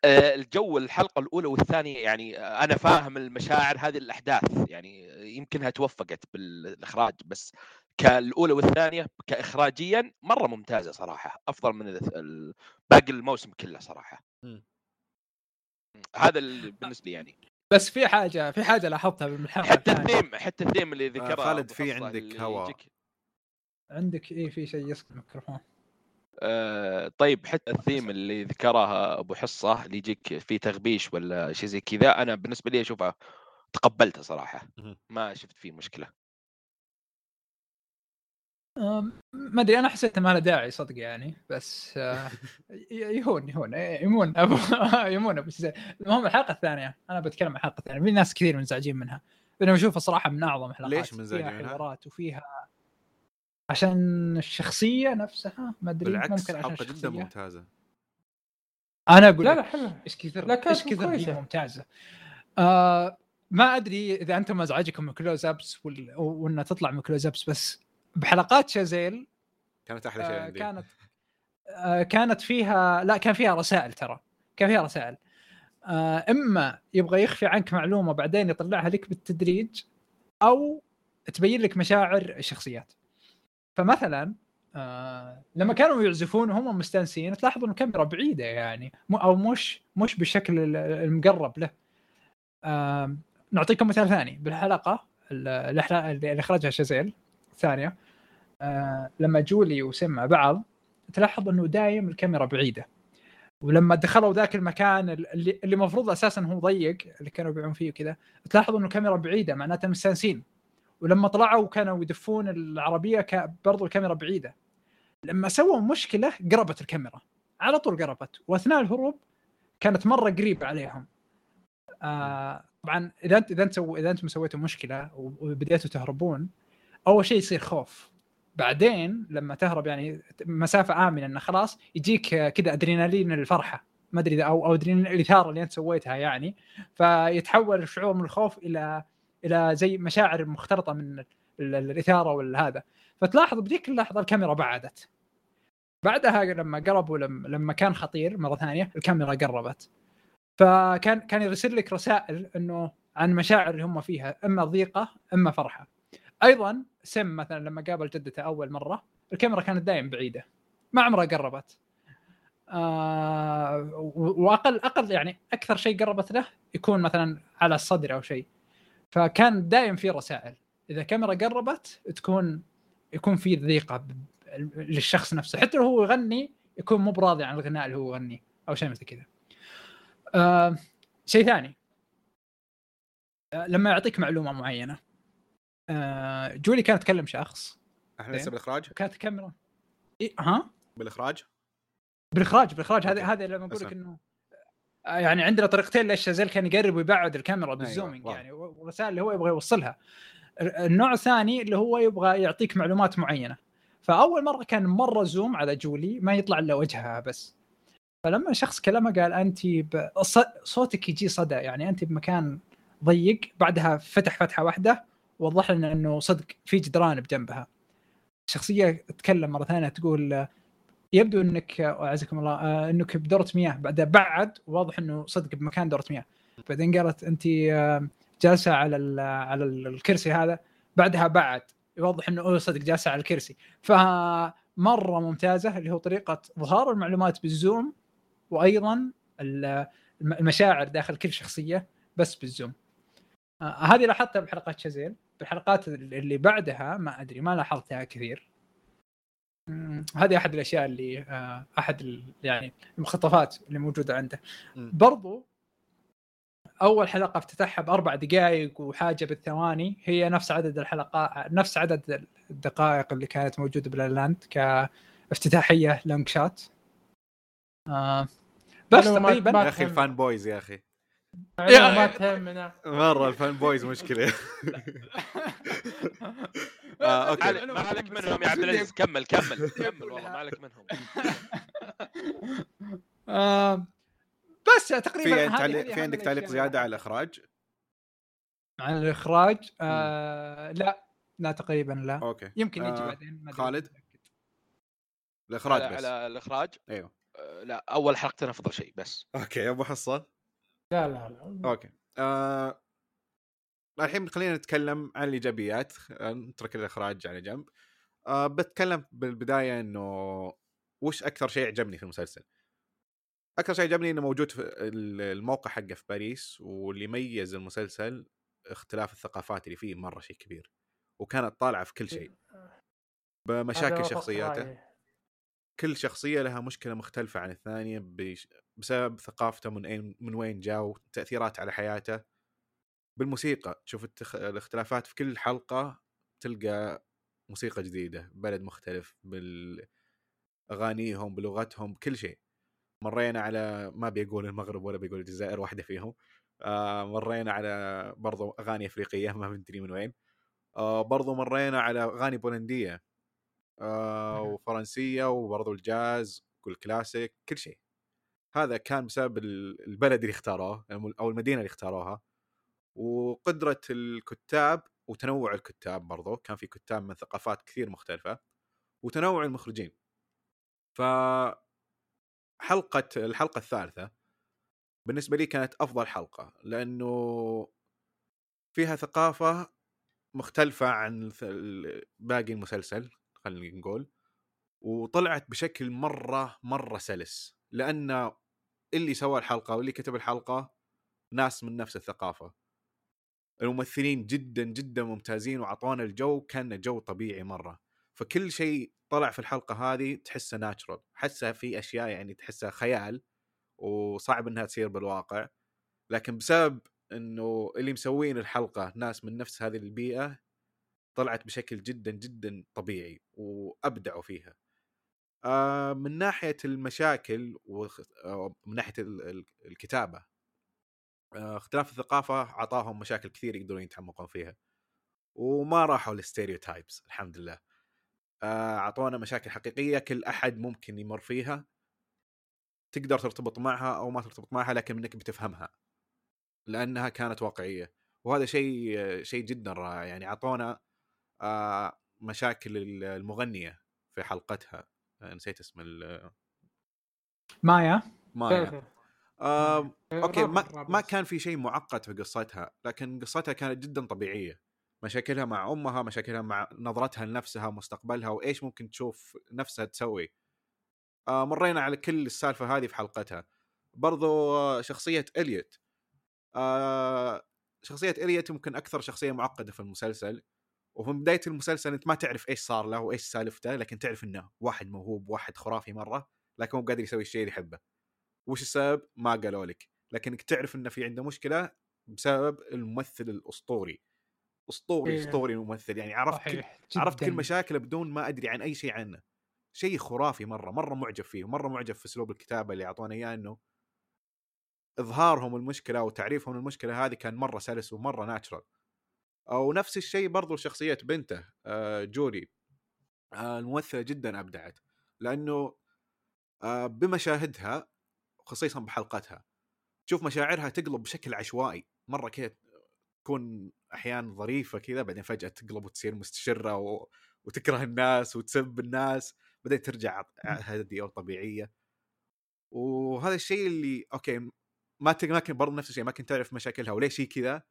آه، الجو الحلقة الأولى والثانية يعني أنا فاهم المشاعر هذه الأحداث يعني يمكنها توفقت بالإخراج بس كالأولى والثانية كاخراجيا مرة ممتازة صراحة أفضل من باقي الموسم كله صراحة. هذا اللي بالنسبة لي يعني. بس في حاجة في حاجة لاحظتها بالحلقة حتى الثيم حتى الثيم اللي ذكره خالد، أبو في عندك اللي هوا. يجيك- عندك إيه؟ في شيء يسقط الميكروفون. آه، طيب حتى الثيم اللي ذكرها أبو حصة اللي يجيك فيه تغبيش ولا شيء زي كذا أنا بالنسبة لي أشوفها تقبلته صراحة. ما شفت فيه مشكلة. ما أدري أنا حسيت ما له داعي صدق يعني بس آه، (laughs) يهون يهون إيه، يمون أبو (laughs) يمون أبو شزيل المهم الحلقة الثانية أنا بتكلم عن الحلقة الثانية في ناس كثير منزعجين منها أنا اشوفها صراحة من أعظم الحلقات ليش منزعجين فيها؟ حوارات وفيها عشان الشخصية نفسها ما أدري بالعكس ممكن عشان حلقة جدا. ممتازة أنا أقول لا لك لا حلو إيش كثر لا، إيش كثر. هي ممتازة آه ما أدري إذا أنتم ازعجكم من close ups وال- وانها تطلع من close ups بس بحلقات شازيل كانت أحلى شيء آه، عندي. كانت آه، كانت فيها لا كان فيها رسائل ترى كان فيها رسائل. آه، إما يبغى يخفي عنك معلومة بعدين يطلعها لك بالتدريج أو تبين لك مشاعر الشخصيات. فمثلا آه لما كانوا يعزفون وهم مستانسين تلاحظوا ان الكاميرا بعيدة يعني أو مش مش بالشكل ال- المقرب له. آه نعطيكم مثال ثاني. بالحلقة اللي اخرجها شازيل الثانية آه لما جولي وسم مع بعض تلاحظ إنه دايم الكاميرا بعيدة. ولما دخلوا ذاك المكان اللي اللي المفروض أساسا هو ضيق اللي كانوا يبيعون فيه كذا تلاحظ إنه الكاميرا بعيدة معناته مستانسين. ولما طلعوا كانوا يدفون العربية. برضو الكاميرا بعيدة. لما سووا مشكلة قربت الكاميرا. على طول قربت. وأثناء الهروب كانت مرة قريبة عليهم. آه طبعا إذا انت إذا انت. إذا أنتم سويتوا مشكلة وبديتوا تهربون أول شيء يصير خوف. بعدين لما تهرب يعني مسافة آمنة إنه خلاص يجيك كذا ادرينالين الفرحه ما أدري أو أو ادرينالين الإثارة اللي أنت سويتها يعني. فيتحول الشعور من الخوف إلى إلى زي مشاعر مختلطة من ال- ال- الإثارة والهذا فتلاحظ بذيك اللحظة الكاميرا بعدت. بعدها لما قربوا لما كان خطير مرة ثانية الكاميرا قربت. فكان كان يرسل لك رسائل إنه عن مشاعر اللي هم فيها إما ضيقة إما فرحة. أيضا سم مثلا لما قابل جدته أول مرة الكاميرا كانت دايم بعيدة ما عمرها قربت. آه وأقل أقل يعني أكثر شيء قربت له يكون مثلا على الصدر أو شيء. فكان دايم في رسائل. إذا كاميرا قربت تكون يكون في ضيقة ب- للشخص نفسه. حتى لو هو يغني يكون مو براضي عن الغناء اللي هو يغنيه أو شيء مثل كذا. آه شيء ثاني. آه لما يعطيك معلومة معينة. آه جولي كانت تكلم شخص إحنا لسه. بالإخراج كانت الكاميرا إيه ها بالإخراج بالإخراج بالإخراج هذا. هذا لما أقول لك. إنه آه، يعني عندنا طريقتين ليش شازيل كان يقرب ويبعد الكاميرا بال zooming واضح. يعني والرسائل اللي هو يبغى يوصلها ال- النوع الثاني اللي هو يبغى يعطيك معلومات معينة فأول مرة كان مرة zoom على جولي ما يطلع إلا وجهها بس فلما شخص كلمه قال انت ب... صوتك يجي صدى يعني انت بمكان ضيق بعدها فتح فتحة واحدة ووضح لنا إنه صدق في جدران بجنبها. الشخصيه تتكلم مرة ثانية تقول يبدو إنك أعزكم الله آه، إنك بدورة مياه. بعدها بعد واضح إنه صدق بمكان دورة مياه. بعدين قالت أنت آه، جالسة على على ال- الكرسي هذا. بعدها بعد يوضح إنه أوه صدق جالسة على الكرسي. فمرة ممتازة اللي هو طريقة اظهار المعلومات بالزوم وأيضا ال- الم- المشاعر داخل كل شخصية بس بالزوم. آه، هذه لاحظتها بحلقات شازيل. بالحلقات اللي بعدها ما أدري ما لاحظتها كثير هذه أحد الأشياء اللي آه، أحد يعني المخططات اللي موجودة عنده. برضو أول حلقة افتتحها بأربع دقائق وحاجة بالثواني هي نفس عدد الحلقات نفس عدد الدقائق اللي كانت موجودة بلالاند كافتتاحية لونج شات آه بس تقريبا ما يا أخي. ال fan boys يا أخي ما تهمنا. مرة ال fan boys مشكلة. (laughs) آه، أوكي. ما عليك منهم يا عبد العزيز. كمل كمل كمل والله ما عليك منهم. (laughs) آه بس تقريبا في تعليق في عندك تعليق. زيادة على الإخراج؟ عن الإخراج؟ آه لا لا تقريبا لا. أوكي. يمكن يجي آه، بعدين. خالد؟ الإخراج على, بس. على الإخراج؟ أيوه. آه، لا أول حلقتين أفضل شيء بس. أوكي يا أبو حصة. لا لا لا أوكي. آه... الحين خلينا نتكلم عن الإيجابيات آه، نترك الإخراج على جنب. آه بتكلم بالبداية إنه وش أكثر شيء عجبني في المسلسل؟ أكثر شيء عجبني إنه موجود في ال- الموقع حقه في باريس واللي ميز المسلسل اختلاف الثقافات اللي فيه مرة شيء كبير وكانت طالعة في كل شيء. هذا بمشاكل شخصياته. كل شخصية لها مشكلة مختلفة عن الثانية. بسبب ثقافته من أين من وين جاء وتأثيرات على حياته. بالموسيقى تشوف التخ... الاختلافات في كل حلقة تلقى موسيقى جديدة بلد مختلف باغانيهم بلغتهم كل شيء. مرينا على ما بيقول المغرب ولا بيقول الجزائر واحدة فيهم. آه مرينا على برضو أغاني أفريقية (laughs) ما بندري من وين. آه برضو مرينا على أغاني بولندية. آه. وفرنسية وبرضو الجاز والكلاسيك كل شيء. هذا كان بسبب ال- البلد اللي اختاروه أو المدينة اللي اختاروها. وقدرة الكتاب وتنوع الكتاب برضو. كان في كتاب من ثقافات كثير مختلفة. وتنوع المخرجين. ف حلقة الحلقة الثالثة بالنسبة لي كانت أفضل حلقة. لأنه فيها ثقافة مختلفة عن باقي المسلسل. خلينا نقول وطلعت بشكل مرة مرة سلس. لأن اللي سوى الحلقة واللي كتب الحلقة ناس من نفس الثقافة. الممثلين جدا جدا ممتازين وعطونا الجو كان جو طبيعي مرة. فكل شيء طلع في الحلقة هذه تحسه ناتشرال حسها في أشياء يعني تحسها خيال وصعب إنها تصير بالواقع. لكن بسبب إنه اللي مسوين الحلقة ناس من نفس هذه البيئة طلعت بشكل جدا جدا طبيعي وابدعوا فيها. آه من ناحية المشاكل ومن ناحية ال- ال- الكتابة آه اختلاف الثقافة أعطاهم مشاكل كثير يقدرون يتعمقون فيها وما راحوا لل stereotypes الحمد لله. آه، أعطونا مشاكل حقيقية كل أحد ممكن يمر فيها. تقدر ترتبط معها أو ما ترتبط معها لكن إنك بتفهمها لأنها كانت واقعية. وهذا شيء شيء جدا رائع. يعني أعطونا آه، مشاكل المغنية في حلقتها. آه، نسيت اسم ال- مايا؟ مايا. آه، أوكي ما. ما كان في شيء معقد في قصتها لكن قصتها كانت جدا طبيعية. مشاكلها مع أمها مشاكلها مع نظرتها لنفسها مستقبلها وإيش ممكن تشوف نفسها تسوي. آه مرينا على كل السالفة هذه في حلقتها. برضو آه، شخصية إليوت. آه شخصية إليوت يمكن أكثر شخصية معقدة في المسلسل. وفي بداية المسلسل أنت ما تعرف إيش صار له وإيش سالفته لكن تعرف إنه واحد موهوب واحد خرافي مرة لكن مو قادر يسوي الشيء اللي يحبه. وش السبب؟ ما قالوا لك. لكنك تعرف إنه في عنده مشكلة بسبب الممثل الأسطوري. أسطوري إيه. أسطوري الممثل يعني عرفت كل عرفت كل. مشاكله بدون ما أدري عن أي شيء عنه. شيء خرافي مرة مرة معجب فيه مرة معجب في أسلوب الكتابة اللي أعطونا إياه إنه إظهارهم المشكلة وتعريفهم المشكلة هذه كان مرة سلس ومرة ناتشرال ونفس الشيء برضو شخصيه بنته آه، جولي آه، الممثلة جدا أبدعت لأنه آه، بمشاهدها خصيصا بحلقتها تشوف مشاعرها تقلب بشكل عشوائي مرة كذا تكون أحيانا ظريفة كذا بعدين فجأة تقلب وتصير مستشرة و... وتكره الناس وتسب الناس بعدين ترجع هادية وطبيعية. وهذا الشيء اللي أوكي ما ت... ما كنت برضه نفس الشيء ما كنت تعرف مشاكلها وليش هي كذا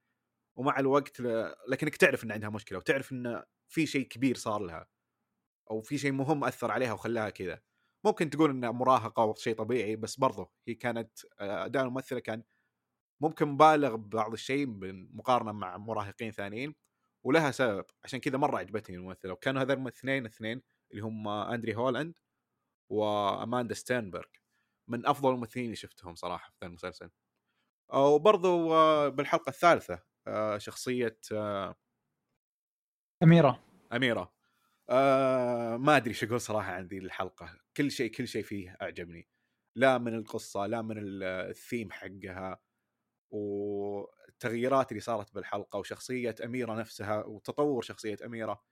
ومع الوقت ل... لكنك تعرف إن عندها مشكلة وتعرف إن في شيء كبير صار لها أو في شيء مهم أثر عليها وخلاها كذا. ممكن تقول إنها مراهقة وشيء طبيعي بس برضه هي كانت آه، اداء الممثلة كان ممكن مبالغ ببعض الشيء مقارنة مع مراهقين ثانيين ولها سبب. عشان كذا مرة عجبتني الممثلة وكانوا هذول الاثنين اللي هم أندري هولاند وأماندا ستيرنبرغ من أفضل الممثلين اللي شفتهم صراحة في المسلسل. وبرضو آه، بالحلقة الثالثة شخصية آه، أميرة. أميرة. آه ما أدري إيش أقول صراحة عن ذي الحلقة. كل شيء كل شيء فيه أعجبني. لا من القصة لا من ال- الثيم حقها والتغييرات اللي صارت بالحلقة وشخصية أميرة نفسها وتطور شخصية أميرة.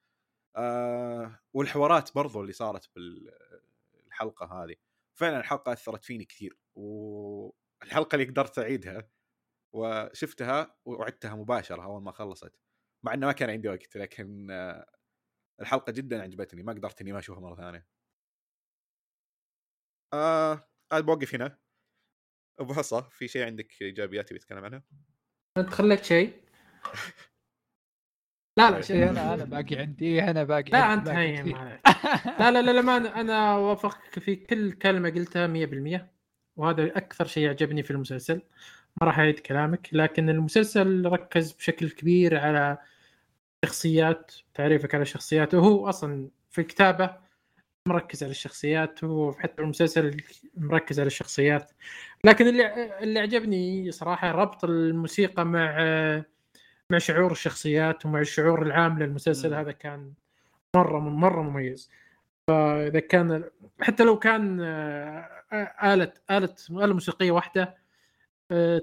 آه والحوارات برضو اللي صارت بالحلقة هذه. فعلا الحلقة أثرت فيني كثير والحلقة اللي قدرت أعيدها وشفتها وعدتها مباشرة أول ما خلصت مع إنه ما كان عندي وقت لكن الحلقة جدا عجبتني ما قدرت إني ما أشوفها مرة ثانية آه بوقف هنا أبو حصه في شيء عندك إيجابيات تبي تتكلم عنها؟ أنت خليت شيء (laughs) لا لا طيب. شيء أنا أنا (laughs) باقي عندي أنا باقي لا عندي أنت باقي هين. (laughs) لا لا لا لا ما أنا- أنا وافقك في كل كلمة قلتها 100% وهذا أكثر شيء عجبني في المسلسل ما راح أعيد كلامك لكن المسلسل ركز بشكل كبير على شخصيات تعريفك على الشخصيات وهو أصلا في الكتابة مركز على الشخصيات وحتى المسلسل مركز على الشخصيات. لكن اللي اللي عجبني صراحة ربط الموسيقى مع مع شعور الشخصيات ومع الشعور العام للمسلسل. هذا كان مرة مرة مميز. فإذا كان حتى لو كان آلة آلة آلة موسيقية واحدة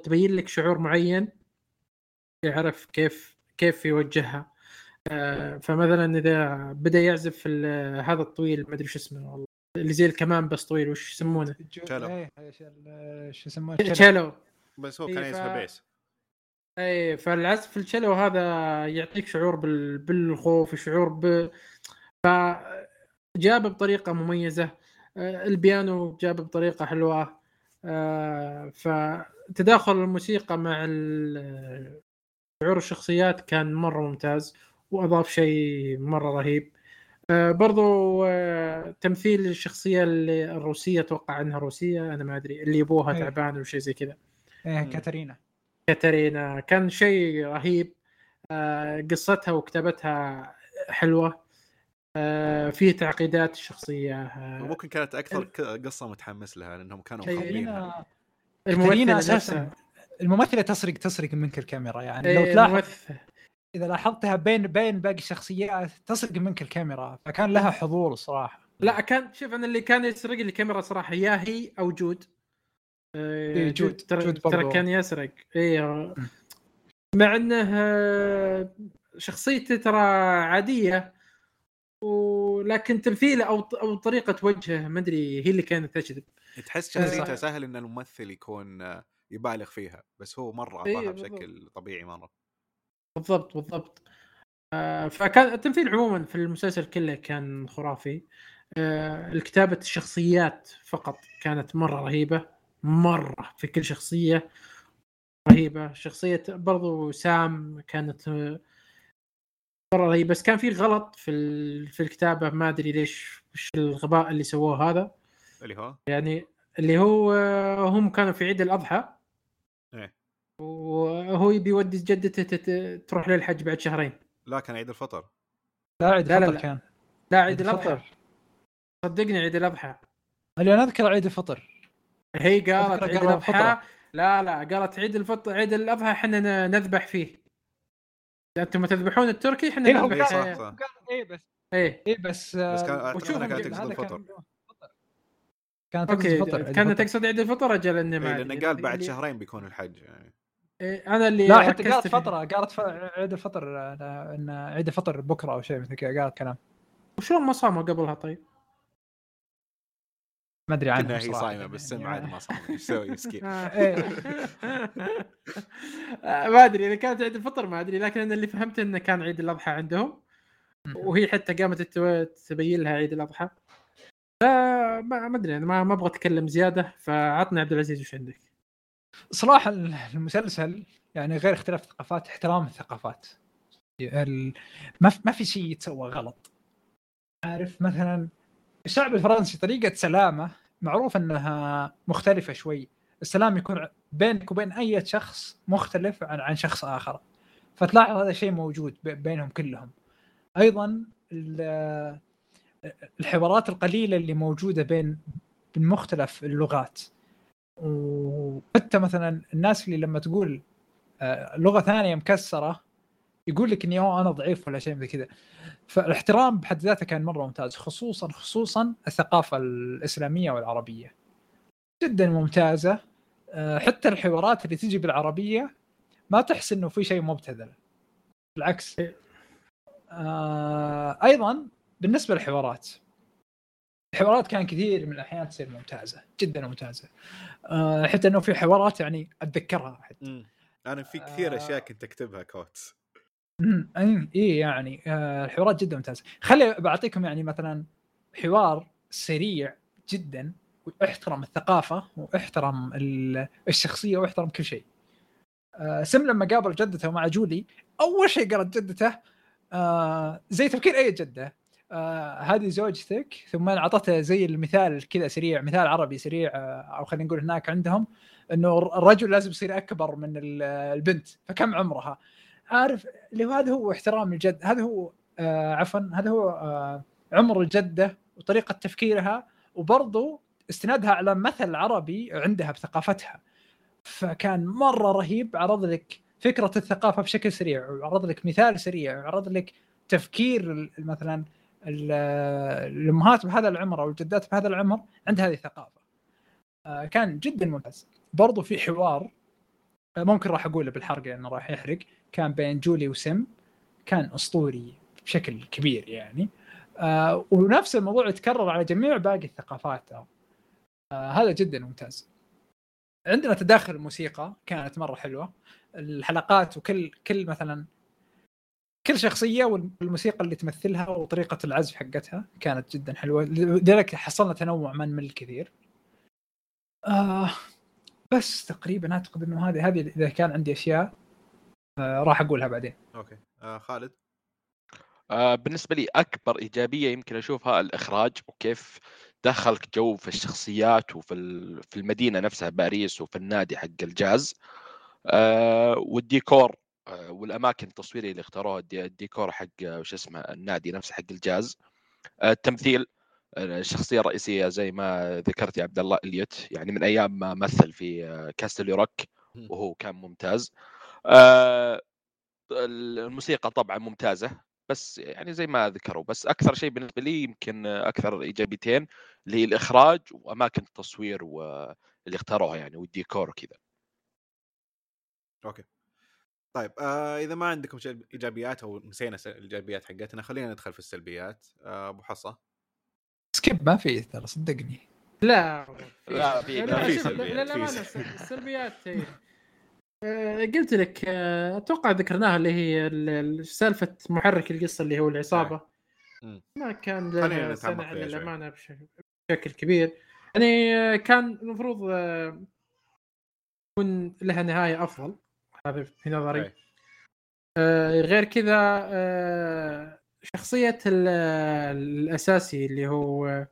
تبين لك شعور معين يعرف كيف كيف يوجهها. آه، فمثلا إذا بدأ يعزف هذا الطويل ما أدري شو اسمه والله اللي زي الكمان بس طويل وش يسمونه؟ جو- تشيلو. إيه، ال- شو يسمونه. (laughs) تشيلو بس هو إيه، كان ف- يسمى bass اي فالعزف في التشيلو هذا يعطيك شعور بال... بالخوف شعور ب فجابه بطريقة مميزة. آه، البيانو جابه بطريقة حلوة. آه، فتداخل الموسيقى مع شعور الشخصيات كان مرة ممتاز وأضاف شيء مرة رهيب. آه برضو آه تمثيل الشخصية الروسية أتوقع إنها روسية أنا ما أدري اللي أبوها إيه. تعبان وشيء زي كذا. مم. كاترينا. كاترينا. كان شيء رهيب. آه قصتها وكتابتها حلوة. فيه تعقيدات الشخصيه وممكن كانت أكثر ك- قصة متحمس لها لأنهم كانوا إيه. مخبينها الممثلة أساسا. الممثلة تسرق تسرق منك الكاميرا يعني. لو إيه، تلاحظ الممثل إذا لاحظتها بين بين باقي الشخصيات تسرق منك الكاميرا. فكان لها حضور صراحة. لا كان شوف أنا اللي كان يسرق لي الكاميرا صراحة يا هي أو جود. آه، إيه، جود. ترى برضو. كان يسرق. اي مع انه شخصيته ترى عادية. ولكن تمثيله أو أو طريقة وجهه ما أدري هي اللي كانت تجذب. تحس إيه. شخصيته سهل إن الممثل يكون آه، يبالغ فيها بس هو مرة إيه، اعطاها بالضبط. بشكل طبيعي مرة. بالضبط بالضبط. آه، فكان التمثيل عموما في المسلسل كله كان خرافي. آه، الكتابة الشخصيات فقط كانت مرة رهيبة مرة في كل شخصية رهيبة. شخصية برضو سام كانت مرة رهيبة بس كان في غلط في ال- في الكتابة ما أدري ليش وش الغباء اللي سووه هذا. اللي هو؟ يعني اللي هو هم كانوا في عيد الأضحى. إيه. وهو يبي يودي جدته تت- تروح للحج بعد شهرين. لا كان عيد الفطر. لا عيد لا، لا، الفطر لا. كان. لا عيد الأضحى. الفطر. صدقني عيد الأضحى. اللي أنا أذكر عيد الفطر. هي قالت عيد الأضحى. لا لا قالت عيد الفطر عيد الأضحى إحنا ن- نذبح فيه. أنتم تذبحون التركي إحنا إيه، نذبح إيه، كان- صح صح كان إيه بس إيه إيه بس بس كان آه، وشوف أنها كانت تقصد كان الفطر. كانت أوكي تقصد الفطر عيد كانت الفطر. تقصد عيد الفطر أجل إني ما إيه،. لأنه قال بعد اللي- شهرين بيكون الحج يعني إيه، أنا اللي لا حتى قالت فيه. فتره قالت ف- عيد الفطر آه، إن عيد الفطر بكرة أو شيء مثل كذا قالت كلام وشلون ما صاموا قبلها طيب؟ ما أدري عنها هي. صايمة بس يعني عاد ما صام إيش يسوي مسكين (laughs) إيه. آه، (laughs) ما أدري إذا كانت عيد الفطر ما أدري لكن أنا اللي فهمت إنه كان عيد الأضحى عندهم. وهي حتى قامت تبين لها عيد الأضحى. فما ما أدري أنا ما ما أبغى أتكلم زيادة فعطني عبد العزيز وش عندك؟ صراحة المسلسل يعني غير اختلاف الثقافات احترام الثقافات. ما ما في شيء يتسوى غلط. عارف مثلا الشعب الفرنسي طريقة سلامه معروف أنها مختلفة شوي. السلام يكون بينك وبين أي شخص مختلف عن عن شخص آخر. فتلاحظ هذا الشيء موجود بي- بينهم كلهم. أيضا ال- الحوارات القليلة اللي موجودة بين بين مختلف اللغات. وحتى مثلا الناس اللي لما تقول آه، لغة ثانية مكسرة يقول لك إني أنا ضعيف ولا شيء زي كذا. فالاحترام بحد ذاته كان مرة ممتاز خصوصا خصوصا الثقافة الإسلامية والعربية. جدا ممتازة. آه، حتى الحوارات اللي تجي بالعربية ما تحس إنه في شيء مبتذل. بالعكس. آه، أيضا بالنسبة للحوارات. الحوارات كان كثير من الأحيان تصير ممتازة جدا ممتازة. آه، حتى إنه في حوارات يعني أتذكرها حتى. أنا في كثير. أشياء كنت اكتبها كوتس. امم (clears throat) اي يعني آه، الحوارات جدا ممتازة. خلي بعطيكم يعني مثلا حوار سريع جدا واحترم الثقافة واحترم ال- الشخصية واحترم كل شيء. آه، سم لما قابل جدته مع جولي أول شيء قالت جدته آه، زي تفكير أي جدة آه، هذه زوجتك ثم أعطته زي المثال كذا سريع مثال عربي سريع آه، أو خلينا نقول هناك عندهم إنه الرجل لازم يصير أكبر من ال- البنت فكم عمرها؟ عارف اللي هو هذا هو احترام الجد هذا هو آه عفوا هذا هو آه عمر الجدة وطريقة تفكيرها وبرضو استنادها على مثل عربي عندها بثقافتها. فكان مرة رهيب عرض لك فكرة الثقافة بشكل سريع وعرض لك مثال سريع وعرض لك تفكير مثلا ال- الأمهات بهذا العمر أو الجدات بهذا العمر عندها هذه الثقافة. آه كان جدا ممتاز. برضو في حوار آه، ممكن راح أقوله بالحرق لأنه راح يحرق. كان بين جولي وسم كان أسطوري بشكل كبير يعني. آه ونفس الموضوع يتكرر على جميع باقي الثقافات آه هذا جدا ممتاز. عندنا تداخل الموسيقى كانت مرة حلوة. الحلقات وكل كل مثلا كل شخصية والموسيقى اللي تمثلها وطريقة العزف حقتها كانت جدا حلوة. لذلك حصلنا تنوع ما نمل كثير. آه بس تقريبا أعتقد إنه هذه هذه إذا كان عندي أشياء راح أقولها بعدين. أوكي. آه خالد؟ آه، بالنسبة لي أكبر إيجابية يمكن أشوفها الإخراج وكيف دخلك جو في الشخصيات وفي ال- في المدينة نفسها باريس وفي النادي حق الجاز. آه، والديكور آه، والأماكن التصويرية اللي اختاروها الدي- الديكور حق وش اسمه النادي نفسه حق الجاز. آه، التمثيل آه، الشخصية الرئيسية زي ما ذكرت يا عبد الله إليوت يعني من أيام ما مثل في كاستل روك. وهو كان ممتاز. آه، الموسيقى طبعا ممتازة بس يعني زي ما ذكروا بس أكثر شيء بالنسبة لي يمكن أكثر إيجابيتين اللي هي الإخراج وأماكن التصوير واللي اختاروها يعني والديكور وكذا. أوكي. طيب آه إذا ما عندكم شيء إيجابيات أو نسينا الإيجابيات حقتنا خلينا ندخل في السلبيات. آه، أبو حصة. skip ما في ترى صدقني. لا لا، في- لا، في شوف، سلبيات، لا لا السلبيات (laughs) قلت لك آه، أتوقع ذكرناها اللي هي ال- ال- سالفة محرك القصة اللي هو العصابة. مم. ما كان. للأمانة بش- بشكل كبير. يعني آه، كان المفروض آه، يكون لها نهاية أفضل. هذا في نظري. آه، غير كذا آه، شخصية ال- الأساسي اللي هو آه،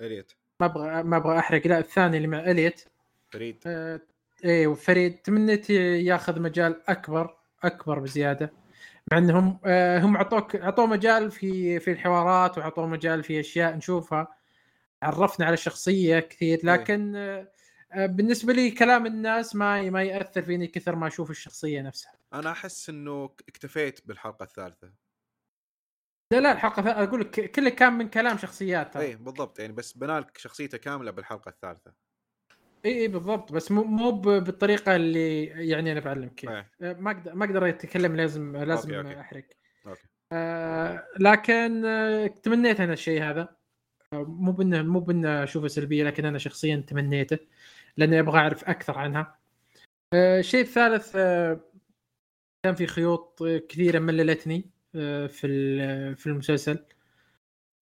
إليت. ما أبغى ما أبغى أحرق لا الثاني اللي مع إليت. فريد إيه وفريد تمنيت ياخذ مجال أكبر أكبر بزيادة. مع إنهم آه، هم اعطوك اعطوه مجال في في الحوارات واعطوه مجال في أشياء نشوفها. عرفنا على الشخصية كثير لكن آه، آه، بالنسبة لي كلام الناس ما ما يأثر فيني كثر ما أشوف الشخصية نفسها. أنا أحس إنه اكتفيت بالحلقة الثالثة. لا لا الحلقة أقول لك كله كان من كلام شخصيات. اي بالضبط يعني بس بنالك شخصيته كاملة بالحلقة الثالثة. إي إي بالضبط. بس مو مو بالطريقة اللي يعني أنا بعلمك كيف. إيه. آه، ما أقدر ما أقدر أتكلم لازم لازم okay، okay. أحرق. okay. آه لكن آه تمنيت أنا الشيء هذا. آه مو بانه مو بانه اشوفه سلبية لكن أنا شخصيا تمنيته لأني أبغى أعرف أكثر عنها. آه الشيء الثالث آه كان في خيوط آه، كثيرة مللتني آه في في المسلسل.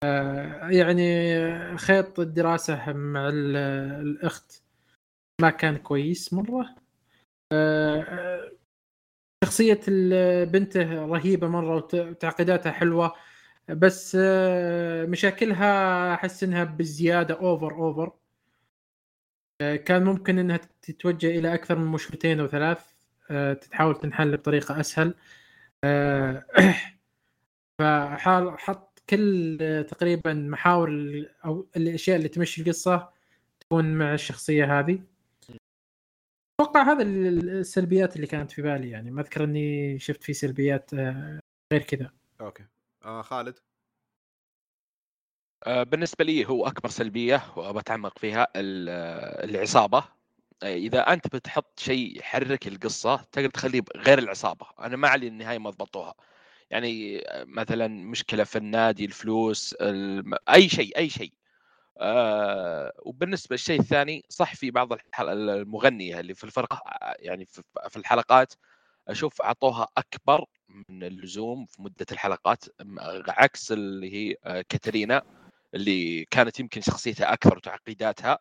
آه يعني خيط الدراسة مع ال- الأخت. ما كان كويس مرة. آه، آه، شخصية ال- بنته رهيبة مرة وت- وتعقيداتها حلوة. بس آه، مشاكلها أحس إنها بزيادة over over كان ممكن إنها تتوجه إلى أكثر من مشكلتين أو ثلاث. تتحاول تنحل بطريقة أسهل. (clears throat) فحال حط كل تقريبا محاور أو الأشياء اللي تمشي القصة تكون مع الشخصية هذه. أتوقع هذا ال- السلبيات اللي كانت في بالي يعني. ما أذكر إني شفت في سلبيات آه، غير كذا. أوكي. آه خالد؟ آه، بالنسبة لي هو أكبر سلبية وبتعمق فيها ال- آه، العصابة. إذا أنت بتحط شيء يحرك القصة تقدر تخليه غير العصابة. أنا ما علي النهاية ما ضبطوها. يعني مثلا مشكلة في النادي الفلوس الم... أي شيء أي شيء. آه وبالنسبة للشيء الثاني صح في بعض. المغنية اللي في الفرقه آه، يعني في الحلقات أشوف أعطوها أكبر من اللزوم في مدة الحلقات عكس اللي هي آه، كاترينا اللي كانت يمكن شخصيتها أكثر وتعقيداتها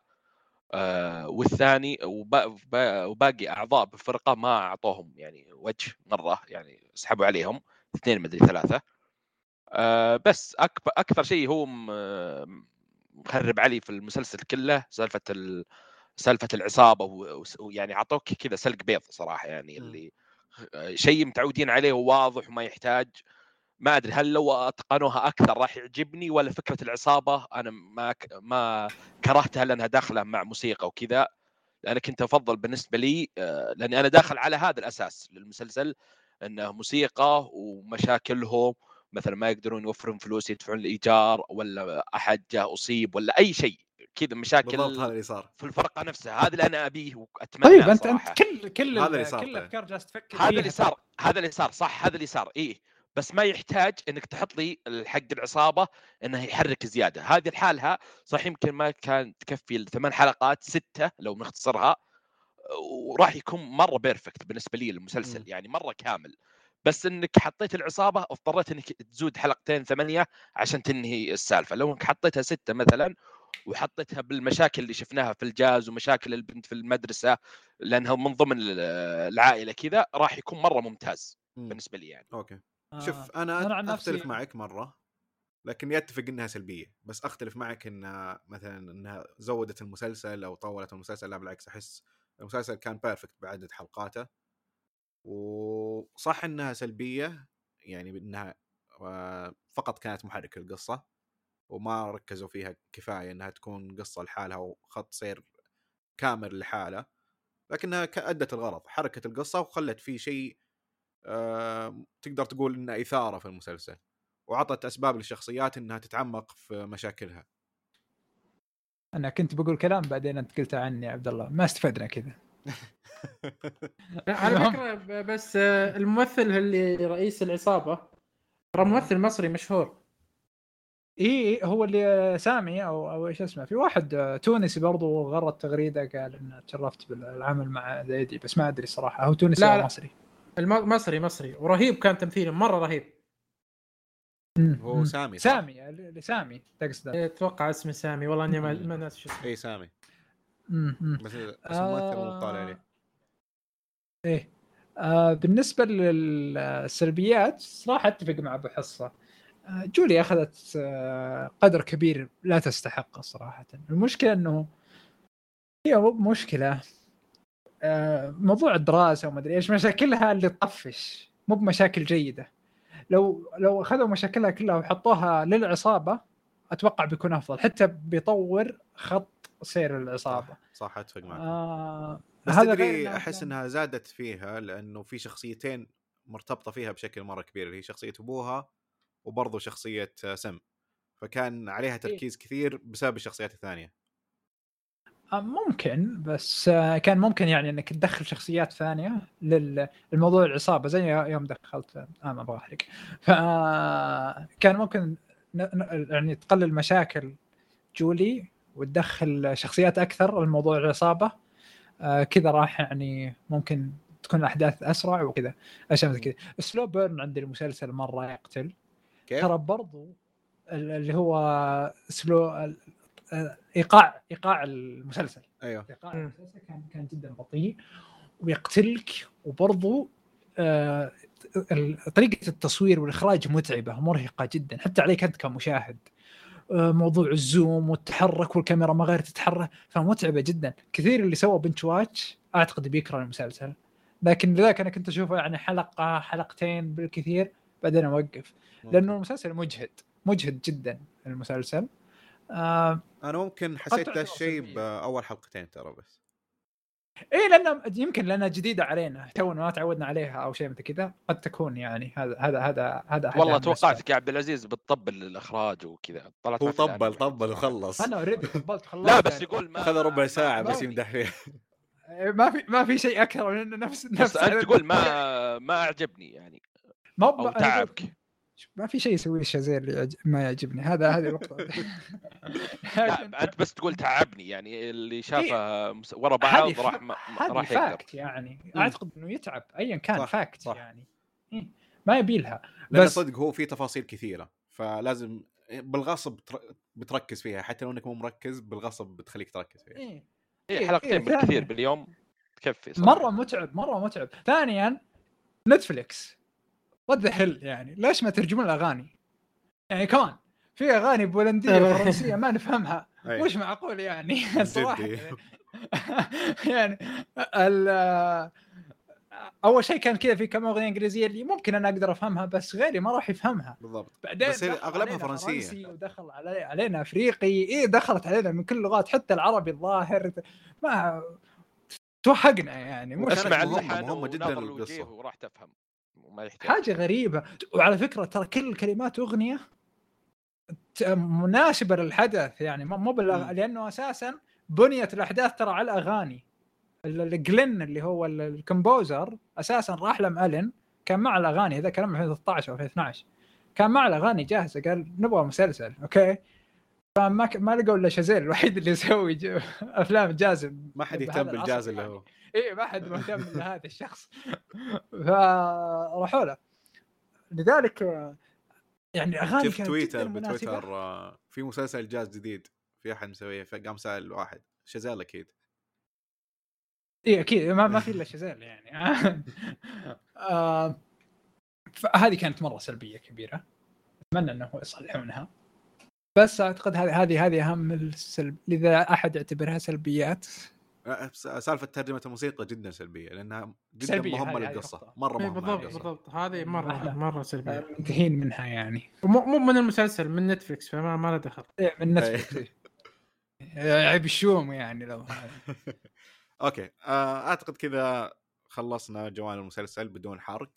آه، والثاني وبا- وبا- وباقي أعضاء بالفرقه ما أعطوهم يعني وجه مرة يعني سحبوا عليهم اثنين مدري ثلاثة آه، بس اكبر أكثر شيء هو مخرب علي في المسلسل كله سالفة ال... سالفة العصابة و- ويعني أعطوك كذا سلق بيض صراحة يعني. اللي شيء متعودين عليه وواضح وما يحتاج ما أدري هل لو أتقنوها أكثر راح يعجبني ولا فكرة العصابة أنا ما ك... ما كرهتها لأنها داخلة مع موسيقى وكذا أنا كنت أفضل بالنسبة لي آه، لأني أنا داخل على هذا الأساس للمسلسل إنه موسيقى ومشاكلهم مثلا ما يقدرون يوفرون فلوس يدفعون الإيجار ولا أحد جاء أصيب ولا أي شيء. كذا مشاكل بالضبط هذا اللي صار. في الفرقة نفسها. هذا اللي أنا أبيه وأتمناه طيب أنت صراحة. انت كل كل هذا اللي ال- صار كل. الأفكار جالس تفكر هذا اللي صار هذا اللي صار صح هذا اللي صار إيه. بس ما يحتاج إنك تحط لي حق العصابة إنه يحرك زيادة. هذه لحالها صح يمكن ما كان تكفي الثمان حلقات ستة لو نختصرها وراح يكون مرة perfect بالنسبة لي المسلسل. يعني مرة كامل. بس إنك حطيت العصابة اضطريت إنك تزود حلقتين ثمانية عشان تنهي السالفة. لو إنك حطيتها ستة مثلا وحطيتها بالمشاكل اللي شفناها في الجاز ومشاكل البنت في المدرسة لأنها من ضمن ال- العائلة كذا راح يكون مرة ممتاز مم. بالنسبة لي يعني. okay. شوف آه، أنا, أنا عن أختلف نفسي- معك مرة لكني أتفق إنها سلبية. بس أختلف معك انها مثلا إنها زودت المسلسل أو طولت المسلسل لا بالعكس أحس المسلسل كان بيرفكت بعدد حلقاته. وصح إنها سلبية يعني بإنها آه، فقط كانت محرك القصة وما ركزوا فيها كفاية إنها تكون قصة لحالها وخط سير كامل لحاله لكنها أدت الغرض حركت القصة وخلت في شيء آه، تقدر تقول إنه إثارة في المسلسل وعطت أسباب للشخصيات إنها تتعمق في مشاكلها. أنا كنت بقول كلام بعدين أنت قلته عني يا عبد الله ما استفدنا كذا. على نعم. فكرة بس آه، الممثل اللي رئيس العصابة ترى ممثل مصري مشهور إي هو اللي سامي أو أو إيش اسمه في واحد آه، تونسي برضو غرد تغريدة قال انه تشرفت بالعمل مع زيدي بس ما أدري صراحة هو تونسي لا، أو لا. مصري الم- مصري مصري ورهيب كان تمثيله مرة رهيب. هو. سامي صح؟ سامي سامي تقصد أتوقع اسمه سامي والله إني ما ما ناسي شو اسمه إي سامي بس طالع عليه. إيه. آه بالنسبة للسلبيات صراحة أتفق مع أبو حصة. آه جولي أخذت آه قدر كبير لا تستحقه صراحة. المشكلة إنه هي مو مشكلة. آه موضوع الدراسة وما أدري إيش مشاكلها اللي تطفش مو بمشاكل جيدة. لو لو أخذوا مشاكلها كلها وحطوها للعصابة أتوقع بيكون أفضل. حتى بيطور خط سير العصابه صح, أتفق معك. آه بس تدري أحس إنها زادت فيها لأنه في شخصيتين مرتبطة فيها بشكل مرة كبير اللي هي شخصية أبوها وبرضه شخصية آه، سم. فكان عليها تركيز كثير بسبب الشخصيات الثانية. آه، ممكن بس آه، كان ممكن يعني إنك تدخل شخصيات ثانية للموضوع العصابه زي يوم دخلت آه ما أبغى احرق فكان ممكن يعني تقلل مشاكل جولي وتدخل شخصيات أكثر لموضوع العصابه آه، كذا راح يعني ممكن تكون الأحداث أسرع وكذا. أشياء مثل كذا. سلو بيرن عند المسلسل مرة يقتل. كيف؟ ترى برضو ال- اللي هو سلو آه، ايقاع إيقاع المسلسل. أيوه. إيقاع. المسلسل كان كان جدا بطيء ويقتلك. وبرضو آه، طريقة التصوير والإخراج متعبة ومرهقة جدا. حتى عليك أنت كمشاهد. موضوع الزوم والتحرك والكاميرا ما غير تتحرك. فمتعبه جدا. كثير اللي سوى بنش واتش أعتقد بيكره المسلسل. لكن لذلك أنا كنت أشوفه يعني حلقة حلقتين بالكثير بعدين أوقف. لأنه المسلسل مجهد مجهد جدا المسلسل. آه أنا ممكن حسيت ذا تعتبر الشيء سلبية. بأول حلقتين ترى بس. إيه لأن يمكن لأنها جديدة علينا. تونا ما تعودنا عليها أو شيء مثل كذا قد تكون يعني. هذا هذا هذا هذا والله. توقعتك يا عبد العزيز بتطبل الإخراج وكذا. طلعت هو. طبل طبل وخلص. أنا أوريدي قبلت خلصت لا بس يعني. يقول ما أخذ ربع ساعة ما- بس يمدح فيها. إيه، ما في ما في شيء أكثر من انه نفس بس نفس أنت تقول ما ما أعجبني يعني. ما تعبك. ما في شيء يسويه شازيل اللي ما يعجبني. هذا هذه النقطة. (laughs) لا (laughs) انت بس تقول تعبني يعني اللي شافه مس- ورا بعض راح ما راح يقدر. fact يعني. أعتقد إنه يتعب ايا كان صح، fact صح. يعني. إيه، ما يبي لها. لأن بس- صدق هو في تفاصيل كثيرة فلازم بالغصب تر- بتركز فيها حتى لو إنك مو مركز بالغصب بتخليك تركز فيها. إيه. هي إيه، حلقتين إيه، بالكثير. باليوم تكفي صراحة. مرة متعب مرة متعب. ثانيا نتفليكس what the hell يعني؟ ليش ما ترجمون الأغاني؟ يعني كمان في أغاني بولندية فرنسيه ما نفهمها. (laughs) وش معقول يعني؟ صراحة. يعني ال أول شيء كان كذا في كم أغنية إنجليزية اللي ممكن أنا أقدر أفهمها بس غيري ما راح يفهمها. بالضبط. بعدين بس علينا فرنسية. فرنسي ودخل علي علينا أفريقي. إيه دخلت علينا من كل اللغات حتى العربي الظاهر. ما توهقنا يعني. مش أسمع مهمة- اللحن مهمة جداً. الوجيه وراح تفهم. وما يحتاج حاجة غريبة. وعلى فكرة ترى كل الكلمات أغنية مناسبة للحدث يعني مو بالأغ... لأنه أساسا بنيت الأحداث ترى على الأغاني. ال- ال- جلين اللي هو ال- الكمبوزر أساسا راح لم الن كان مع الأغاني هذا كلام 2013 أو 2012 كان مع الأغاني جاهزة قال نبغى مسلسل أوكي؟ فما ك... ما لقوا إلا شازيل الوحيد اللي (laughs) يسوي ج... أفلام جازم. ما حد يهتم بالجاز اللي. هو. (laughs) إيه ما حد مهتم لهذا (laughs) الشخص. فراحوا له. لذلك يعني أغاني شفت تويتر. بتويتر آه، في مسلسل جاز جديد. في أحد مسويه فقام سأل واحد. شزال أكيد. إيه أكيد. ما, ما في إلا شازيل يعني. آه فهذه كانت مرة سلبية كبيرة. أتمنى إنه يصلحونها. بس أعتقد هذه هذه هذه أهم السلب اذا أحد يعتبرها سلبيات س- سالفة ترجمة الموسيقى جدا سلبية لأنها جدا سلبية، مهمة للقصة. مرة إيه مهمة بالضبط. بالضبط هذه مره. مرة سلبية منتهين منها يعني مو مو من المسلسل من نتفلكس فما ما له دخل إيه، من نتفلكس إيه. (laughs) عيب الشوم يعني لو (laughs) okay أعتقد كذا خلصنا جوانب المسلسل بدون حرق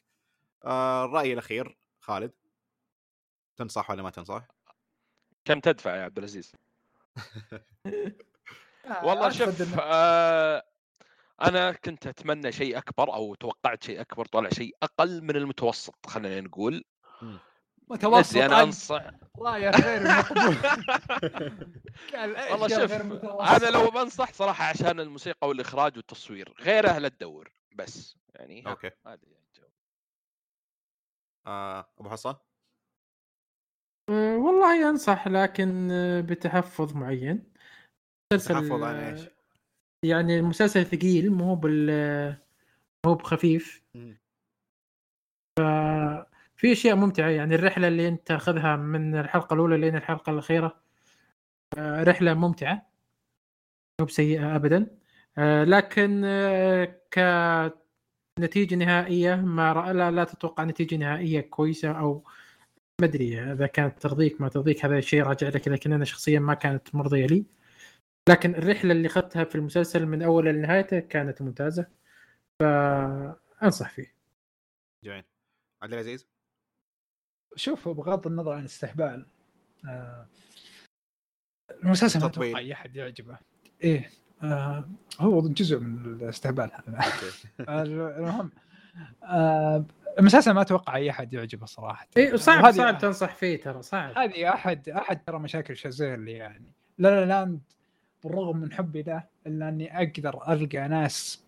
الرأي الأخير خالد تنصح ولا ما تنصح؟ كم تدفع يا عبد العزيز؟ (laughs) والله شوف آه أنا كنت أتمنى شيء أكبر أو توقعت شيء أكبر طلع شيء أقل من المتوسط خلينا نقول متوسط أنا أنصح رايه غير مقبول (laughs) والله شوف؟ أنا لو بنصح صراحة عشان الموسيقى والإخراج والتصوير غيرها لا تدور بس يعني أوكي هذا الجو. آه، أبو حصان والله أنصح لكن أه، بتحفظ معين مسلسل تحفظ عن أه، إيش؟ يعني المسلسل ثقيل مو بال مو بخفيف. في أشياء ممتعة يعني الرحلة اللي أنت تأخذها من الحلقة الأولى لين الحلقة الأخيرة أه، رحلة ممتعة مو بسيئة ابدا أه، لكن أه، كنتيجة نهائية ما. لا, لا تتوقع نتيجة نهائية كويسة أو ما أدري إذا كانت ترضيك ما ترضيك هذا الشيء راجع لك لكن أنا شخصيا ما كانت مرضية لي. لكن الرحلة اللي أخذتها في المسلسل من اوله لنهايته كانت ممتازة فأنصح فيه. جميل. عبد العزيز؟ شوف بغض النظر عن الاستهبال آه، المسلسل ما. أتوقع أي أحد يعجبه. إيه آه هو جزء من الاستهبال هذا. (laughs) المهم آه المسلسل ما أتوقع أي أحد يعجبه صراحة. إي صعب صعب تنصح فيه ترى صعب. هذه أحد أحد ترى مشاكل شازيل يعني. لا لا لاند بالرغم من حبي له إلا أني أقدر ألقى ناس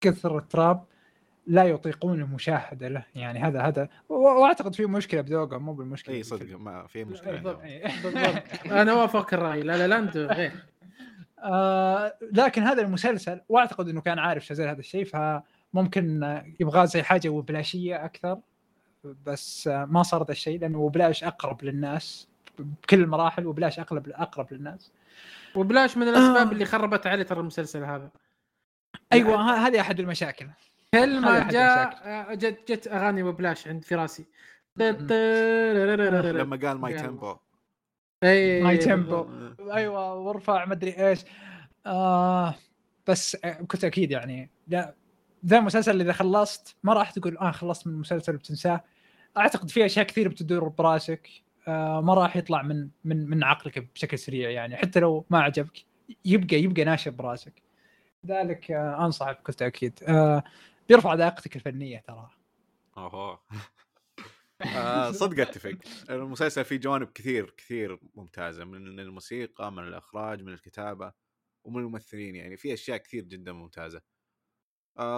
كثر التراب لا يطيقون المشاهدة له. يعني هذا هذا وأعتقد في مشكلة بذوقه مو بالمشكلة. إي. صدق ما في مشكلة بالضبط. أنا وافقك الرأي. La La Land غير. آه لكن هذا المسلسل وأعتقد إنه كان عارف شازيل هذا الشيء فممكن آه، يبغى زي حاجة Whiplash ية أكثر بس ما صار ذا الشيء لأنه Whiplash أقرب للناس بكل المراحل Whiplash اقرب أقرب للناس. Whiplash من الأسباب آه. اللي خربت عليه ترى المسلسل هذا. أيوه هذه أحد المشاكل. كل ما جاء آه، جت جت أغاني ببلاش عند فراسي لما قال ماي. تيمبو اي ماي تيمبو أيوه وارفع مدري إيش. آه بس آه، بكل تاكيد يعني لا ذا المسلسل إذا خلصت ما راح تقول آه خلصت من المسلسل وبتنساه. أعتقد في أشياء كثير بتدور براسك آه ما راح يطلع من من من عقلك بشكل سريع يعني. حتى لو ما عجبك يبقى يبقى ناشئ براسك. لذلك آه انصح بكل تأكيد. آه بيرفع ذائقتك الفنية ترى. اوه (laughs) صدق أتفق. المسلسل فيه جوانب كثير كثير ممتازة من الموسيقى من الإخراج من الكتابة ومن الممثلين يعني. في أشياء كثير جدا ممتازة.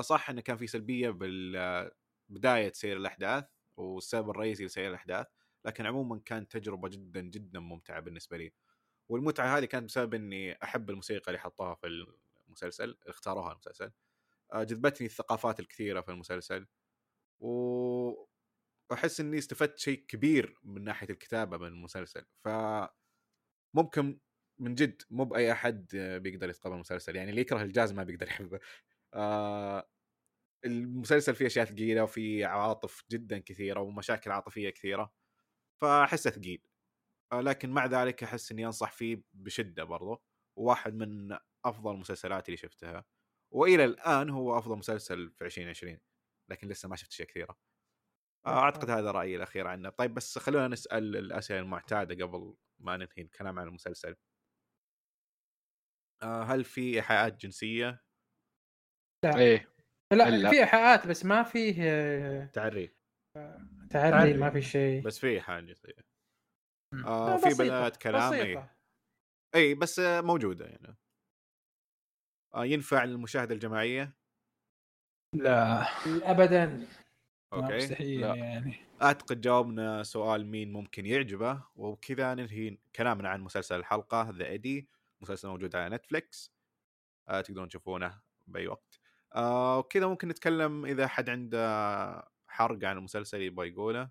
صح إنه كان في سلبية بالبدايه سير الأحداث والسبب الرئيسي لسير الأحداث لكن عموما كانت تجربة جدا جدا ممتعة بالنسبة لي. والمتعة هذه كانت بسبب إني أحب الموسيقى اللي حطوها في المسلسل اختاروها المسلسل. آه، جذبتني الثقافات الكثيرة في المسلسل. وأحس إني استفدت شيء كبير من ناحية الكتابة من المسلسل. ف ممكن من جد مو بأي أحد بيقدر يتقبل المسلسل. يعني اللي يكره الجاز ما بيقدر يحبه آه المسلسل فيه أشياء ثقيله وفيه عواطف جدا كثيرة ومشاكل عاطفية كثيرة فأحسه ثقيل. آه لكن مع ذلك أحس إني أنصح فيه بشدة برضو وواحد من أفضل المسلسلات اللي شفتها. وإلى الآن هو أفضل مسلسل في 2020 لكن لسه ما شفت أشياء كثيرة. آه، أعتقد هذا رأيي الأخير عنه. طيب بس خلونا نسأل الأسئلة المعتادة قبل ما ننهي الكلام عن المسلسل. آه، هل في إيحاءات جنسية؟ إيه. لا لا. في إيحاءات بس ما فيه تعري. تعري تعري. ما في شيء. بس في إيحاء جنسيه مم. آه لا، في بنات كلام اي بسيطة. إي بس موجودة يعني. آه ينفع للمشاهده الجماعية؟ لا ابدا. أوكي. مستحيل لا. يعني. أعتقد جاوبنا سؤال مين ممكن يعجبه وبكذا ننهي كلامنا عن مسلسل الحلقة The Eddy مسلسل موجود على نتفليكس آه تقدرون تشوفونه بأي وقت. آه وكذا ممكن نتكلم إذا حد عنده حرق عن المسلسل يبغى يقوله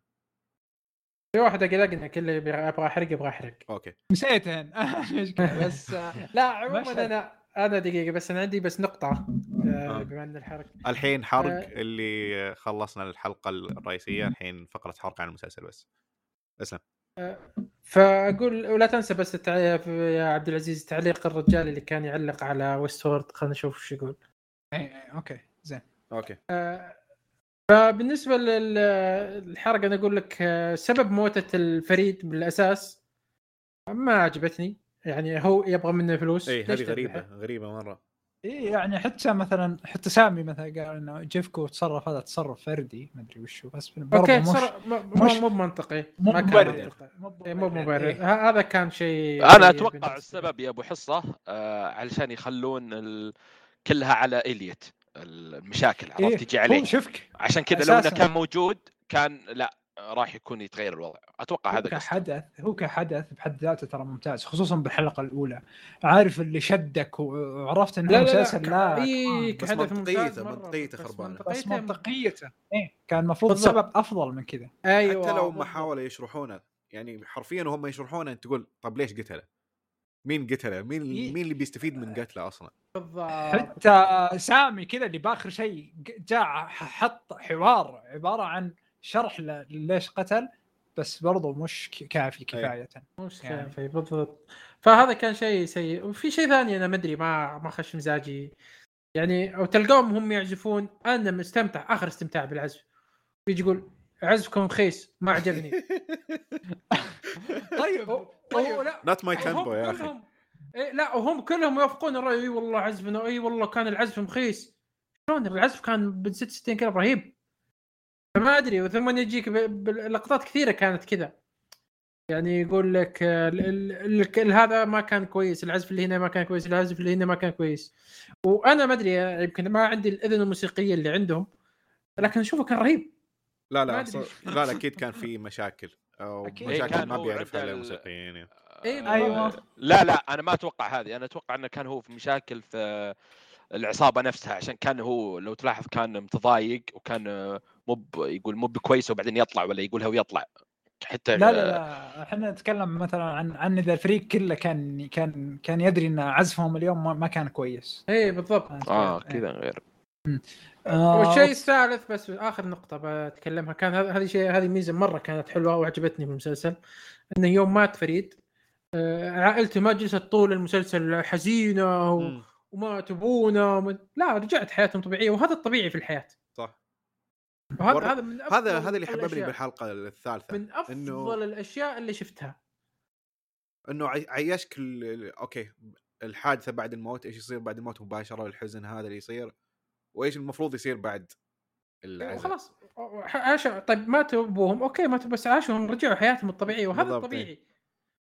في واحد قلقنا كله يبغى أبغى احرق يبغى احرق okay (laughs) مشكلة بس آه، لا عموما. أنا أنا دقيقة بس أنا عندي بس نقطة آه،. بما إن الحرق الحين حرق آه. اللي خلصنا الحلقة الرئيسية الحين فقرة حرق عن المسلسل بس اسلم فأقول ولا تنسى بس. يا عبد العزيز تعليق الرجال اللي كان يعلق على Westworld خلينا نشوف إيش يقول إيه، إيه، okay زين okay آه، فبالنسبة للحرق أنا أقول لك آه، سبب موتة فريد بالاساس ما عجبتني يعني هو يبغى منه فلوس اي هذه؟ غريبة غريبة مرة إيه يعني حتى مثلا حتى سامي مثلا قال إنه زيفكو تصرف هذا تصرف فردي ما أدري وشو بس برضه okay مش مو مو بمنطقي مو ما كان مبرر. منطقي. مو إيه، مو مبرر إيه. هذا كان شيء أنا أتوقع. السبب يا أبو حصة آه علشان يخلون ال... كلها على إليت المشاكل عرفت إيه، تجي عليه شفك عشان كذا لو إنه. كان موجود كان لا راح يكون يتغير الوضع أتوقع هو هذا. كحدث هو كحدث بحد ذاته ترى ممتاز خصوصا بالحلقة الأولى عارف اللي شدك وعرفت انه لا لا لا مسلسل لا اي بس كهدف منطقيته- ممتاز مرة، منطقيته بس خربانة. بس منطقيته- إيه كان المفروض. سبب أفضل من كذا أيوه حتى لو ما. حاولوا يشرحونه يعني حرفيا وهم يشرحونه تقول طب ليش قتله؟ مين قتله؟ مين إيه. مين اللي بيستفيد من قتله أصلا؟ بالضبط. حتى سامي كذا اللي بآخر شيء جاء حط حوار عبارة عن شرح ليش قتل بس برضو مش كافي كفاية. مش يعني. كافي بالضبط. فهذا كان شيء سيء. وفي شيء ثاني أنا ما أدري ما ما خش مزاجي. يعني أو تلقاهم هم يعزفون أنا مستمتع آخر استمتاع بالعزف. يجي يقول عزفكم خيس ما عجبني. (laughs) (laughs) طيب طيب. لا. not my tempo يا أخي. إيه لا وهم كلهم يوافقون الرأي. إي والله عزفنا إي والله كان العزف مخيس شلون؟ العزف كان ب 66 كلام رهيب. فما أدري وثم يجيك باللقطات كثيرة كانت كذا. يعني يقول لك ال- ال- ال- هذا ما كان كويس العزف اللي هنا ما كان كويس العزف اللي هنا ما كان كويس. وأنا ما أدري يمكن ما عندي الإذن الموسيقية اللي عندهم لكن أشوفه كان رهيب. لا لا لا لا أكيد كان في مشاكل أو مشاكل ما بيعرفها الموسيقيين يعني. إيه، أيوة. آه، لا لا أنا ما أتوقع هذه. أنا أتوقع إنه كان هو في مشاكل في العصابة نفسها عشان كان هو لو تلاحظ كان متضايق وكان مو يقول مو بكويس وبعدين يطلع ولا يقولها ويطلع. حتى لا لا لا إحنا نتكلم مثلا عن عن إذا الفريق كله كان كان كان يدري إن عزفهم اليوم ما, ما كان كويس. اي بالضبط. آه كذا غير. آه والشيء الثالث بس آخر نقطة بتكلمها كان هذا- هذه شيء هذه ميزة مرة كانت حلوة وعجبتني في المسلسل إنه يوم مات فريد آه، عائلته ما جلست طول المسلسل حزينة و-. وما تبونا وما... لا رجعت حياتهم طبيعية وهذا الطبيعي في الحياة. صح. وهذا ور- هذا من هذا أفضل هذا اللي حببني. بالحلقة الثالثة من أفضل إنه- الأشياء اللي شفتها. إنه عي- عيشك ال- okay الحادثة بعد الموت إيش يصير بعد الموت؟ مباشرة الحزن هذا اللي يصير وإيش المفروض يصير بعد العزاء. وخلاص عاشوا طيب ماتوا أبوهم okay ماتوا بس عاشوا رجعوا حياتهم الطبيعية وهذا بالضبط، الطبيعي.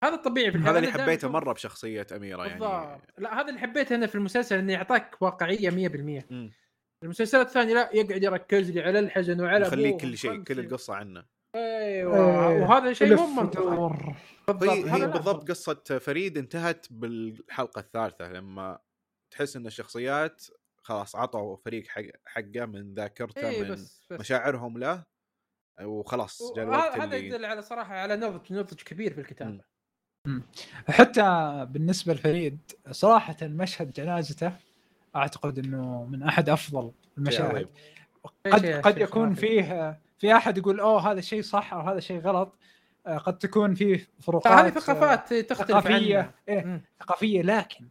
هذا الطبيعي في هذا اللي حبيته مرة بشخصية أميرة يعني بالضبط لا هذا اللي حبيته أنا في المسلسل إنه يعطاك واقعية 100% مم. المسلسلات الثانية لا يقعد يركز لي على الحزن وعلى يخليك أبوه كل شيء كل. القصة عنه أيوه إيه. وهذا شيء مو منطقي. بالضبط هي هي. بالضبط قصة فريد انتهت بالحلقة الثالثة لما تحس إن الشخصيات خلاص عطوا فريق حق حقه من ذاكرته اي من بس, بس. مشاعرهم له وخلاص جاء الوقت هذا اللي يدل على صراحة على نضج نضج كبير في الكتابة. حتى بالنسبة لفريد صراحة مشهد جنازته أعتقد إنه من أحد أفضل المشاهد. قد قد يكون. فيه في أحد يقول أوه هذا شيء صح أو هذا شيء غلط. آه، قد تكون فيه فروقات هذه آه، ثقافات تختلف ثقافية عنها. إيه. ثقافية لكن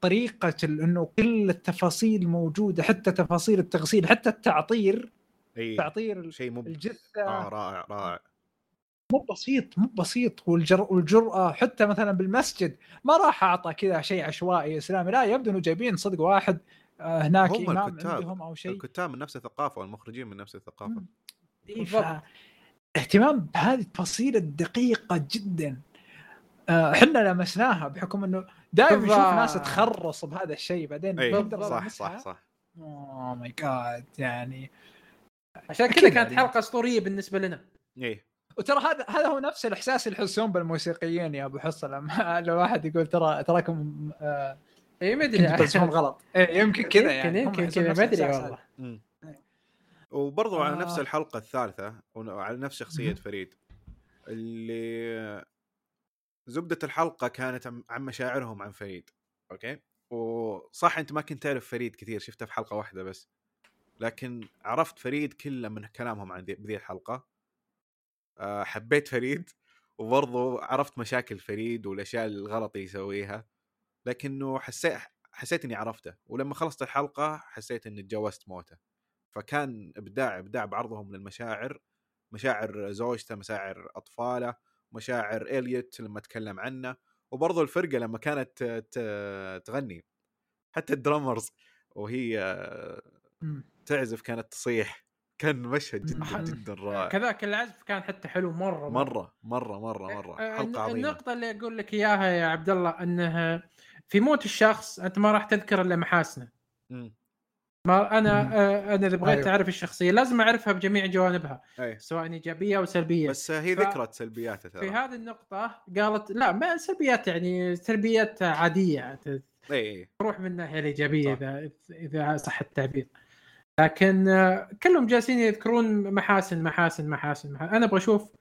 طريقة ال- إنه كل التفاصيل موجودة حتى تفاصيل التغسيل حتى التعطير اي تعطير شيء مو الجثة. آه رائع رائع. مو بسيط مو بسيط والجر والجرأة حتى مثلا بالمسجد ما راح أعطى كذا شيء عشوائي إسلامي لا يبدو إنه جايبين صدق واحد آه، هناك هم إمام الكتاب. عندهم أو شيء الكتاب من نفس الثقافة والمخرجين من نفس الثقافة. إيه، بالضبط. ف- اهتمام بهذه التفاصيل الدقيقة جدا آه، إحنا لمسناها بحكم إنه دائما نشوف. ناس تخرص بهذا الشيء بعدين بالضبط. صح. صح صح اوه ماي جاد يعني عشان كذا كانت يعني. حلقة أسطورية بالنسبة لنا اي وترى هذا هذا هو نفس الإحساس اللي يحسون بالموسيقيين يا أبو حصه لما (laughs) لو واحد يقول ترى تراكم آه، اي ما أدري. غلط. (laughs) إيه، يمكن كذا يعني. يمكن كذا ما أدري والله. مم. وبرضو على نفس آه. الحلقة الثالثة وعلى نفس شخصية. فريد اللي زبدة الحلقة كانت عن مشاعرهم عن فريد okay؟ وصح أنت ما كنت تعرف فريد كثير شفته في حلقة واحدة بس. لكن عرفت فريد كله من كلامهم عن بذي الحلقة. آه، حبيت فريد وبرضو عرفت مشاكل فريد والأشياء الغلط اللي يسويها لكنه حسيت حسيت إني عرفته ولما خلصت الحلقة حسيت إني تجاوزت موته. فكان إبداع إبداع بعرضهم للمشاعر مشاعر زوجته مشاعر أطفاله مشاعر اليوت لما تكلم عنه وبرضو الفرقة لما كانت تغني. حتى الدرامرز وهي مم. تعزف كانت تصيح. كان مشهد جدا. جدا رائع. كذاك العزف كان حتى حلو مرة مرة. مرة مرة مرة آه، حلقة عظيمة. النقطة اللي أقول لك إياها يا عبد الله انها في موت الشخص أنت ما راح تذكر إلا محاسنه. ما أنا مم. أنا إذا بغيت أيوه. اعرف الشخصية لازم أعرفها بجميع جوانبها اي سواء إيجابية أو سلبية. بس هي ف- ذكرت سلبياته في ترى هذه النقطة قالت لا ما سلبيات يعني سلبيات ت- اي اي تروح من الناحية الإيجابية صح. إذا إذا صح التعبير. لكن آه، كلهم جالسين يذكرون محاسن محاسن محاسن, محاسن. أنا أبغى أشوف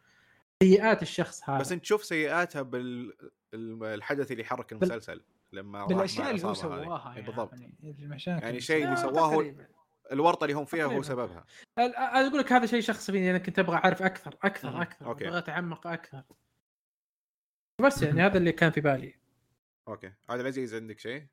سيئات الشخص هذا بس انت تشوف سيئاتها بالحدث اللي حرك المسلسل لما بالأشياء اللي هو. سواها إي يعني بالضبط يعني يعني شيء اللي سواه تقريباً. الورطة اللي هم فيها هو. سببها أنا أقول لك هذا شيء شخصي فيني أنا كنت أبغى أعرف أكثر أكثر مم. أكثر. أبغى أتعمق أكثر بس يعني هذا اللي كان في بالي أوكي عبد العزيز عندك شيء؟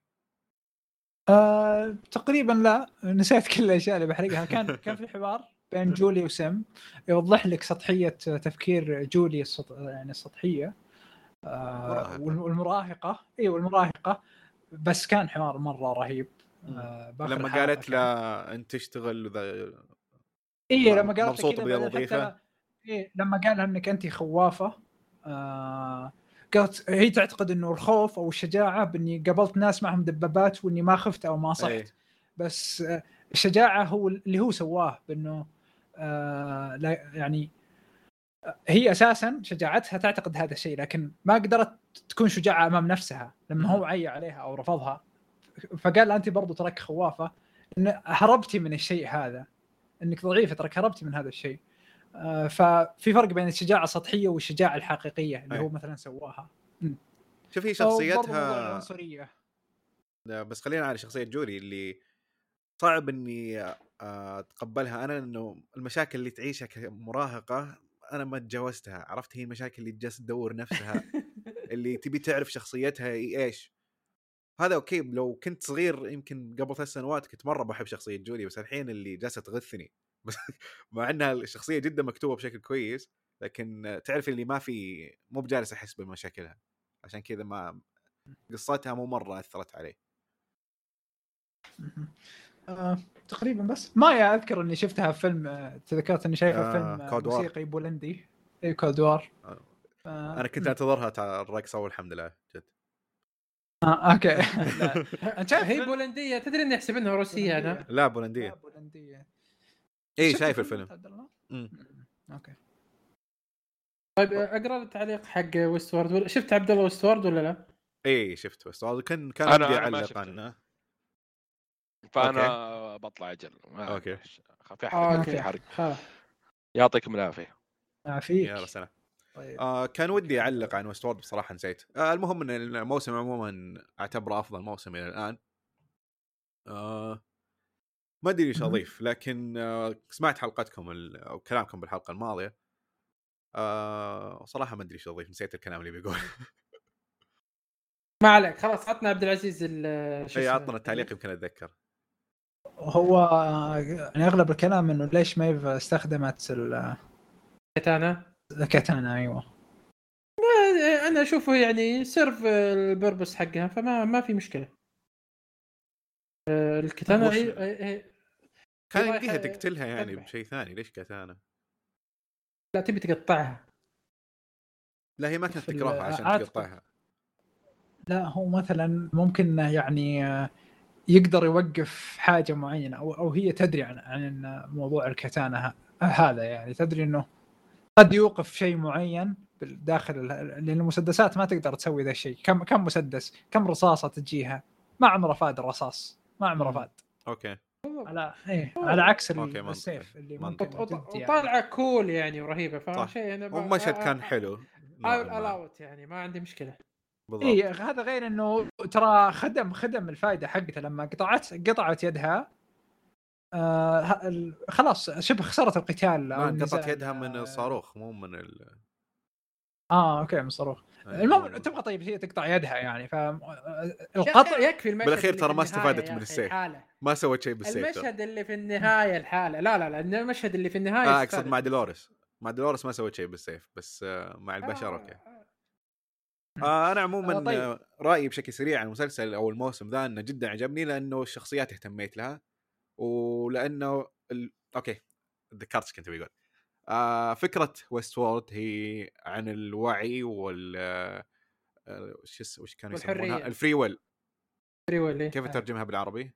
آه، تقريبا لا نسيت كل الأشياء اللي بحرقها. كان (laughs) كان في حوار بين جولي وسم يوضح لك سطحية تفكير جولي السط... يعني السطحية آه والمراهقة. إي والمراهقة. بس كان حوار مرة رهيب. آه لما قالت. له أنت تشتغل وذا إي لما قالت بعدين الوظيفة؟ حتى إيه لما قال إنك أنت خوافة آه قالت هي تعتقد إنه الخوف أو الشجاعة بإني قابلت ناس معهم دبابات وإني ما خفت أو ما صحت. إيه. بس آه، الشجاعة هو اللي هو سواه بإنه آه لا يعني آه، هي أساسا شجاعتها تعتقد هذا الشيء لكن ما قدرت تكون شجاعة أمام نفسها لما هو عي عليها أو رفضها. فقال أنت برضو ترك خوافة. إن هربتي من الشيء هذا إنك ضعيفة ترك هربتي من هذا الشيء. ففي فرق بين الشجاعة السطحية والشجاعة الحقيقية اللي. هو مثلا سواها. شوف هي شخصيتها العنصرية. لا، بس خلينا على شخصية جوري اللي صعب إني آه، أتقبلها. أنا إنه المشاكل اللي تعيشها كمراهقة أنا ما تجاوزتها. عرفت؟ هي المشاكل اللي جالسة تدور نفسها. (laughs) اللي تبي تعرف شخصيتها إيش؟ هذا أوكي لو كنت صغير يمكن قبل ثلاث سنوات كنت مرة بحب شخصية جولي بس الحين اللي جالسة تغثني. بس (laughs) مع إنها الشخصية جدا مكتوبة بشكل كويس لكن تعرف اللي ما في مو بجالس أحس بمشاكلها عشان كذا ما قصتها مو مرة أثرت علي آه، تقريبا بس. ما أذكر إني شفتها في فيلم آه، تذكرت إني شايفها آه، في فيلم. موسيقي بولندي. اي Cold War آه. آه، أنا كنت أنتظرها الرقصه والحمد لله جد. آه، okay. لا. (laughs) أنت شايف هي؟ بولندية تدري إني أحسب إنها روسية أنا؟ لا لا، بولنديه بولندية. اي شايف الفيلم. عبد الله؟ مم. okay. طيب أقرأ التعليق حق Westworld شفت عبد الله Westworld ولا لا؟ اي شفت بس هذا كان كان ما أعلق شفته. عنه فأنا بطلع أجل. okay. في آه، حرق okay. في حرق يعطيكم العافية. يعافيك. يا سلام طيب. آه كان ودي أعلق عن Westworld بصراحة نسيت. آه المهم إن الموسم عموما أعتبره أفضل موسم إلى الآن. آه ما أدري إيش. أضيف لكن آه سمعت حلقتكم ال- أو كلامكم بالحلقة الماضية. آه صراحة ما أدري إيش أضيف نسيت الكلام اللي بيقول ما عليك خلاص عطنا عبد العزيز إي اسمه. عطنا التعليق يمكن أتذكر. هو يعني أغلب الكلام إنه ليش مايف استخدمت ال- katana. ال katana أيوه. آه، أنا أشوفه يعني serve ال purpose حقها فما ما في مشكلة. آه، الكاتانا وش- هي هي- كان يمديها تقتلها يعني. بشيء ثاني ليش كاتانا؟ لا تبي تقطعها لا هي ما كانت تكرهها عشان تقطعها لا هو مثلا ممكن يعني آه، يقدر يوقف حاجة معينة أو أو هي تدري عن عن موضوع الكتانة هذا يعني تدري إنه قد يوقف شيء معين داخل لأن المسدسات ما تقدر تسوي ذا الشيء كم كم مسدس كم رصاصة تجيها ما عمره فاد الرصاص ما عمره. فاد أوكي على إيه على عكس. السيف اللي يعني. وطالعه كول يعني ورهيبه فاهم صح. شيء أنا والمشهد كان حلو نوعاً ما. الاوت يعني ما عندي مشكلة بالضبط اي هذا غير إنه ترى خدم خدم الفائده حقته لما قطعت قطعت يدها آه خلاص شبه خسرت القتال ما قطعت. يدها من آه، الصاروخ مو من ال آه أوكي من الصاروخ يعني المهم تبغى طيب هي تقطع يدها يعني ف يا القطع أخي يكفي المشهد بالأخير اللي ترى ما استفادت يا من السيف. ما سوت شيء بالسيف ترى. المشهد اللي في النهاية الحالة لا لا لا المشهد اللي في النهاية آه. أقصد مع دولوريس مع دولوريس ما سوت شيء بالسيف بس آه، مع البشر okay آه. آه أنا عموما آه، آه طيب. رأيي بشكل سريع عن المسلسل أو الموسم ذا إنه جدا عجبني لأنه الشخصيات اهتميت لها ولأنه ال... okay تذكرت إيش كنت بقول آه فكرة Westworld هي عن الوعي وال آه، آه، وش وش كانوا يسمونها. ال free will free will، إيه. كيف اترجمها بالعربي؟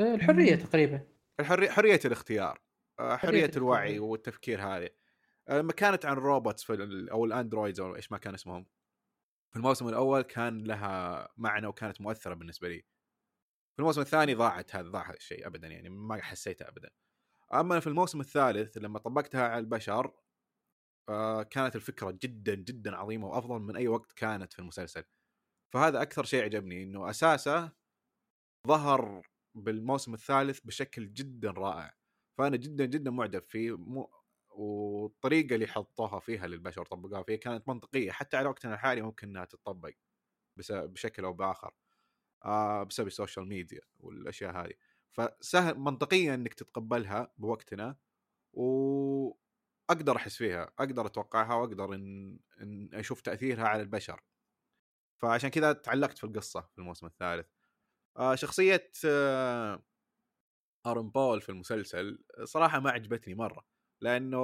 الحرية تقريبا الحرية حرية الاختيار آه، حرية. الوعي والتفكير هذه آه، لما كانت عن ال robots في أو ال androids أو إيش ما كان اسمهم في الموسم الأول كان لها معنى وكانت مؤثرة بالنسبة لي في الموسم الثاني ضاعت هذا ضاع الشيء ابدا يعني ما حسيته ابدا أما في الموسم الثالث لما طبقتها على البشر آه، كانت الفكرة جدا جدا عظيمة وأفضل من أي وقت كانت في المسلسل. فهذا أكثر شيء عجبني إنه اساسه ظهر بالموسم الثالث بشكل جدا رائع. فأنا جدا جدا معجب فيه مو والطريقة اللي حطوها فيها للبشر طبقوها فيها كانت منطقية. حتى على وقتنا الحالي ممكن إنها تطبق بس بشكل أو بآخر آه بسبب ال social media والأشياء هذه. فسهل منطقيا إنك تتقبلها بوقتنا وأقدر أحس فيها أقدر أتوقعها وأقدر إن, إن أشوف تأثيرها على البشر. فعشان كذا تعلقت في القصة في الموسم الثالث. آه شخصية آه أرون بول في المسلسل صراحة ما عجبتني مرة لأنه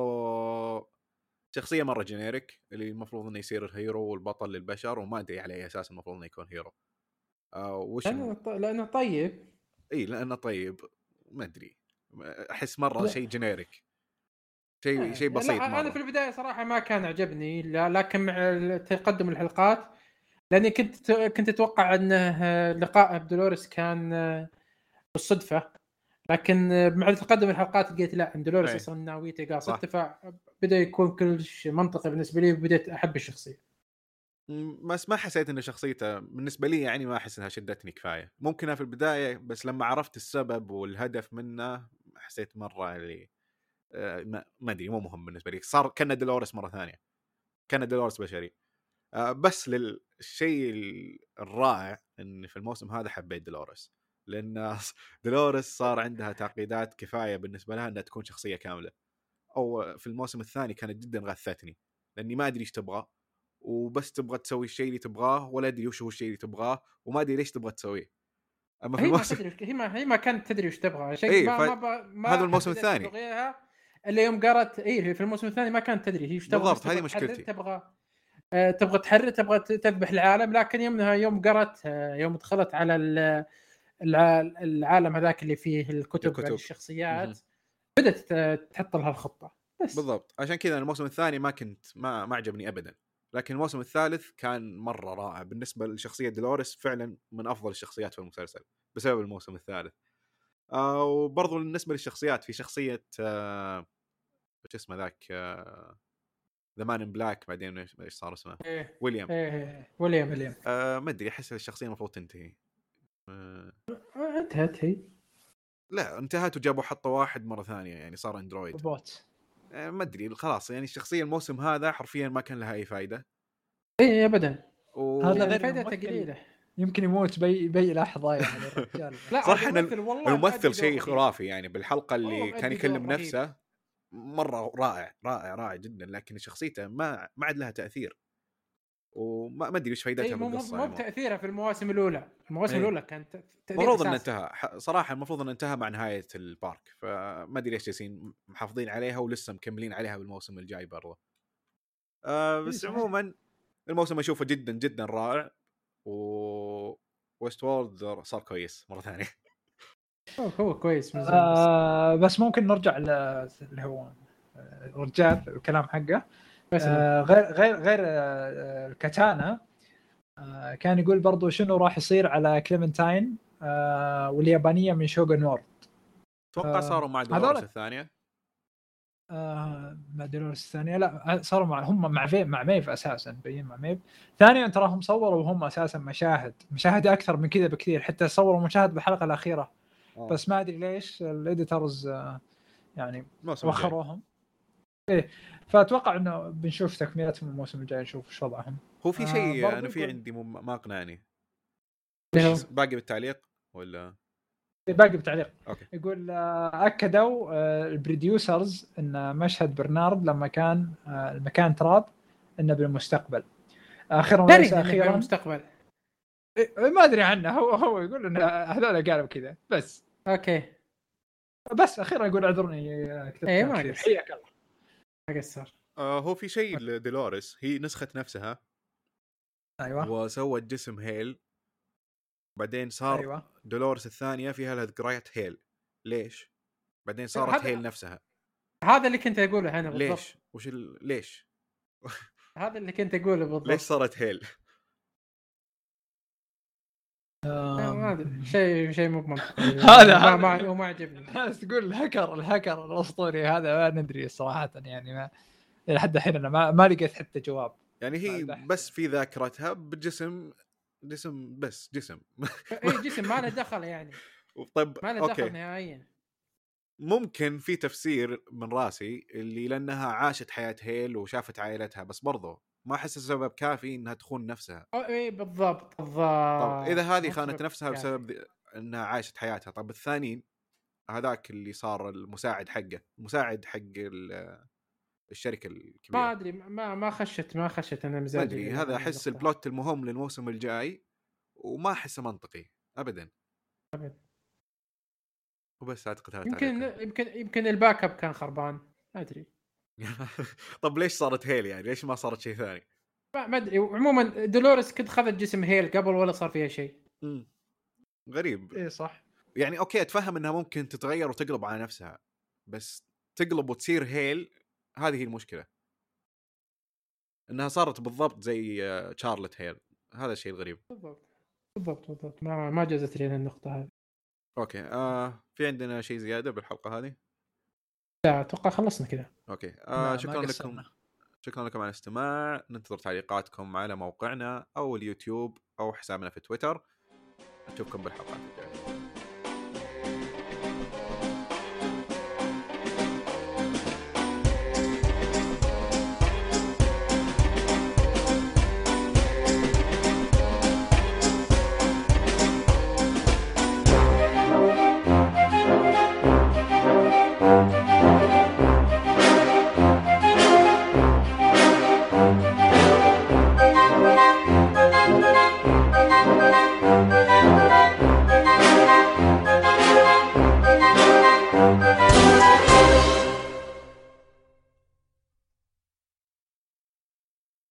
شخصية مرة generic اللي المفروض إنه يصير ال hero والبطل للبشر وما أدري على أي أساس المفروض إنه يكون hero. آه وش لأنه لأنه طيب. إي لأنه طيب ما أدري أحس مرة. شيء generic شيء آه، شيء بسيط مرة أنا في البداية صراحة ما كان عجبني لا لكن مع تقدم الحلقات لأني كنت كنت أتوقع أنه لقاء بدولوريس كان بالصدفة لكن مع تقدم الحلقات لقيت لا إن دولوريس. أصلا ناويته. قاصدته فبدا يكون كل شيء منطقي بالنسبة لي وبديت أحب الشخصية بس ما حسيت إن شخصيته بالنسبة لي يعني ما أحس إنها شدتني كفاية. ممكنها في البداية بس لما عرفت السبب والهدف منه حسيت مرة اللي آه، ما أدري مو مهم بالنسبة لي. صار كان دولوريس مرة ثانية. كان دولوريس بشري. آه، بس للشيء الرائع إن في الموسم هذا حبيت دولوريس لأن (laughs) دولوريس صار عندها تعقيدات كفاية بالنسبة لها إنها تكون شخصية كاملة. أو في الموسم الثاني كانت جدا غثتني. لأني ما أدري إيش تبغى. وبس تبغى تسوي الشيء اللي تبغاه ولا أدري وش هو الشيء اللي تبغاه وما أدري ليش تبغى تسويه أما في هي ما الموسم تدري هي ما هي ما كانت تدري وش تبغى شيء إيه، ما, ف- ما, ما, ما هذا الموسم الثاني. إلا يوم قرأت اي في الموسم الثاني ما كانت تدري هي وش تبغى بالضبط، هذه مشكلتي. تبغى آه، تبغى تحرر تبغى تذبح العالم لكن يومها يوم قرأت آه، يوم دخلت على ال- الع- العالم هذاك اللي فيه الكتب, الكتب. الشخصيات. بدأت تحط لها الخطة بس بالضبط عشان كذا الموسم الثاني ما كنت ما ما عجبني ابدا لكن الموسم الثالث كان مرة رائع. بالنسبة لشخصية دولوريس فعلا من أفضل الشخصيات في المسلسل بسبب الموسم الثالث. آه وبرضو بالنسبة للشخصيات في شخصية آه وش اسمه ذاك the man in black بعدين إيش صار اسمه؟ إيه ويليام إيه ويليام ويليام آه ما أدري أحس الشخصية المفروض تنتهي. آه آه، انتهت هي؟ لا انتهت وجابوا حطوا واحد مرة ثانية يعني صار android روبوت آه ما أدري خلاص يعني الشخصيه الموسم هذا حرفيا ما كان لها أي فائده إي ابدا. و... هذا يعني غير فائدتها الممثل. قليله يمكن يموت bye bye لحظه يعني الرجال. (laughs) لا صح إن الممثل والله الممثل مؤدي شيء خرافي يعني بالحلقة اللي كان يكلم. نفسه مرة رائع رائع رائع جدا لكن شخصيته ما ما عاد لها تأثير. وما ما أدري إيش إيه، فائدتها مو مو بالقصة مو يعني. بتأثيرها في المواسم الأولى المواسم إيه. الأولى كانت المفروض إنه. انتهى ح- صراحة المفروض إنه انتهى مع نهاية البارك فما أدري ليش جالسين محافظين عليها ولسه مكملين عليها بالموسم الجاي برضه آه بس صحيح. عموما الموسم أشوفه جدا جدا رائع و ويست وورد صار كويس مرة ثانية هو كويس من آه بس ممكن نرجع ل- اللي هو آه، الرجال الكلام حقه بس آه غير غير غير آه الكاتانا آه كان يقول برضو شنو راح يصير على كليمنتاين آه واليابانية من Shogun World. أتوقع آه، صاروا مع دولورس الثانية. آه مع دولورس الثانية؟ لا صاروا مع هم مع في مع ميف أساسا مبين مع ميف. ثانيا تراهم صوروا وهم أساسا مشاهد مشاهد أكثر من كذا بكثير حتى صوروا مشاهد بالحلقة الأخيرة. آه. بس ما أدري ليش ال editors آه يعني. وخروهم. إيه فأتوقع إنه بنشوف تكملتهم الموسم الجاي نشوف إيش وضعهم. هو في آه، شيء برضو أنا في عندي مو- ما أقنعني. باقي بالتعليق ولا؟ باقي بالتعليق. okay. يقول آه، أكدوا آه، ال producers إن مشهد برنارد لما كان آه، المكان تراب إنه بالمستقبل. أخيرا في أخيرا. المستقبل إيه، ما أدري عنه. هو هو يقول إن هذول قالوا كذا بس. okay. بس أخيرا يقول أعذرني آه، كتبت إيه، كلام ما. حياك الله. ما قصر آه هو في شيء لدولوريس هي نسخت نفسها. أيوه. وسوت جسم هيل. بعدين صار أيوه. دولوريس الثانية فيها لها ذكريات هيل. ليش؟ بعدين صارت هذا- هيل نفسها. هذا اللي كنت أقوله أنا بالضبط. ليش؟ وش ال... ليش؟ هذا اللي كنت أقوله بالضبط. ليش صارت هيل؟ آه، ما أدري. شيء شيء مو بمنطقي هذا- ما ما ما عجبني الناس (laughs) تقول الهكر الهكر الأسطوري هذا ما ندري صراحة يعني ما لحد الحين أنا ما, ما لقيت حتى جواب. يعني هي بس في ذاكرتها بجسم جسم بس جسم. اي جسم ما له دخل يعني. (laughs) طيب ما له دخل okay نهائيا. ممكن في تفسير من راسي اللي لأنها عاشت حياة هيل وشافت عائلتها بس برضو ما أحس سبب كافي إنها تخون نفسها. اي بالضبط بالضبط إذا هذه خانت نفسها. بسبب إنها عاشت حياتها. طب الثانيين هذاك اللي صار المساعد حقه المساعد حق ال- الشركة ما الكبيرة. أدري ما ما خشت ما خشت أنا ما مزاجي أدري هذا أحس ال plot المهم للموسم الجاي وما أحسه منطقي ابدا. أبد. وبس اعتقد هذا يمكن. يمكن يمكن ال backup كان خربان ما أدري. (laughs) طب ليش صارت هيل يعني؟ ليش ما صارت شيء ثاني؟ ما أدري. عموما دولوريس كنت خذت جسم هيل قبل ولا صار فيها شيء. مم. غريب. اي صح. يعني أوكي أتفهم إنها ممكن تتغير وتقلب على نفسها بس تقلب وتصير هيل هذه هي المشكلة. إنها صارت بالضبط زي آه، شارلت هيل. هذا الشيء الغريب. بالضبط. بالضبط بالضبط. ما ما جازت لي النقطة هذه. okay آه في عندنا شيء زيادة بالحلقة هذه؟ لا أتوقع خلصنا كذا. okay. آه ما شكرا لكم. شكرا لكم على الاستماع. ننتظر تعليقاتكم على موقعنا أو اليوتيوب أو حسابنا في تويتر. نشوفكم بالحلقات الجاية.